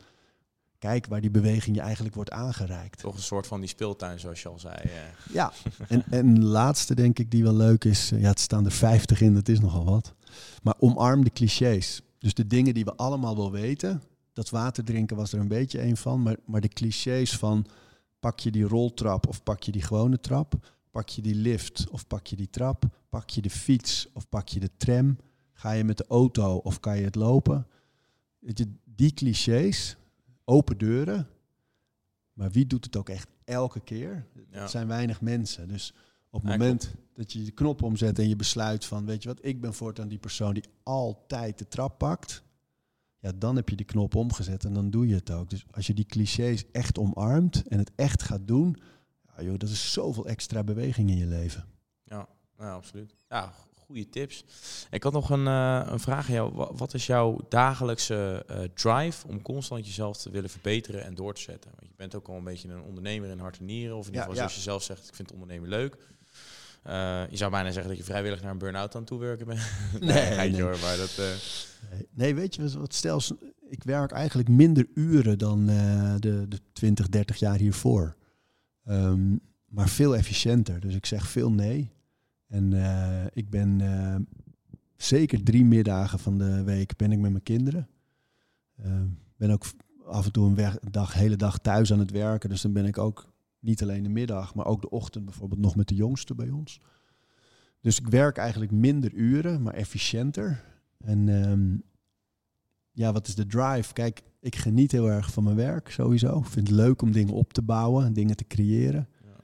kijk waar die beweging je eigenlijk wordt aangereikt. Toch een soort van die speeltuin, zoals je al zei. eh. Ja, en, en de laatste denk ik die wel leuk is, eh, ja, het staan er 50 in, dat is nogal wat. Maar omarm de clichés. Dus de dingen die we allemaal wel weten. Dat water drinken was er een beetje een van, maar, maar de clichés van pak je die roltrap of pak je die gewone trap, pak je die lift of pak je die trap, pak je de fiets of pak je de tram, ga je met de auto of kan je het lopen. Die clichés, open deuren, maar wie doet het ook echt elke keer? Ja. Het zijn weinig mensen. Dus op het Ja, moment dat je de knop omzet en je besluit van, weet je wat, ik ben voortaan die persoon die altijd de trap pakt. Ja, dan heb je die knop omgezet en dan doe je het ook. Dus als je die clichés echt omarmt en het echt gaat doen, ja, joh, dat is zoveel extra beweging in je leven. Ja, ja, absoluut. Ja, goede tips. Ik had nog een, eh, een vraag aan jou. Wa- Wat is jouw dagelijkse eh, drive om constant jezelf te willen verbeteren en door te zetten? Want je bent ook al een beetje een ondernemer in hart en nieren. Of in ieder geval, ja. zoals je zelf zegt, ik vind ondernemen leuk. Eh, je zou bijna zeggen dat je vrijwillig naar een burn-out aan toe werken bent. Nee, nee. maar dat... Nee, Nee, weet je wat- stels? Ik werk eigenlijk minder uren dan de, de 20, 30 jaar hiervoor. Ehm, maar veel efficiënter. Dus ik zeg veel nee. En eh, ik ben eh, zeker drie middagen van de week ben ik met mijn kinderen. Ehm ben ook af en toe een, weg, dag, hele dag thuis aan het werken. Dus dan ben ik ook niet alleen de middag, maar ook de ochtend bijvoorbeeld nog met de jongste bij ons. Dus ik werk eigenlijk minder uren, maar efficiënter. En ehm, ja, wat is de drive? Kijk, ik geniet heel erg van mijn werk sowieso. Ik vind het leuk om dingen op te bouwen en dingen te creëren. Ja.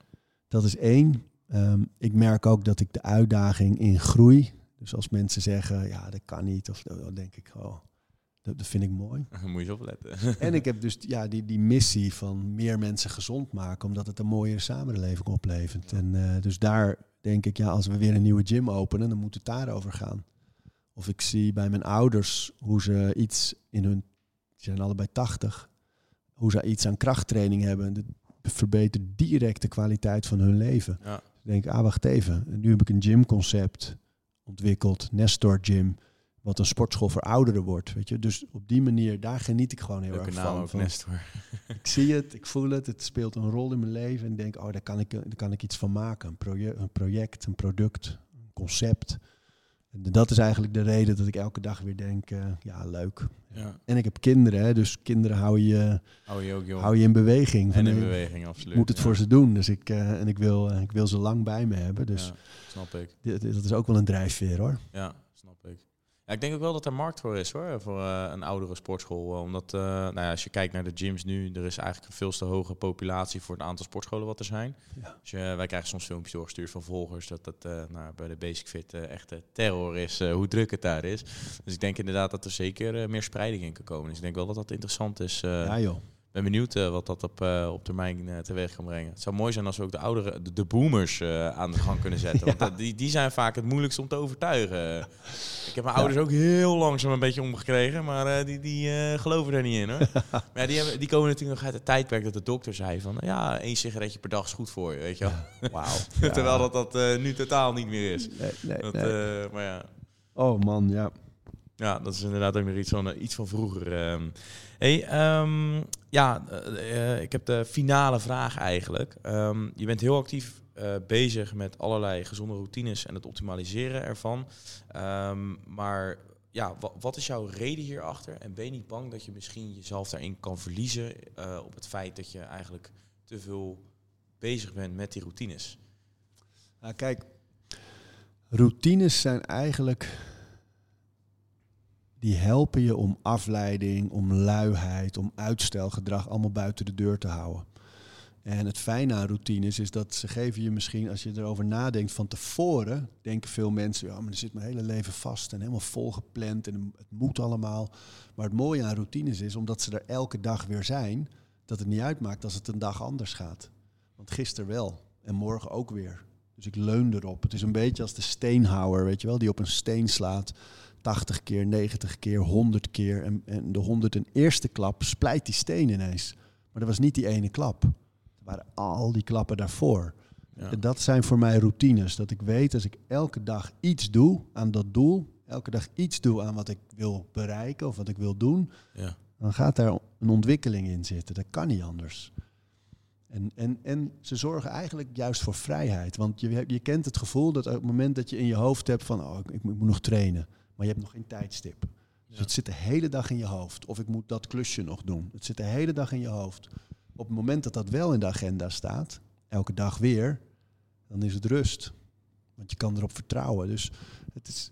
Dat is één. Ehm, ik merk ook dat ik de uitdaging in groei. Dus als mensen zeggen, ja, dat kan niet, of dan denk ik, oh, dat, dat vind ik mooi. moet je eens opletten. En ik heb dus ja, die, die missie van meer mensen gezond maken, omdat het een mooiere samenleving oplevert. Ja. En eh, dus daar denk ik, ja, als we weer een nieuwe gym openen, dan moet het daarover gaan. Of ik zie bij mijn ouders hoe ze iets in hun, die zijn allebei 80, hoe ze iets aan krachttraining hebben. Dat verbetert direct de kwaliteit van hun leven. ja. Ik denk, ah, wacht even. En nu heb ik een gymconcept ontwikkeld, Nestor Gym, wat een sportschool voor ouderen wordt. Weet je? Dus op die manier, daar geniet ik gewoon heel Leuke erg naam van. ook, van Nestor. ik zie het, ik voel het, het speelt een rol in mijn leven. En denk, oh, daar kan ik, daar kan ik iets van maken. Een, proje een project, een product, een concept. Dat is eigenlijk de reden dat ik elke dag weer denk, eh, ja, leuk. Ja, En ik heb kinderen, hè, dus kinderen hou je, hou je ook hou je in beweging. en in eh, beweging, absoluut. Ik moet het ja. voor ze doen. Dus ik, eh, en ik wil, ik wil ze lang bij me hebben. Dus Ja, snap ik. dit- dit- dat is ook wel een drijfveer hoor. Ja. Ja, ik denk ook wel dat er markt voor is hoor, voor eh, een oudere sportschool. Omdat, eh, nou ja, als je kijkt naar de gyms nu, er is eigenlijk een veel te hoge populatie voor het aantal sportscholen wat er zijn. Ja. Dus, eh, wij krijgen soms filmpjes doorgestuurd van volgers dat dat eh, nou, bij de Basic Fit eh, echt eh, terror is, eh, hoe druk het daar is. Dus ik denk inderdaad dat er zeker eh, meer spreiding in kan komen. Dus ik denk wel dat dat interessant is. eh, ja joh. Ben benieuwd eh, wat dat op, eh, op termijn eh, teweeg kan brengen. Het zou mooi zijn als we ook de oudere, de, de boomers aan de gang kunnen zetten. Want die, die zijn vaak het moeilijkst om te overtuigen. Ik heb mijn Ja. ouders ook heel langzaam een beetje omgekregen, maar die, die geloven er niet in hoor. maar ja, die, hebben, die komen natuurlijk nog uit het tijdperk dat de dokter zei van, ja, één sigaretje per dag is goed voor je, weet je wel. Wauw. Terwijl dat, dat nu totaal niet meer is. Nee, nee, Dat, nee. maar ja, Oh man, ja. ja, dat is inderdaad ook nog iets van, iets van vroeger. Hey, ehm, ja, eh, eh, ik heb de finale vraag eigenlijk. Ehm, je bent heel actief eh, bezig met allerlei gezonde routines en het optimaliseren ervan. Ehm, maar ja, wa- wat is jouw reden hierachter? En ben je niet bang dat je misschien jezelf daarin kan verliezen op het feit dat je eigenlijk te veel bezig bent met die routines? Nou, kijk, routines zijn eigenlijk. Die helpen je om afleiding, om luiheid, om uitstelgedrag allemaal buiten de deur te houden. En het fijne aan routines is dat ze geven je misschien, als je erover nadenkt van tevoren, denken veel mensen, ja, maar er zit mijn hele leven vast en helemaal volgepland en het moet allemaal. Maar het mooie aan routines is, omdat ze er elke dag weer zijn, dat het niet uitmaakt als het een dag anders gaat. Want gisteren wel en morgen ook weer. Dus ik leun erop. Het is een beetje als de steenhouwer, weet je wel, die op een steen slaat. 80 keer, 90 keer, 100 keer. En, en de 100 en eerste klap splijt die steen ineens. Maar dat was niet die ene klap. Er waren al die klappen daarvoor. Ja. En dat zijn voor mij routines. Dat ik weet als ik elke dag iets doe aan dat doel, elke dag iets doe aan wat ik wil bereiken of wat ik wil doen, Ja. dan gaat daar een ontwikkeling in zitten. Dat kan niet anders. En, en, en ze zorgen eigenlijk juist voor vrijheid. Want je, je kent het gevoel dat op het moment dat je in je hoofd hebt van oh, ik, ik moet nog trainen, maar je hebt nog geen tijdstip. Dus het zit de hele dag in je hoofd. Of ik moet dat klusje nog doen. Het zit de hele dag in je hoofd. Op het moment dat dat wel in de agenda staat, elke dag weer, dan is het rust. Want je kan erop vertrouwen. Dus het is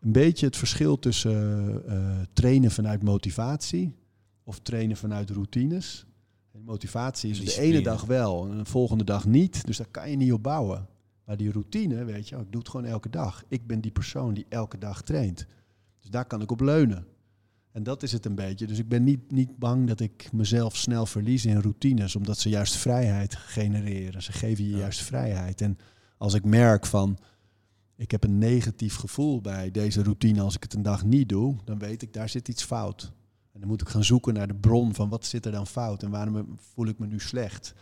een beetje het verschil tussen uh, trainen vanuit motivatie of trainen vanuit routines. En motivatie is de ene dag wel en de volgende dag niet. Dus daar kan je niet op bouwen. Maar die routine, weet je, ik doe het gewoon elke dag. Ik ben die persoon die elke dag traint. Dus daar kan ik op leunen. En dat is het een beetje. Dus ik ben niet, niet bang dat ik mezelf snel verlies in routines, omdat ze juist vrijheid genereren. Ze geven je juist vrijheid. En als ik merk van, ik heb een negatief gevoel bij deze routine als ik het een dag niet doe, dan weet ik, daar zit iets fout. En dan moet ik gaan zoeken naar de bron van wat zit er dan fout en waarom voel ik me nu slecht.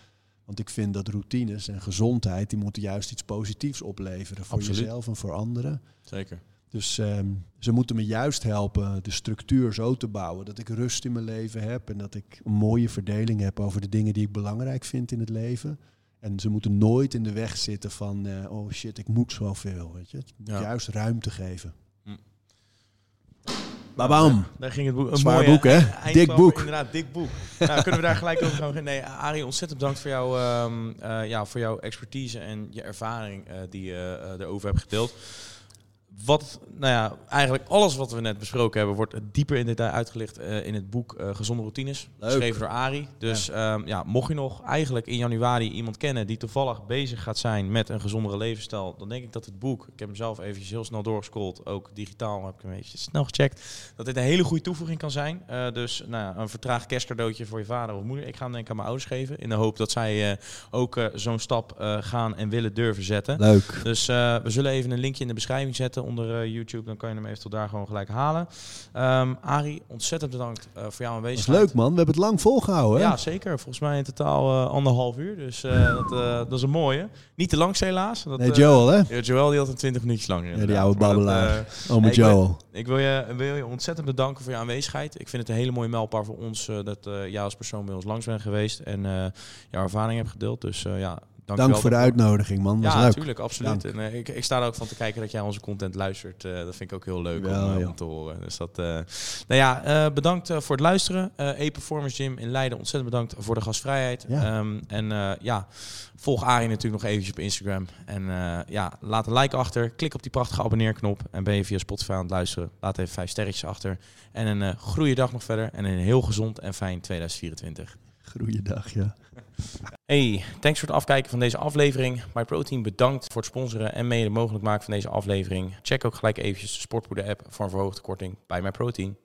Want ik vind dat routines en gezondheid, die moeten juist iets positiefs opleveren voor jezelf en voor anderen. Zeker. Dus ehm, ze moeten me juist helpen de structuur zo te bouwen dat ik rust in mijn leven heb en dat ik een mooie verdeling heb over de dingen die ik belangrijk vind in het leven. En ze moeten nooit in de weg zitten van, uh, oh shit, ik moet zoveel. Weet je? Juist ruimte geven. Babam. daar ging het boek. Een Zwaar boek, hè? Dik boek. Inderdaad, dik boek. nou, kunnen we daar gelijk over gaan Nee, Arie, ontzettend bedankt voor, jou, uh, uh, ja, voor jouw expertise en je ervaring uh, die je erover hebt gedeeld wat, nou ja, eigenlijk alles wat we net besproken hebben, wordt dieper in detail uitgelicht uh, in het boek uh, Gezonde Routines, geschreven door Ari. Dus ja. Um, ja. mocht je nog eigenlijk in januari iemand kennen die toevallig bezig gaat zijn met een gezondere levensstijl, dan denk ik dat het boek, ik heb hem zelf eventjes heel snel doorgescrolld, ook digitaal heb ik hem eventjes snel gecheckt, dat dit een hele goede toevoeging kan zijn. Uh, dus nou ja, een vertraagd kerstcadeautje voor je vader of moeder. Ik ga hem denk ik aan mijn ouders geven, in de hoop dat zij ook zo'n stap gaan en willen durven zetten. Leuk. Dus we zullen even een linkje in de beschrijving zetten onder uh, YouTube. Dan kan je hem eventueel daar gewoon gelijk halen. Um, Arie, ontzettend bedankt uh, voor jouw aanwezigheid. Leuk man, we hebben het lang volgehouden. Hè? Ja, zeker. Volgens mij in totaal anderhalf uur. Dus dat, dat, is een mooie. Niet te lang helaas. Dat, nee, Joel hè? Ja, Joel die had een 20 minuutjes langer. Ja, die oude babbelaar. oh, met Joel. Ik wil, je, wil je ontzettend bedanken voor je aanwezigheid. Ik vind het een hele mooie mijlpaal voor ons dat jij als persoon bij ons langs bent geweest en jouw ervaring hebt gedeeld. Dus ja, Dank, Dank voor de uitnodiging, man. ja, natuurlijk, absoluut. En, uh, ik, ik, sta er ook van te kijken dat jij onze content luistert. Uh, dat vind ik ook heel leuk om, om, te horen. Dus dat, nou ja, bedankt voor het luisteren. E-Performance Gym in Leiden, ontzettend bedankt voor de gastvrijheid. Ja. Um, en ja, volg Arie natuurlijk nog eventjes op Instagram. En ja, laat een like achter. Klik op die prachtige abonneerknop. En ben je via Spotify aan het luisteren, laat even vijf sterretjes achter. En een goede dag nog verder. En een heel gezond en fijn 2024. Goeiedag, ja. Hey, thanks voor het afkijken van deze aflevering. MyProtein bedankt voor het sponsoren en mede mogelijk maken van deze aflevering. Check ook gelijk eventjes de Sportpoeder app voor een verhoogde korting bij MyProtein.